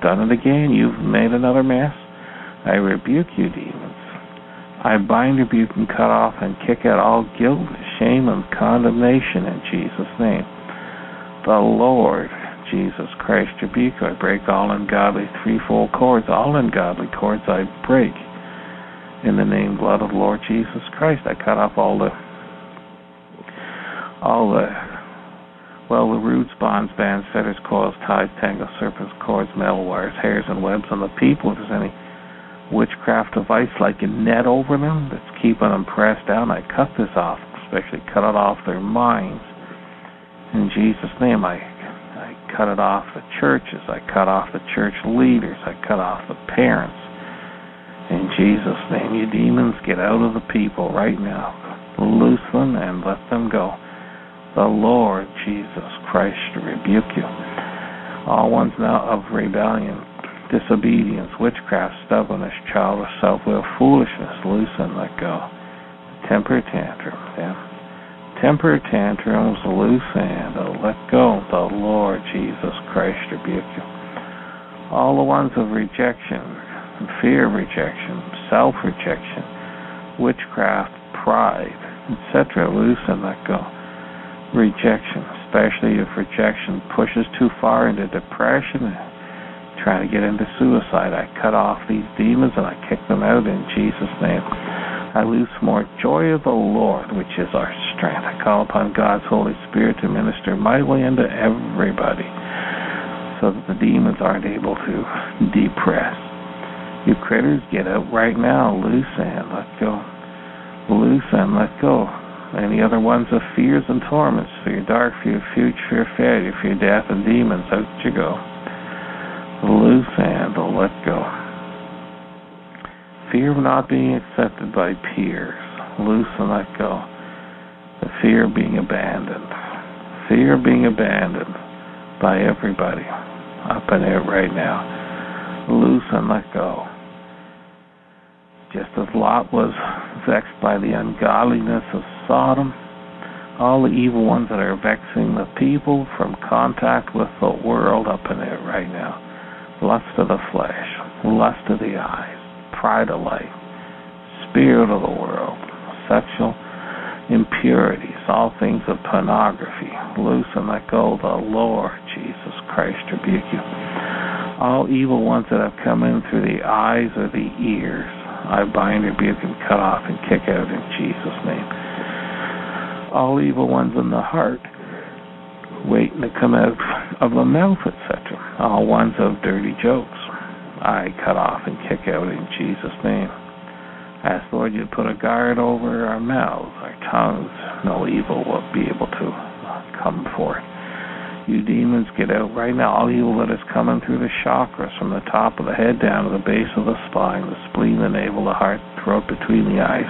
done it again, you've made another mess. I rebuke you, demons. I bind, rebuke, and cut off and kick out all guilt, shame, and condemnation in Jesus' name. The Lord Jesus Christ rebuke. I break all ungodly threefold cords, all ungodly cords I break. In the name blood of the Lord Jesus Christ, I cut off all the all the well the roots, bonds, bands, fetters, coils, ties, tangles, serpents, cords, metal wires, hairs, and webs on the people. If there's any witchcraft device like a net over them that's keeping them pressed down, I cut this off, especially cut it off their minds. In Jesus' name, I I cut it off the churches, I cut off the church leaders, I cut off the parents. In Jesus' name, you demons, get out of the people right now. Loose them and let them go. The Lord Jesus Christ rebuke you. All ones now of rebellion, disobedience, witchcraft, stubbornness, childish self-will, foolishness, loose and let go. Temper tantrum, yeah. Temper tantrums, loose and let go. The Lord Jesus Christ rebuke you. All the ones of rejection, fear of rejection, self rejection, witchcraft, pride, etc. Loose and let go. Rejection, especially if rejection pushes too far into depression, trying to get into suicide. I cut off these demons and I kick them out in Jesus' name. I lose more joy of the Lord, which is our strength. I call upon God's Holy Spirit to minister mightily into everybody so that the demons aren't able to depress. You critters, get out right now. Loose and let go. Loose and let go. Any other ones of fears and torments for your dark, your future, your failure, your death and demons, out you go. Loose and let go. Fear of not being accepted by peers. Loose and let go. The fear of being abandoned. Fear of being abandoned by everybody. Up in there right now. Loose and let go just as Lot was vexed by the ungodliness of Sodom, all the evil ones that are vexing the people from contact with the world up in it right now. Lust of the flesh, lust of the eyes, pride of life, spirit of the world, sexual impurities, all things of pornography. Loose and let go the Lord Jesus Christ rebuke you. All evil ones that have come in through the eyes or the ears, I bind, rebuke, and cut off and kick out in Jesus' name. All evil ones in the heart, waiting to come out of the mouth, etc. All ones of dirty jokes, I cut off and kick out in Jesus' name. Ask Lord you put a guard over our mouths, our tongues. No evil will be able to come forth. You demons, get out right now. All evil that is coming through the chakras, from the top of the head down to the base of the spine, the spleen, the navel, the heart, throat, between the eyes.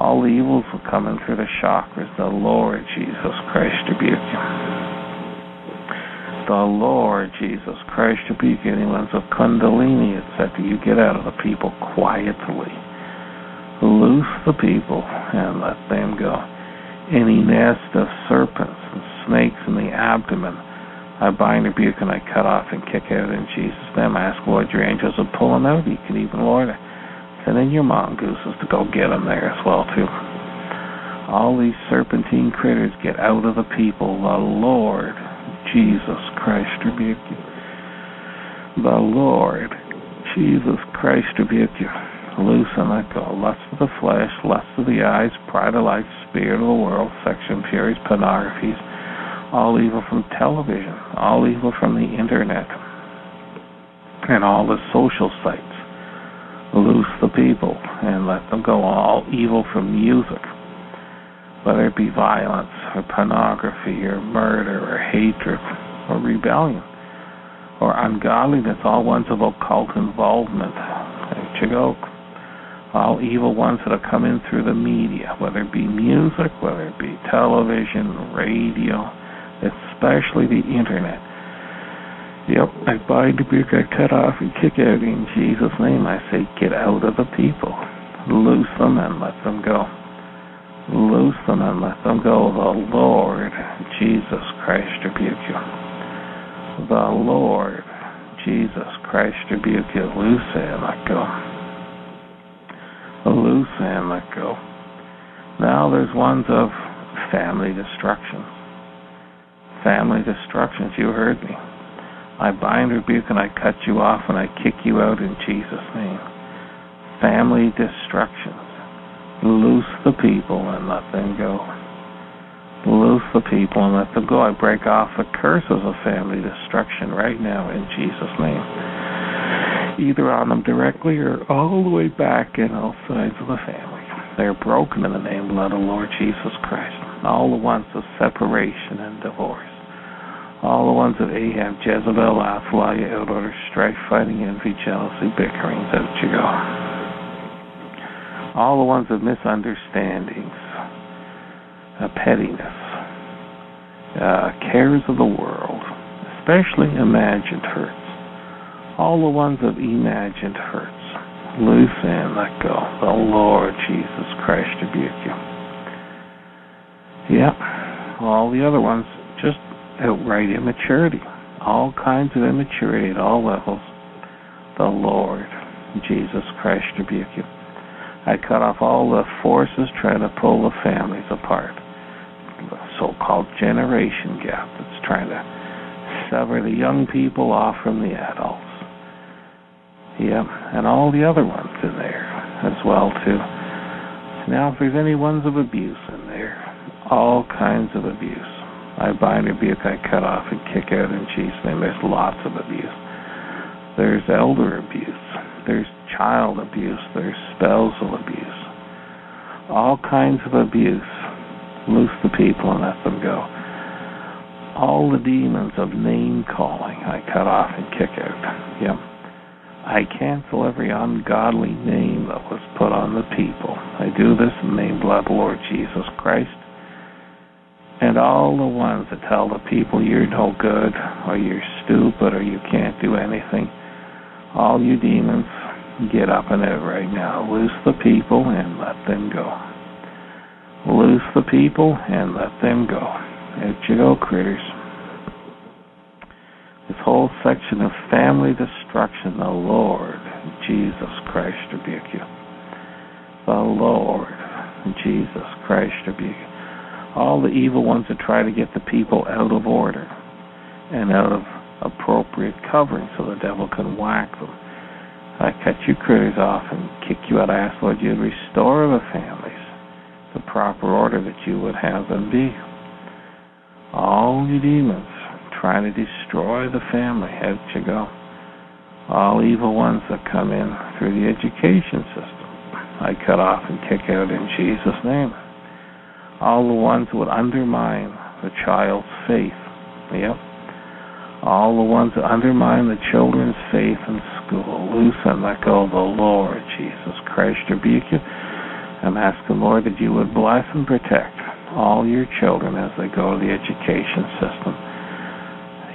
All the evils come in through the chakras. The Lord Jesus Christ rebuke you. The Lord Jesus Christ you. Anyone's of Kundalini, etc. You get out of the people quietly. Loose the people and let them go. Any nest of serpents and snakes in the abdomen. I bind, rebuke, and I cut off and kick out in Jesus' name. I ask, Lord, your angels to pull them out. You can even, Lord, send in your mongooses to go get them there as well, too. All these serpentine critters get out of the people. The Lord Jesus Christ rebuke you. The Lord Jesus Christ rebuke you. Loose and let go. Lust of the flesh, lust of the eyes, pride of life, spirit of the world, section, furies, pornographies, all evil from television, all evil from the internet, and all the social sites. Loose the people and let them go. All evil from music, whether it be violence or pornography or murder or hatred or rebellion or ungodliness, all ones of occult involvement. Go. All evil ones that have come in through the media, whether it be music, whether it be television, radio, especially the internet. Yep, I bind, rebuke, I cut off, and kick out in Jesus' name. I say, get out of the people. Loose them and let them go. Loose them and let them go. The Lord Jesus Christ rebuke you. The Lord Jesus Christ, rebuke you. Loose and let go. Loose and let go. Now there's ones of family destruction. Family destructions, you heard me. I bind, rebuke, and I cut you off, and I kick you out in Jesus' name. Family destructions. Loose the people and let them go. Loose the people and let them go. I break off the curses of family destruction right now in Jesus' name. Either on them directly or all the way back in all sides of the family. They're broken in the name of the Lord Jesus Christ. All the ones of separation and divorce. All the ones of Ahab, Jezebel, Athaliah, outorder, strife, fighting, envy, jealousy, bickering, out you go. All the ones of misunderstandings, uh, pettiness, uh, cares of the world, especially imagined hurts. All the ones of imagined hurts loose and let go. The Lord Jesus Christ rebuke you. Yep. All the other ones, just outright immaturity. All kinds of immaturity at all levels. The Lord Jesus Christ rebuke you. I cut off all the forces trying to pull the families apart. The so called generation gap that's trying to sever the young people off from the adults. Yep, and all the other ones in there as well too. Now, if there's any ones of abuse in there, all kinds of abuse. I bind, rebuke, I cut off, and kick out in Jesus' name. There's lots of abuse. There's elder abuse. There's child abuse. There's spousal abuse. All kinds of abuse. Loose the people and let them go. All the demons of name calling, I cut off and kick out. Yep. I cancel every ungodly name that was put on the people. I do this in the name of the Lord Jesus Christ. And all the ones that tell the people you're no good, or you're stupid, or you can't do anything, all you demons, get up and out right now. Loose the people and let them go. Loose the people and let them go. Out you go, critters this whole section of family destruction, the Lord Jesus Christ rebuke you. The Lord Jesus Christ rebuke you. All the evil ones that try to get the people out of order and out of appropriate covering so the devil can whack them. I cut you critters off and kick you out. I ask, Lord, you'd restore the families, the proper order that you would have them be. All you demons trying to destroy the family. Out you go. All evil ones that come in through the education system, I cut off and kick out in Jesus' name. All the ones that would undermine the child's faith. Yep. All the ones that undermine the children's faith in school. Loose and let go of the Lord Jesus Christ rebuke you. I'm asking, Lord, that you would bless and protect all your children as they go to the education system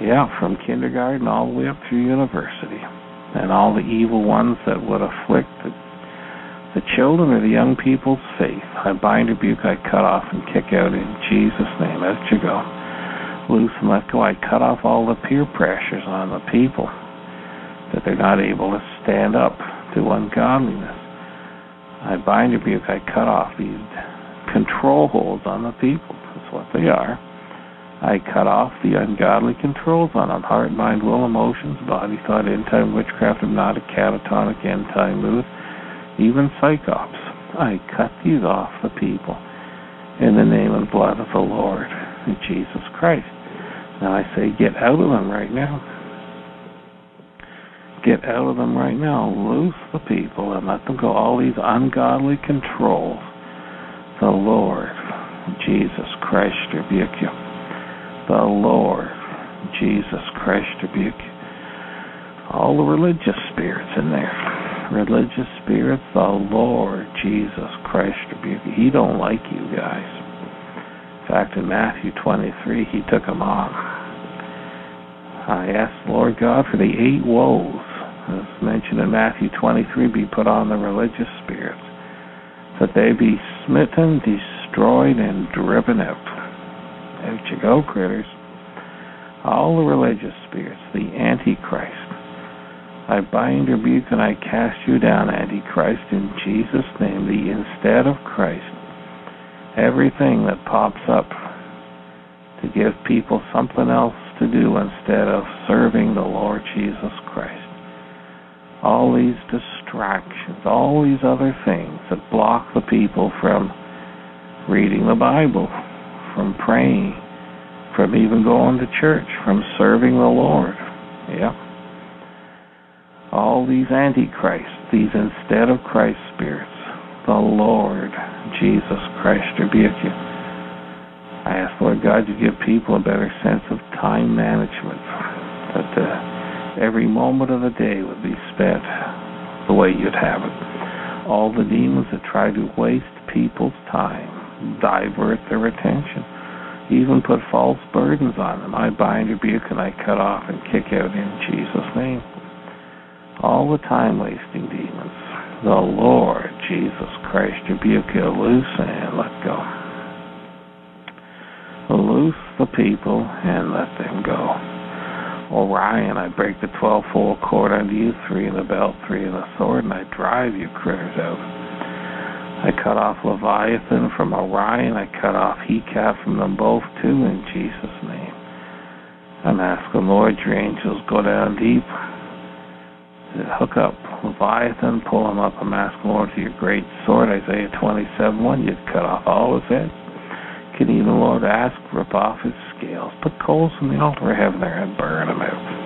yeah, from kindergarten all the way up through university, and all the evil ones that would afflict the, the children or the young people's faith. I bind, rebuke, I cut off, and kick out in Jesus' name. Out you go. Loose and let go. I cut off all the peer pressures on the people that they're not able to stand up to ungodliness. I bind, rebuke, I cut off these control holds on the people. That's what they are. I cut off the ungodly controls on them heart, mind, will, emotions, body, thought, end time, witchcraft, hypnotic, catatonic, end time mood, even psychops. I cut these off the people in the name and blood of the Lord Jesus Christ. Now I say, get out of them right now. Get out of them right now. Loose the people and let them go. All these ungodly controls. The Lord Jesus Christ rebuke you the Lord Jesus Christ rebuke all the religious spirits in there. Religious spirits, the Lord Jesus Christ rebuke you. He don't like you guys. In fact, in Matthew 23, He took them off. I asked Lord God for the eight woes, as mentioned in Matthew 23, be put on the religious spirits, that they be smitten, destroyed, and driven out. Out you go, critters. All the religious spirits, the Antichrist, I bind, rebuke, and I cast you down, Antichrist, in Jesus' name, the instead of Christ. Everything that pops up to give people something else to do instead of serving the Lord Jesus Christ. All these distractions, all these other things that block the people from reading the Bible, from praying, from even going to church, from serving the Lord. Yeah. All these antichrists, these instead of Christ spirits, the Lord Jesus Christ rebuke you. I ask, Lord God, to give people a better sense of time management, that uh, every moment of the day would be spent the way you'd have it. All the demons that try to waste people's time, divert their attention, even put false burdens on them, I bind, rebuke, and I cut off and kick out in Jesus' name. All the time wasting demons, the Lord Jesus Christ rebuke you, loose and let go loose the people and let them go. Orion, I break the twelve-fold cord unto you, three in the belt, three in the sword, and I drive you critters out. I cut off Leviathan from Orion, I cut off Hecab from them both too, in Jesus' name. I'm asking, Lord, your angels go down deep, hook up Leviathan, pull him up. I'm asking, Lord, your great sword, Isaiah 27 1, you'd cut off all his heads can even, Lord, ask, rip off his scales, put coals in the altar of heaven there and burn them out.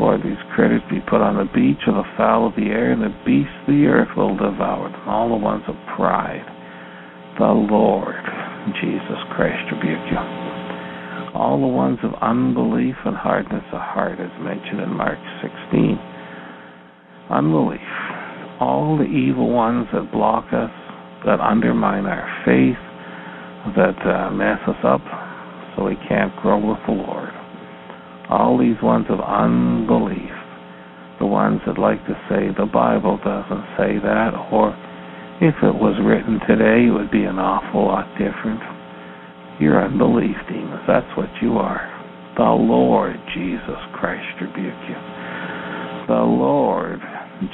Lord, these critters be put on the beach or the fowl of the air, and the beasts of the earth will devour them, all the ones of pride. The Lord, Jesus Christ, rebuke you. All the ones of unbelief and hardness of heart, as mentioned in Mark 16. Unbelief. All the evil ones that block us, that undermine our faith, that uh, mess us up so we can't grow with the Lord. All these ones of unbelief, the ones that like to say the Bible doesn't say that, or if it was written today, it would be an awful lot different. You're unbelief demons. That's what you are. The Lord Jesus Christ rebuke you. The Lord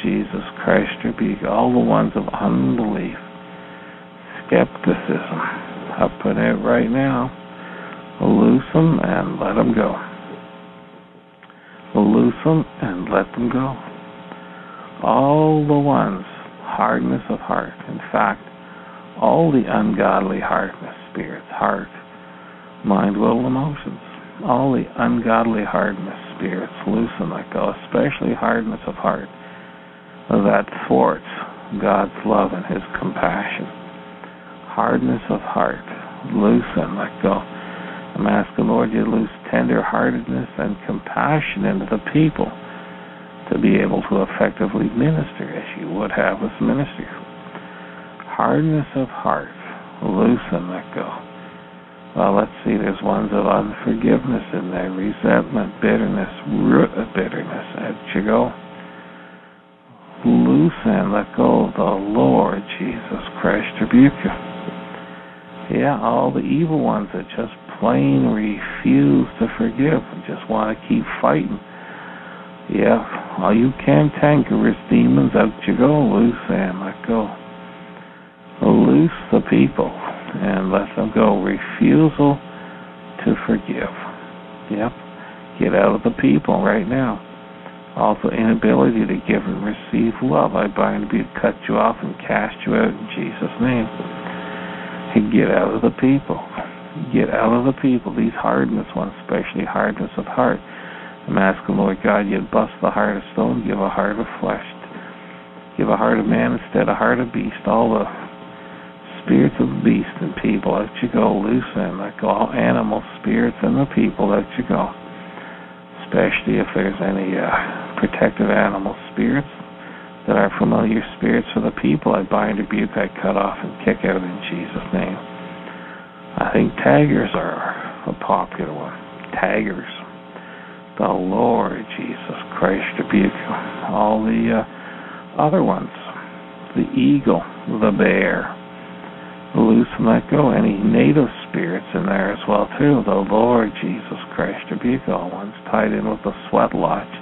Jesus Christ rebuke all the ones of unbelief, skepticism, up in it right now. Loose them and let them go. Loose them and let them go. All the ones, hardness of heart. In fact, all the ungodly hardness, spirits, heart, mind, will, emotions. All the ungodly hardness, spirits, loosen let go, especially hardness of heart that thwarts God's love and His compassion hardness of heart. Loose and let go. I'm asking, Lord, you lose tender-heartedness and compassion into the people to be able to effectively minister as you would have us minister. Hardness of heart. Loose and let go. Well, let's see, there's ones of unforgiveness in there, resentment, bitterness, root of uh, bitterness. There you go. Loose and let go of the Lord Jesus Christ rebuke you. Yeah, all the evil ones that just plain refuse to forgive just want to keep fighting. Yeah, all you cantankerous demons, out you go, loose and let go. Loose the people and let them go. Refusal to forgive. Yep, get out of the people right now. Also, inability to give and receive love. I bind you, cut you off, and cast you out in Jesus' name And get out of the people. Get out of the people. These hardness ones, especially hardness of heart. I'm asking, Lord God, you'd bust the heart of stone, give a heart of flesh. Give a heart of man instead of heart of beast. All the spirits of the beast and people, let you go. Loose them. Let go all animal spirits and the people, let you go. Especially if there's any uh, protective animal spirits that are familiar spirits for the people, I bind, rebuke, I cut off, and kick out in Jesus' name. I think taggers are a popular one. Taggers. The Lord Jesus Christ rebuke all the uh, other ones. The eagle, the bear, loose and let go. Any native spirits in there as well too. The Lord Jesus Christ rebuke all ones tied in with the sweat lodge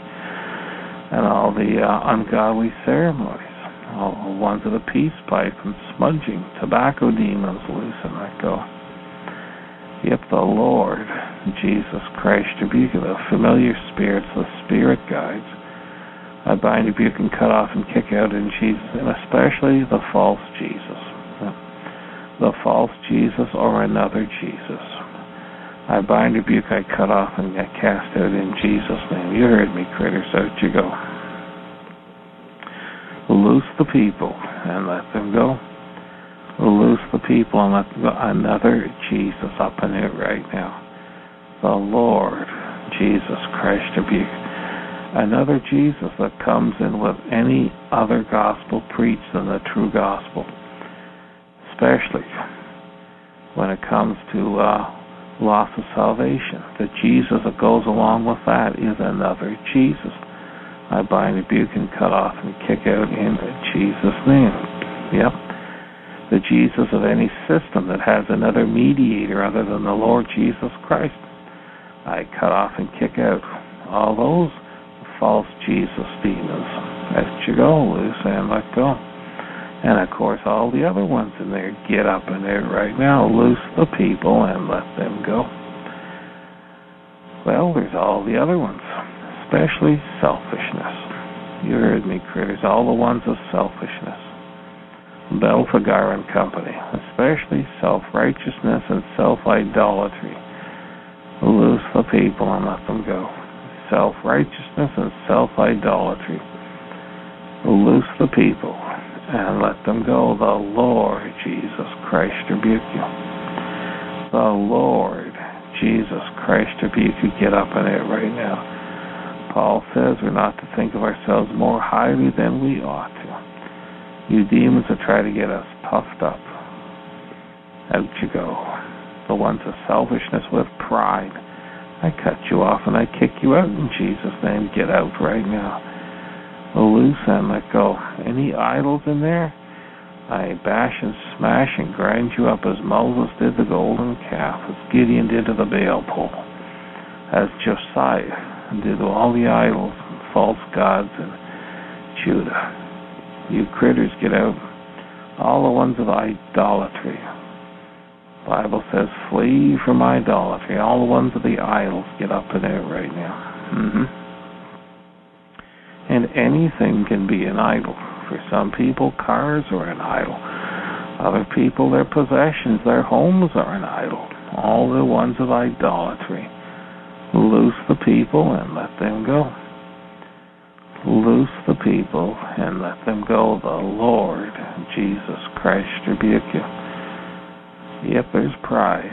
and all the uh, ungodly ceremonies, all the ones of the peace pipe and smudging, tobacco demons loose and let go. Yep, the Lord, Jesus Christ, rebuke the familiar spirits, the spirit guides. I bind, rebuke, and cut off and kick out in Jesus, and especially the false Jesus. The false Jesus or another Jesus. I bind, rebuke, I cut off, and get cast out in Jesus' name. You heard me, critters. Out you go. Loose the people and let them go. Loose the people and let. Another Jesus up in it right now. The Lord Jesus Christ rebuke. Another Jesus that comes in with any other gospel preached than the true gospel. Especially when it comes to uh, loss of salvation. The Jesus that goes along with that is another Jesus. I bind, rebuke, and cut off and kick out in Jesus' name. Yep the Jesus of any system that has another mediator other than the Lord Jesus Christ. I cut off and kick out all those false Jesus demons. Let you go, loose and let go. And of course, all the other ones in there, get up in there right now, loose the people and let them go. Well, there's all the other ones, especially selfishness. You heard me, critters, all the ones of selfishness. Belphegor and Company, especially self-righteousness and self-idolatry. Loose the people and let them go. Self-righteousness and self-idolatry. Loose the people and let them go. The Lord Jesus Christ rebuke you. The Lord Jesus Christ rebuke you. Get up in it right now. Paul says we're not to think of ourselves more highly than we ought. You demons that try to get us puffed up. Out you go. The ones of selfishness with pride. I cut you off and I kick you out in Jesus' name. Get out right now. Loose and let go. Any idols in there? I bash and smash and grind you up as Moses did the golden calf, as Gideon did to the Baal pole, as Josiah did to all the idols and false gods in Judah. You critters, get out. All the ones of idolatry. Bible says, flee from idolatry. All the ones of the idols, get up in there right now. Mm-hmm. And anything can be an idol. For some people, cars are an idol. Other people, their possessions, their homes are an idol. All the ones of idolatry. Loose the people and let them go. Loose the people and let them go. The Lord Jesus Christ rebuke you. Yep, there's pride.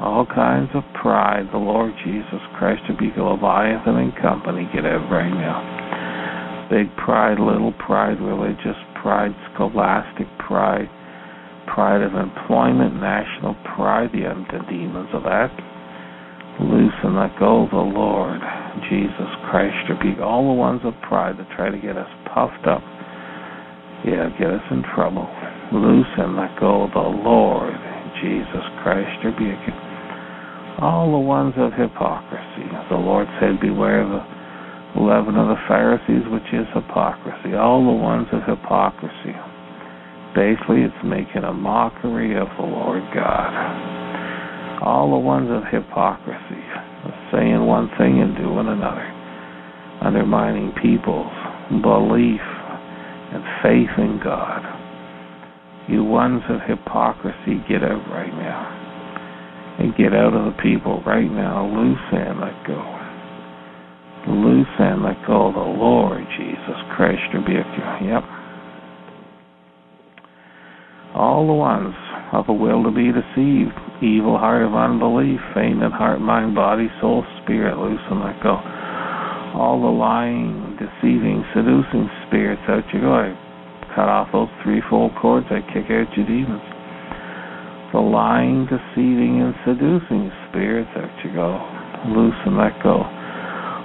All kinds of pride. The Lord Jesus Christ rebuke Leviathan and company. Get out right now. Big pride, little pride, religious pride, scholastic pride, pride of employment, national pride, the um, demons of that loose and let go the Lord Jesus Christ rebuke all the ones of pride that try to get us puffed up. Yeah, get us in trouble. Loose and let go the Lord Jesus Christ rebuke. All the ones of hypocrisy. The Lord said, Beware of the leaven of the Pharisees, which is hypocrisy. All the ones of hypocrisy. Basically, it's making a mockery of the Lord God all the ones of hypocrisy, saying one thing and doing another, undermining people's belief and faith in God. You ones of hypocrisy, get out right now. And get out of the people right now. Loose and let go. Loose and let go. The Lord Jesus Christ rebuke you. Yep. All the ones of a will to be deceived, evil heart of unbelief, fainted heart, mind, body, soul, spirit, loose and let go. All the lying, deceiving, seducing spirits, out you go. I cut off those threefold cords, I kick out your demons. The lying, deceiving, and seducing spirits, out you go. Loose and let go.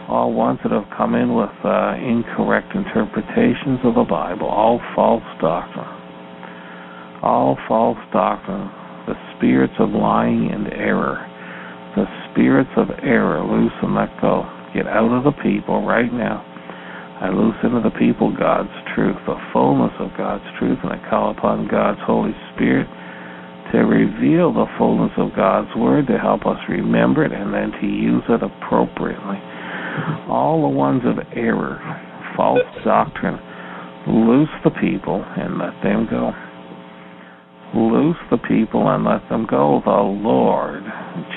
All ones that have come in with uh, incorrect interpretations of the Bible, all false doctrine. All false doctrine the spirits of lying and error. The spirits of error, loose and let go. Get out of the people right now. I loose into the people God's truth, the fullness of God's truth, and I call upon God's Holy Spirit to reveal the fullness of God's Word, to help us remember it, and then to use it appropriately. All the ones of error, false doctrine, loose the people and let them go. Loose the people and let them go. The Lord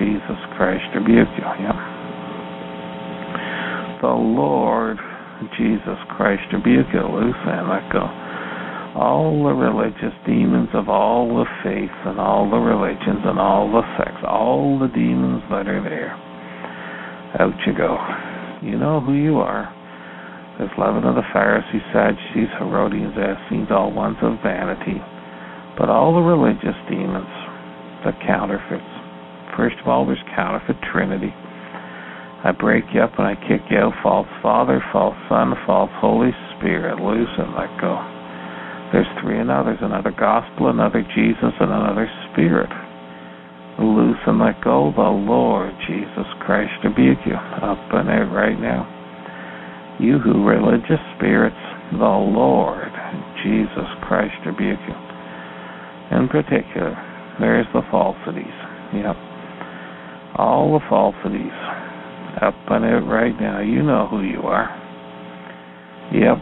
Jesus Christ rebuke you. Yeah. The Lord Jesus Christ rebuke you. Loose and let go. All the religious demons of all the faiths and all the religions and all the sects, all the demons that are there. Out you go. You know who you are. There's leaven of the Pharisees, Sadducees, Herodians, Essenes, all ones of vanity. But all the religious demons, the counterfeits. First of all, there's counterfeit Trinity. I break you up and I kick you out. False Father, false Son, false Holy Spirit. Loose and let go. There's three and others another gospel, another Jesus, and another Spirit. Loose and let go. The Lord Jesus Christ rebuke you. Up and out right now. You who religious spirits, the Lord Jesus Christ rebuke you. In particular, there's the falsities. Yep. All the falsities. Up on it right now. You know who you are. Yep.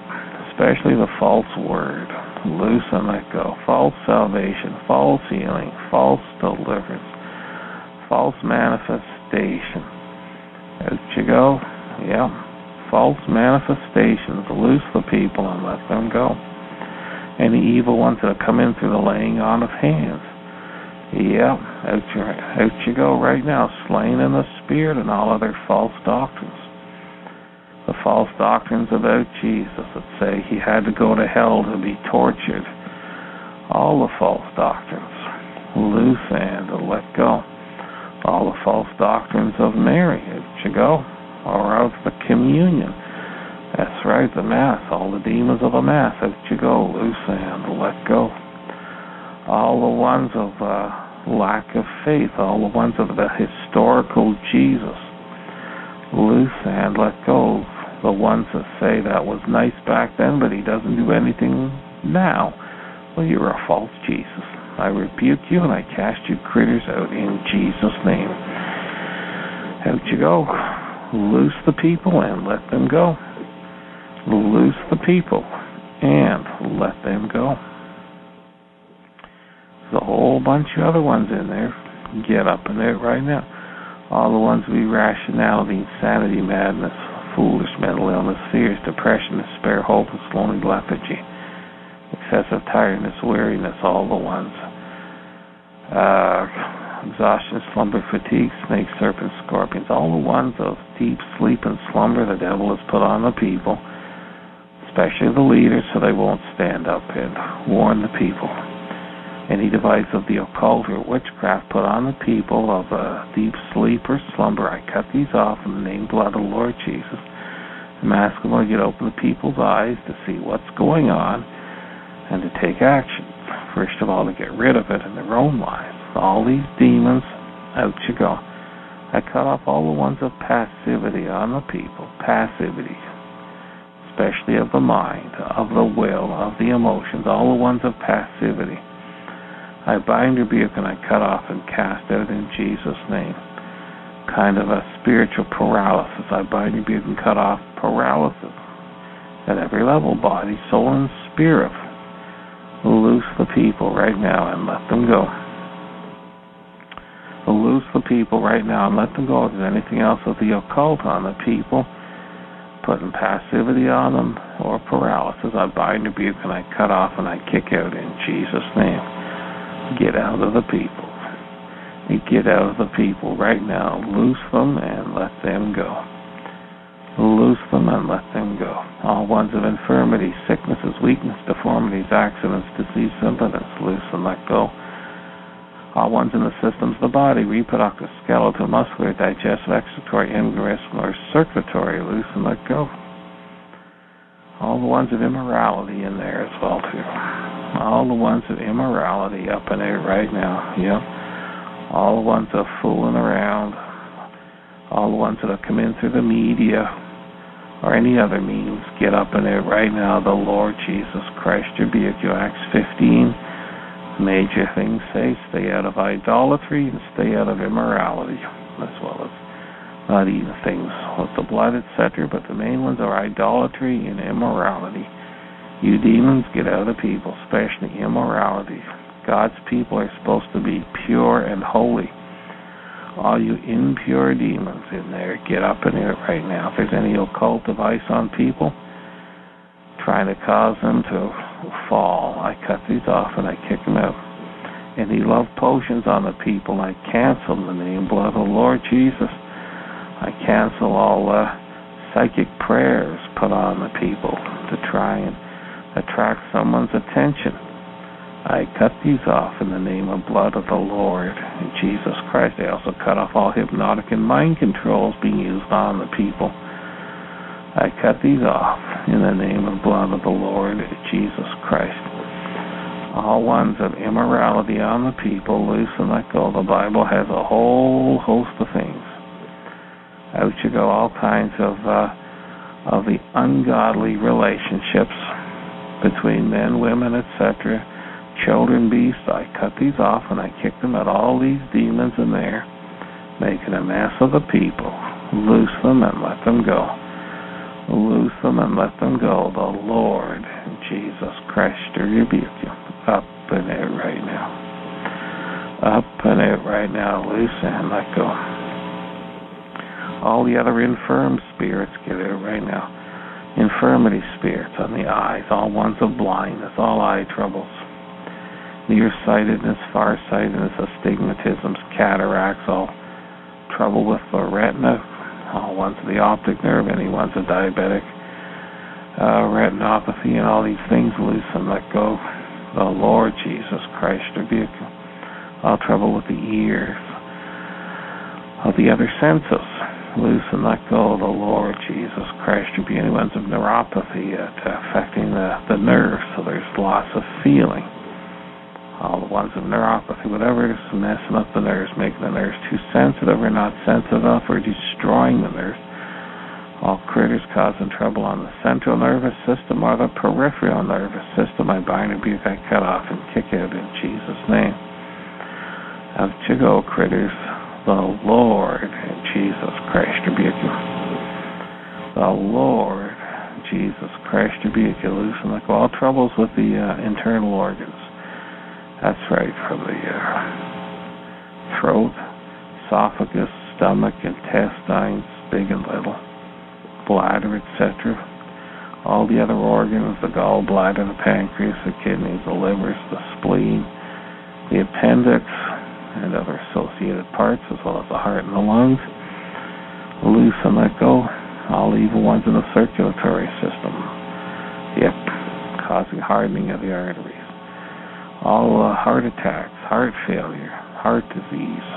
Especially the false word. Loose and let go. False salvation. False healing. False deliverance. False manifestation. Out you go. Yep false manifestations, loose the people and let them go. Any evil ones that have come in through the laying on of hands. Yep, out you, out you go right now, slain in the spirit and all other false doctrines. The false doctrines about Jesus that say he had to go to hell to be tortured. All the false doctrines. Loose and let go. All the false doctrines of Mary. Out you go or of the communion. That's right, the Mass, all the demons of the Mass. Out you go, loose and let go. All the ones of uh, lack of faith, all the ones of the historical Jesus. Loose and let go. The ones that say that was nice back then, but he doesn't do anything now. Well, you're a false Jesus. I rebuke you and I cast you critters out in Jesus' name. Out you go. Loose the people and let them go. Loose the people and let them go. There's a whole bunch of other ones in there. Get up in there right now. All the ones of irrationality, insanity, madness, foolish mental illness, fears, depression, despair, hopeless, lonely, lethargy, excessive tiredness, weariness, all the ones. Uh, exhaustion, slumber, fatigue, snakes, serpents, scorpions, all the ones of deep sleep and slumber the devil has put on the people, especially the leaders, so they won't stand up and warn the people. Any device of the occult or witchcraft put on the people of a deep sleep or slumber, I cut these off in the name blood of the Lord Jesus. I'm asking Lord you to open the people's eyes to see what's going on and to take action. First of all, to get rid of it in their own lives all these demons, out you go. I cut off all the ones of passivity on the people, passivity, especially of the mind, of the will, of the emotions, all the ones of passivity. I bind, rebuke, and I cut off and cast out in Jesus' name. Kind of a spiritual paralysis. I bind, rebuke, and cut off paralysis at every level body, soul, and spirit. Loose the people right now and let them go loose the people right now and let them go. If there's anything else of the occult on the people, putting passivity on them or paralysis, I bind, rebuke, and I cut off and I kick out in Jesus' name. Get out of the people. You get out of the people right now. Loose them and let them go. Loose them and let them go. All ones of infirmity, sicknesses, weakness, deformities, accidents, disease, impotence, loose and let go all ones in the systems of the body, reproductive, skeletal, muscular, digestive, excretory, or circulatory, loose and let go. All the ones of immorality in there as well too. All the ones of immorality up in there right now. Yep. All the ones of fooling around. All the ones that have come in through the media. or any other means, get up in there right now. The Lord Jesus Christ rebuke you. Acts 15. Major things say stay out of idolatry and stay out of immorality, as well as not eating things with the blood, etc. But the main ones are idolatry and immorality. You demons, get out of the people, especially immorality. God's people are supposed to be pure and holy all you impure demons in there, get up in here right now. If there's any occult device on people trying to cause them to fall, I cut these off and I kick them out. And he love potions on the people, I cancel the name blood of the Lord Jesus. I cancel all uh, psychic prayers put on the people to try and attract someone's attention. I cut these off in the name of blood of the Lord and Jesus Christ. I also cut off all hypnotic and mind controls being used on the people. I cut these off in the name of blood of the Lord Jesus Christ. All ones of immorality on the people, loose and let go. The Bible has a whole host of things. Out you go, all kinds of uh, of the ungodly relationships between men, women, etc children beasts, I cut these off and I kick them at all these demons in there, making a mess of the people. Loose them and let them go. Loose them and let them go. The Lord Jesus Christ to rebuke you. Up in it right now. Up in it right now. Loose and let go. All the other infirm spirits get it right now. Infirmity spirits on the eyes, all ones of blindness, all eye troubles nearsightedness, farsightedness, astigmatisms, cataracts, all trouble with the retina, all ones the optic nerve, any ones of diabetic uh, retinopathy, and all these things loose and let go. The Lord Jesus Christ rebuke all trouble with the ears, all the other senses. Loose and let go. The Lord Jesus Christ rebuke any ones of neuropathy uh, affecting the, the nerves, so there's loss of feeling all the ones of neuropathy, whatever is messing up the nerves, making the nerves too sensitive or not sensitive enough or destroying the nerves. All critters causing trouble on the central nervous system or the peripheral nervous system, I bind rebuke, I cut off and kick out in Jesus' name. Out you go, critters. The Lord Jesus Christ rebuke you. The Lord Jesus Christ rebuke you. Loosen like all troubles with the uh, internal organs that's right, from the uh, throat, esophagus, stomach, intestines, big and little, bladder, etc. All the other organs, the gallbladder, the pancreas, the kidneys, the livers, the spleen, the appendix, and other associated parts, as well as the heart and the lungs. Loose and let go all evil ones in the circulatory system. Yep, causing hardening of the arteries all uh, heart attacks, heart failure, heart disease,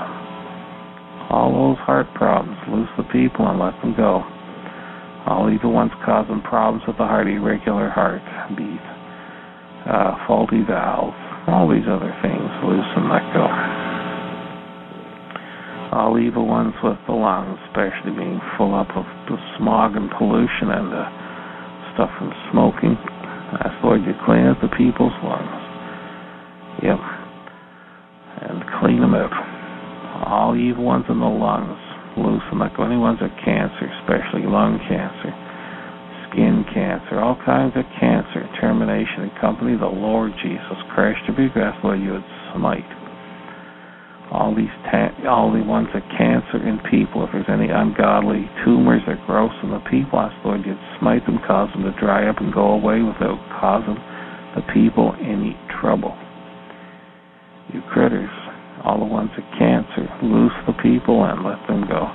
all those heart problems. Loose the people and let them go. All evil ones causing problems with the heart, irregular heart beat, uh, faulty valves, all these other things. Loose and let go. All evil ones with the lungs, especially being full up of the smog and pollution and uh, stuff from smoking. Ask Lord you clean up the people's lungs. Yep. And clean them out. All evil ones in the lungs, loose them. Like any ones with cancer, especially lung cancer, skin cancer, all kinds of cancer, termination and company, the Lord Jesus Christ to be where you would smite. All these ta- all the ones that cancer in people, if there's any ungodly tumors that grow in the people, ask Lord you'd smite them, cause them to dry up and go away without causing the people any trouble you critters, all the ones that cancer, loose the people and let them go.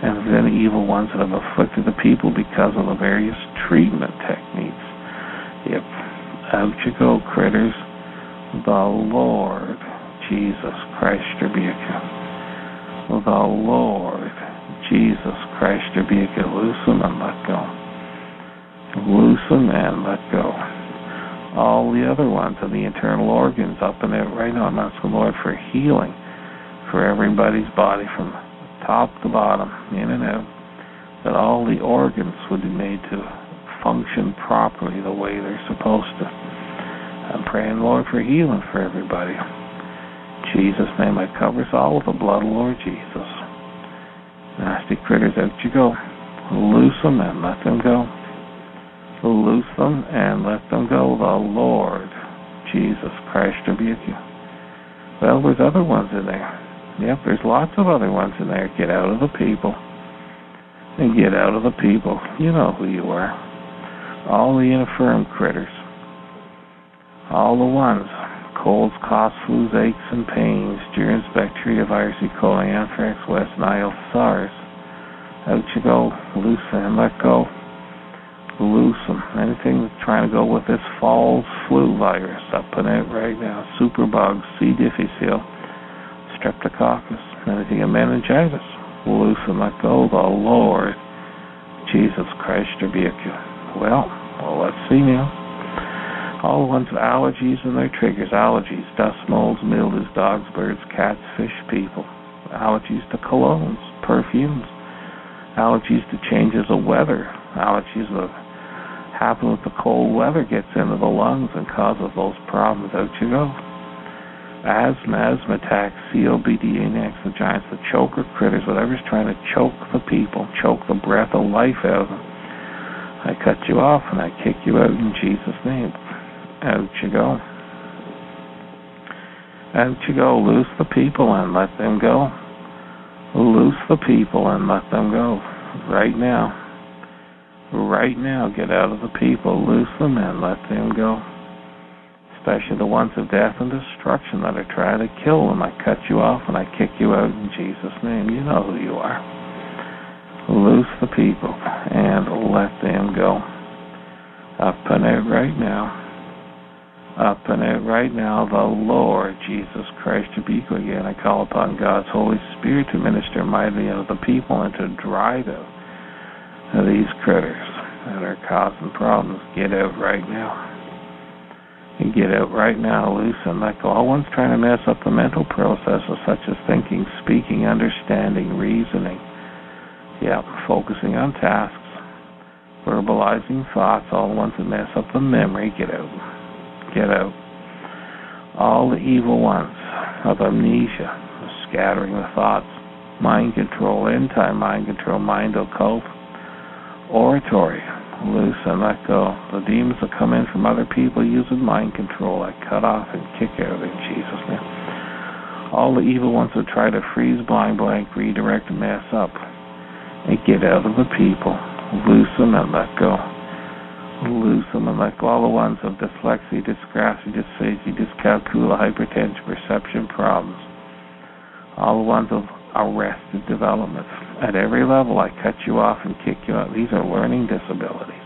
And then any evil ones that have afflicted the people because of the various treatment techniques, yep, out you go, critters. The Lord Jesus Christ rebuke you. The Lord Jesus Christ rebuke you. Loosen and let go. Loosen and let go all the other ones and the internal organs up in there. Right now, I'm asking Lord for healing for everybody's body from top to bottom, in and out. that all the organs would be made to function properly the way they're supposed to. I'm praying, Lord, for healing for everybody. Jesus' name, I cover us all with the blood of Lord Jesus. Nasty critters, out you go. Loose them and let them go. Loose them and let them go. The Lord Jesus Christ rebuke you. Well, there's other ones in there. Yep, there's lots of other ones in there. Get out of the people. And get out of the people. You know who you are. All the infirm critters. All the ones. Colds, coughs, flus, aches, and pains. Germs, bacteria, virus, E. coli, anthrax, West Nile, SARS. Out you go. Loose and let go loose them. Anything that's trying to go with this fall flu virus up in it right now. Superbugs, C. difficile, streptococcus, anything of meningitis. Loose and let go. The Lord Jesus Christ rebuke you. Well, well, let's see now. All the ones with allergies and their triggers. Allergies, dust, molds, mildews, dogs, birds, cats, fish, people. Allergies to colognes, perfumes. Allergies to changes of weather. Allergies of happen if the cold weather gets into the lungs and causes those problems. Out you go. Asthma, asthma attacks, COPD, anax, the giants, the choker critters, whatever's trying to choke the people, choke the breath of life out of them. I cut you off and I kick you out in Jesus' name. Out you go. Out you go. Loose the people and let them go. Loose the people and let them go. Right now right now get out of the people, loose them and let them go. Especially the ones of death and destruction that are trying to kill them. I cut you off and I kick you out in Jesus' name. You know who you are. Loose the people and let them go. Up and out right now. Up and out right now, the Lord Jesus Christ to be again. I call upon God's Holy Spirit to minister mightily unto the people and to drive out these critters that are causing problems. Get out right now. And get out right now, loose and let go. All one's trying to mess up the mental processes such as thinking, speaking, understanding, reasoning. Yeah, focusing on tasks, verbalizing thoughts, all the ones that mess up the memory, get out. Get out. All the evil ones of amnesia, scattering the thoughts, mind control, time mind control, mind occult, oratory, loose and let go. The demons that come in from other people using mind control, I cut off and kick out in Jesus' name. All the evil ones that try to freeze, blind, blank, redirect, and mess up, and get out of the people. Loose them and let go. Loose and let go. All the ones of dyslexia, dysgraphia, dyscalculia, hypertension, perception problems. All the ones of arrested development. At every level, I cut you off and kick you out. These are learning disabilities.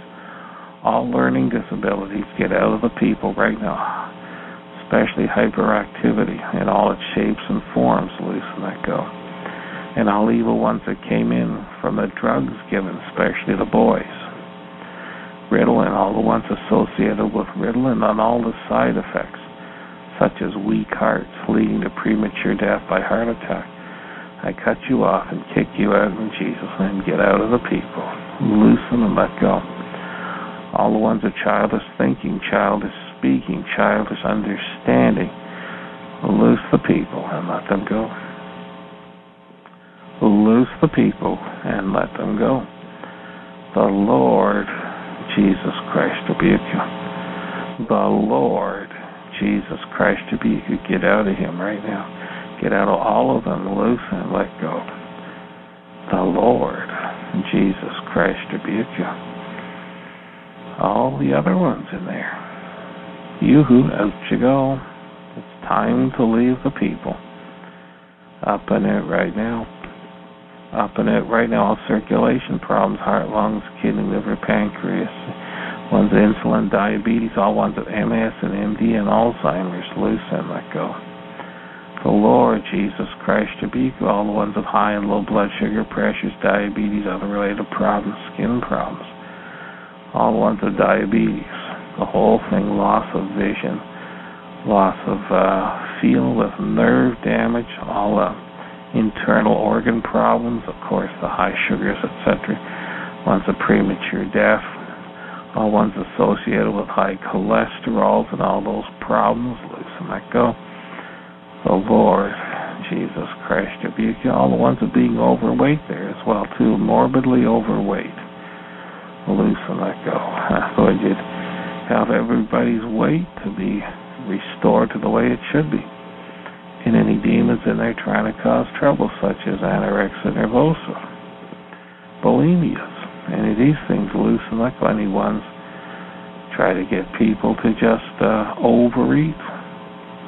All learning disabilities get out of the people right now, especially hyperactivity in all its shapes and forms. Loosen that go. And all evil ones that came in from the drugs given, especially the boys. Ritalin, all the ones associated with Ritalin, and all the side effects, such as weak hearts leading to premature death by heart attack I cut you off and kick you out in Jesus' name. Get out of the people. Loosen and let go. All the ones of childish thinking, childish speaking, childish understanding. Loose the people and let them go. Loose the people and let them go. The Lord Jesus Christ rebuke you. The Lord Jesus Christ rebuke you. Get out of him right now. Get out of all of them loose and let go. The Lord Jesus Christ rebuke you. All the other ones in there. You who out you go. It's time to leave the people. Up in it right now. Up in it right now. All circulation problems, heart, lungs, kidney, liver, pancreas. Ones with insulin, diabetes, all ones of MS and MD and Alzheimer's. Loose and let go the Lord Jesus Christ to be all the ones with high and low blood sugar, pressures, diabetes, other related problems, skin problems, all the ones with diabetes, the whole thing, loss of vision, loss of uh, feel with nerve damage, all the internal organ problems, of course, the high sugars, etc. ones of premature death, all ones associated with high cholesterol and all those problems, loosen that go. The Lord Jesus Christ rebuke you. All the ones of being overweight there as well too, morbidly overweight. Loosen that go. *laughs* Lord, you'd have everybody's weight to be restored to the way it should be. And any demons in there trying to cause trouble, such as anorexia nervosa, bulimias, any of these things loosen like any ones try to get people to just uh, overeat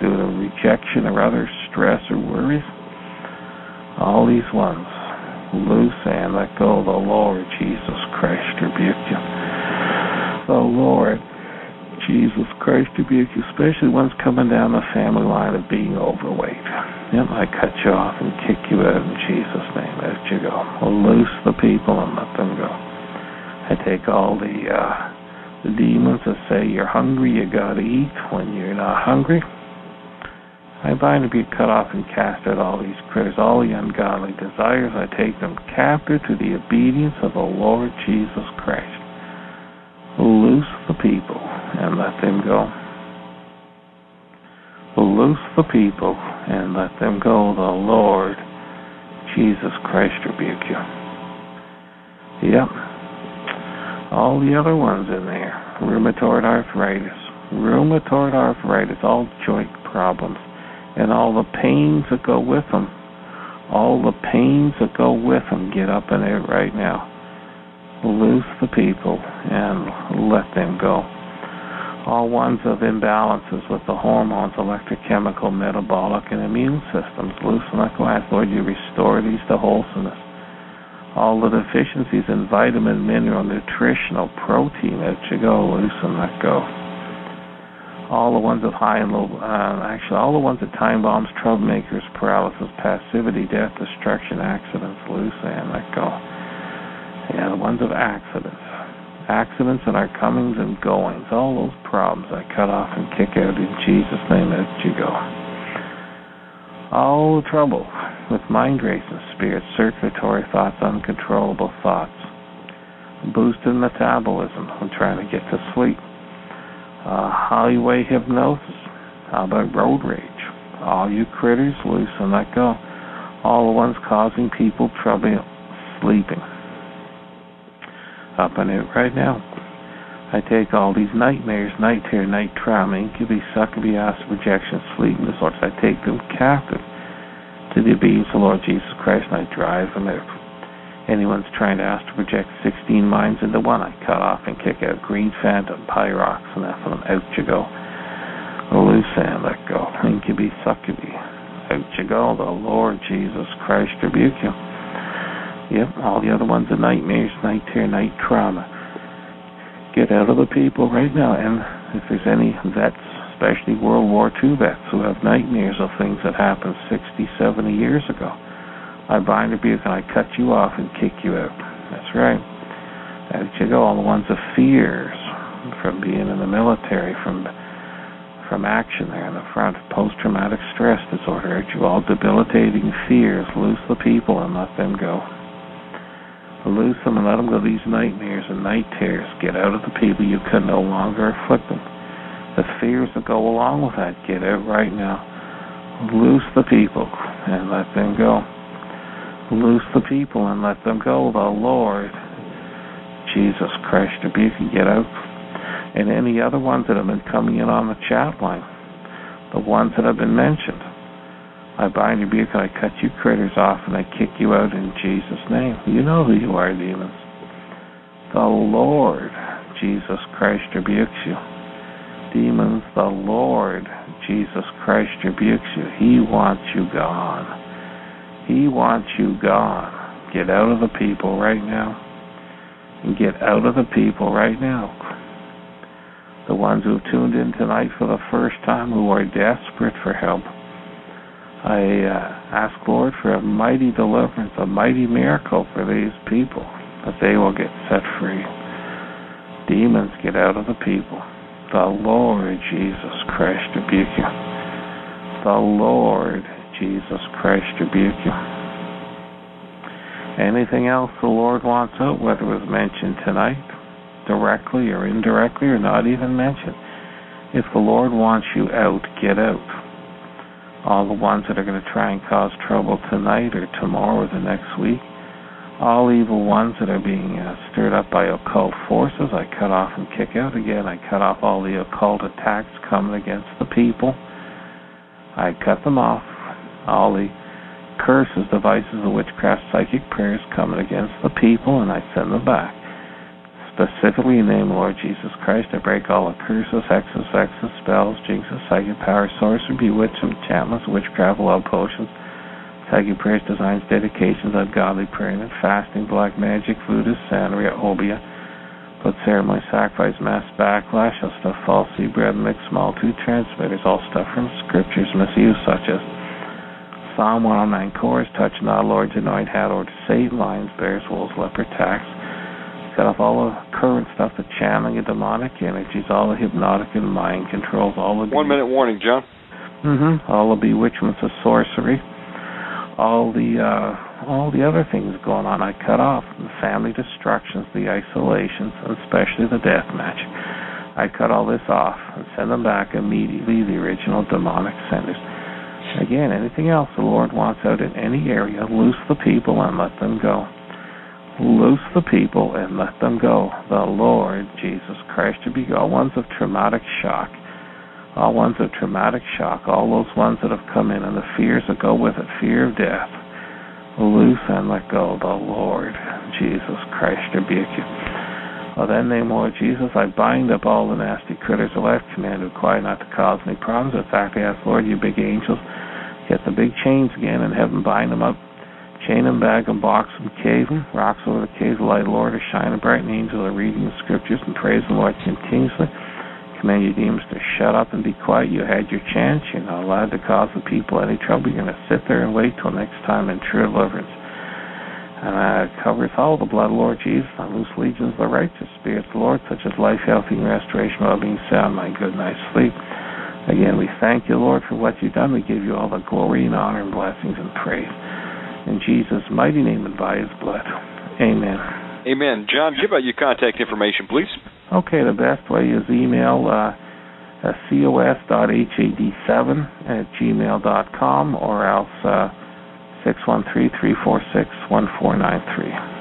to rejection or other stress or worries. All these ones loose and let go the Lord Jesus Christ rebuke you. The Lord Jesus Christ rebuke you, especially ones coming down the family line of being overweight. Yep, might cut you off and kick you out in Jesus' name. Out you go. Loose the people and let them go. I take all the uh, the demons that say you're hungry, you gotta eat when you're not hungry. I bind to be cut off and cast out all these critters, all the ungodly desires. I take them captive to the obedience of the Lord Jesus Christ. Loose the people and let them go. Loose the people and let them go. The Lord Jesus Christ rebuke you. Yep. All the other ones in there rheumatoid arthritis, rheumatoid arthritis, all joint problems, and all the pains that go with them. All the pains that go with them. Get up in there right now loose the people and let them go. All ones of imbalances with the hormones, electrochemical, metabolic, and immune systems, loosen the glass. Lord, you restore these to wholesomeness. All the deficiencies in vitamin, mineral, nutritional, protein that you go, loosen that go. All the ones of high and low, uh, actually, all the ones of time bombs, troublemakers, paralysis, passivity, death, destruction, accidents, loose and let go yeah, the ones of accidents. Accidents and our comings and goings. All those problems I cut off and kick out in Jesus' name as you go. All the trouble with mind racing spirits, circulatory thoughts, uncontrollable thoughts, boosted metabolism I'm trying to get to sleep, uh, highway hypnosis, how about road rage? All you critters, loose and let go. All the ones causing people trouble sleeping up on it right now. I take all these nightmares, night terror, night trauma, incubus, succubus, astral projection, sleep disorders. I take them captive to the obedience of the Lord Jesus Christ, and I drive them out. Anyone's trying to astral project 16 minds into one, I cut off and kick out green phantom, pyrox, and Nephilim. Out you go. Loose and let go. Incubus, succubus. Out you go. The Lord Jesus Christ rebuke you. Yep, all the other ones are nightmares, night terror, night trauma. Get out of the people right now. And if there's any vets, especially World War II vets, who have nightmares of things that happened 60, 70 years ago, I bind rebuke and I cut you off and kick you out. That's right. Out you go. All the ones of fears from being in the military, from from action there in the front, post-traumatic stress disorder. Out you all debilitating fears. Loose the people and let them go. Loose them and let them go. These nightmares and night terrors get out of the people. You can no longer afflict them. The fears that go along with that get out right now. Loose the people and let them go. Loose the people and let them go. The Lord Jesus Christ, if you can get out. And any other ones that have been coming in on the chat line, the ones that have been mentioned I bind rebuke, and I cut you critters off, and I kick you out in Jesus' name. You know who you are, demons. The Lord Jesus Christ rebukes you. Demons, the Lord Jesus Christ rebukes you. He wants you gone. He wants you gone. Get out of the people right now. And get out of the people right now. The ones who tuned in tonight for the first time who are desperate for help I uh, ask, Lord, for a mighty deliverance, a mighty miracle for these people, that they will get set free. Demons get out of the people. The Lord Jesus Christ rebuke you. The Lord Jesus Christ rebuke you. Anything else the Lord wants out, whether it was mentioned tonight, directly or indirectly, or not even mentioned. If the Lord wants you out, get out. All the ones that are going to try and cause trouble tonight or tomorrow or the next week, all evil ones that are being uh, stirred up by occult forces, I cut off and kick out again. I cut off all the occult attacks coming against the people. I cut them off. All the curses, devices of witchcraft, psychic prayers coming against the people, and I send them back. Specifically, in the name of Lord Jesus Christ, I break all the curses, hexes, vexes, spells, jinxes, psychic power, sorcery, bewitchment, enchantments, witchcraft, love potions, Psychic prayers, designs, dedications, ungodly praying and fasting, black magic, voodoo, santeria, obeah, blood ceremony, sacrifice, mass backlash, all stuff false seed bread, mixed small two transmitters, all stuff from scriptures, misuse such as Psalm 109 chorus, touch not Lord's anointed hat, or to Satan, lions, bears, wolves, leopard, tax. Cut off all the current stuff, the channeling of demonic energies, all the hypnotic and mind controls, all the one minute warning, John. Mm-hmm. All the bewitchments of sorcery all the uh, all the other things going on. I cut off the family destructions, the isolations, and especially the death match. I cut all this off and send them back immediately. The original demonic senders. Again, anything else the Lord wants out in any area, loose the people and let them go. Loose the people and let them go. The Lord Jesus Christ to be all ones of traumatic shock all ones of traumatic shock, all those ones that have come in and the fears that go with it, fear of death. Loose and let go, the Lord Jesus Christ rebuke you. Well, then, name Lord Jesus, I bind up all the nasty critters of life, command who quiet not to cause any problems. In fact, I ask, Lord, you big angels, get the big chains again and have them bind them up, chain them, bag them, box them, cave them, rocks over the cave, light, Lord, are shining bright, and angels are reading the scriptures and praise the Lord continuously command your demons to shut up and be quiet. You had your chance. You're not allowed to cause the people any trouble. You're going to sit there and wait till next time in true deliverance. And that covers all the blood, Lord Jesus, on loose legions of the righteous spirits, Lord, such as life, health, and restoration, well being, sound, my good night's sleep. Again, we thank you, Lord, for what you've done. We give you all the glory and honor and blessings and praise. In Jesus' mighty name and by his blood. Amen. Amen. John, give out your contact information, please. Okay, the best way is email uh, uh, cos.had7 at gmail.com or else uh, 613-346-1493.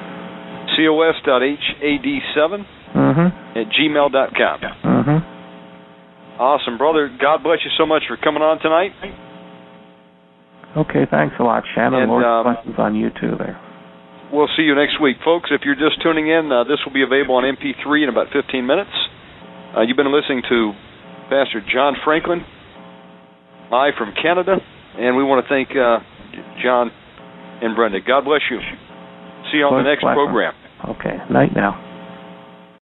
cos.had7 mm-hmm. at gmail.com. Mm-hmm. Awesome, brother. God bless you so much for coming on tonight. Okay, thanks a lot, Shannon. And, Lord um, blessings on you too there. We'll see you next week, folks. If you're just tuning in, uh, this will be available on MP3 in about 15 minutes. Uh, you've been listening to Pastor John Franklin, live from Canada, and we want to thank uh, John and Brenda. God bless you. See you on the next program. Okay, night now.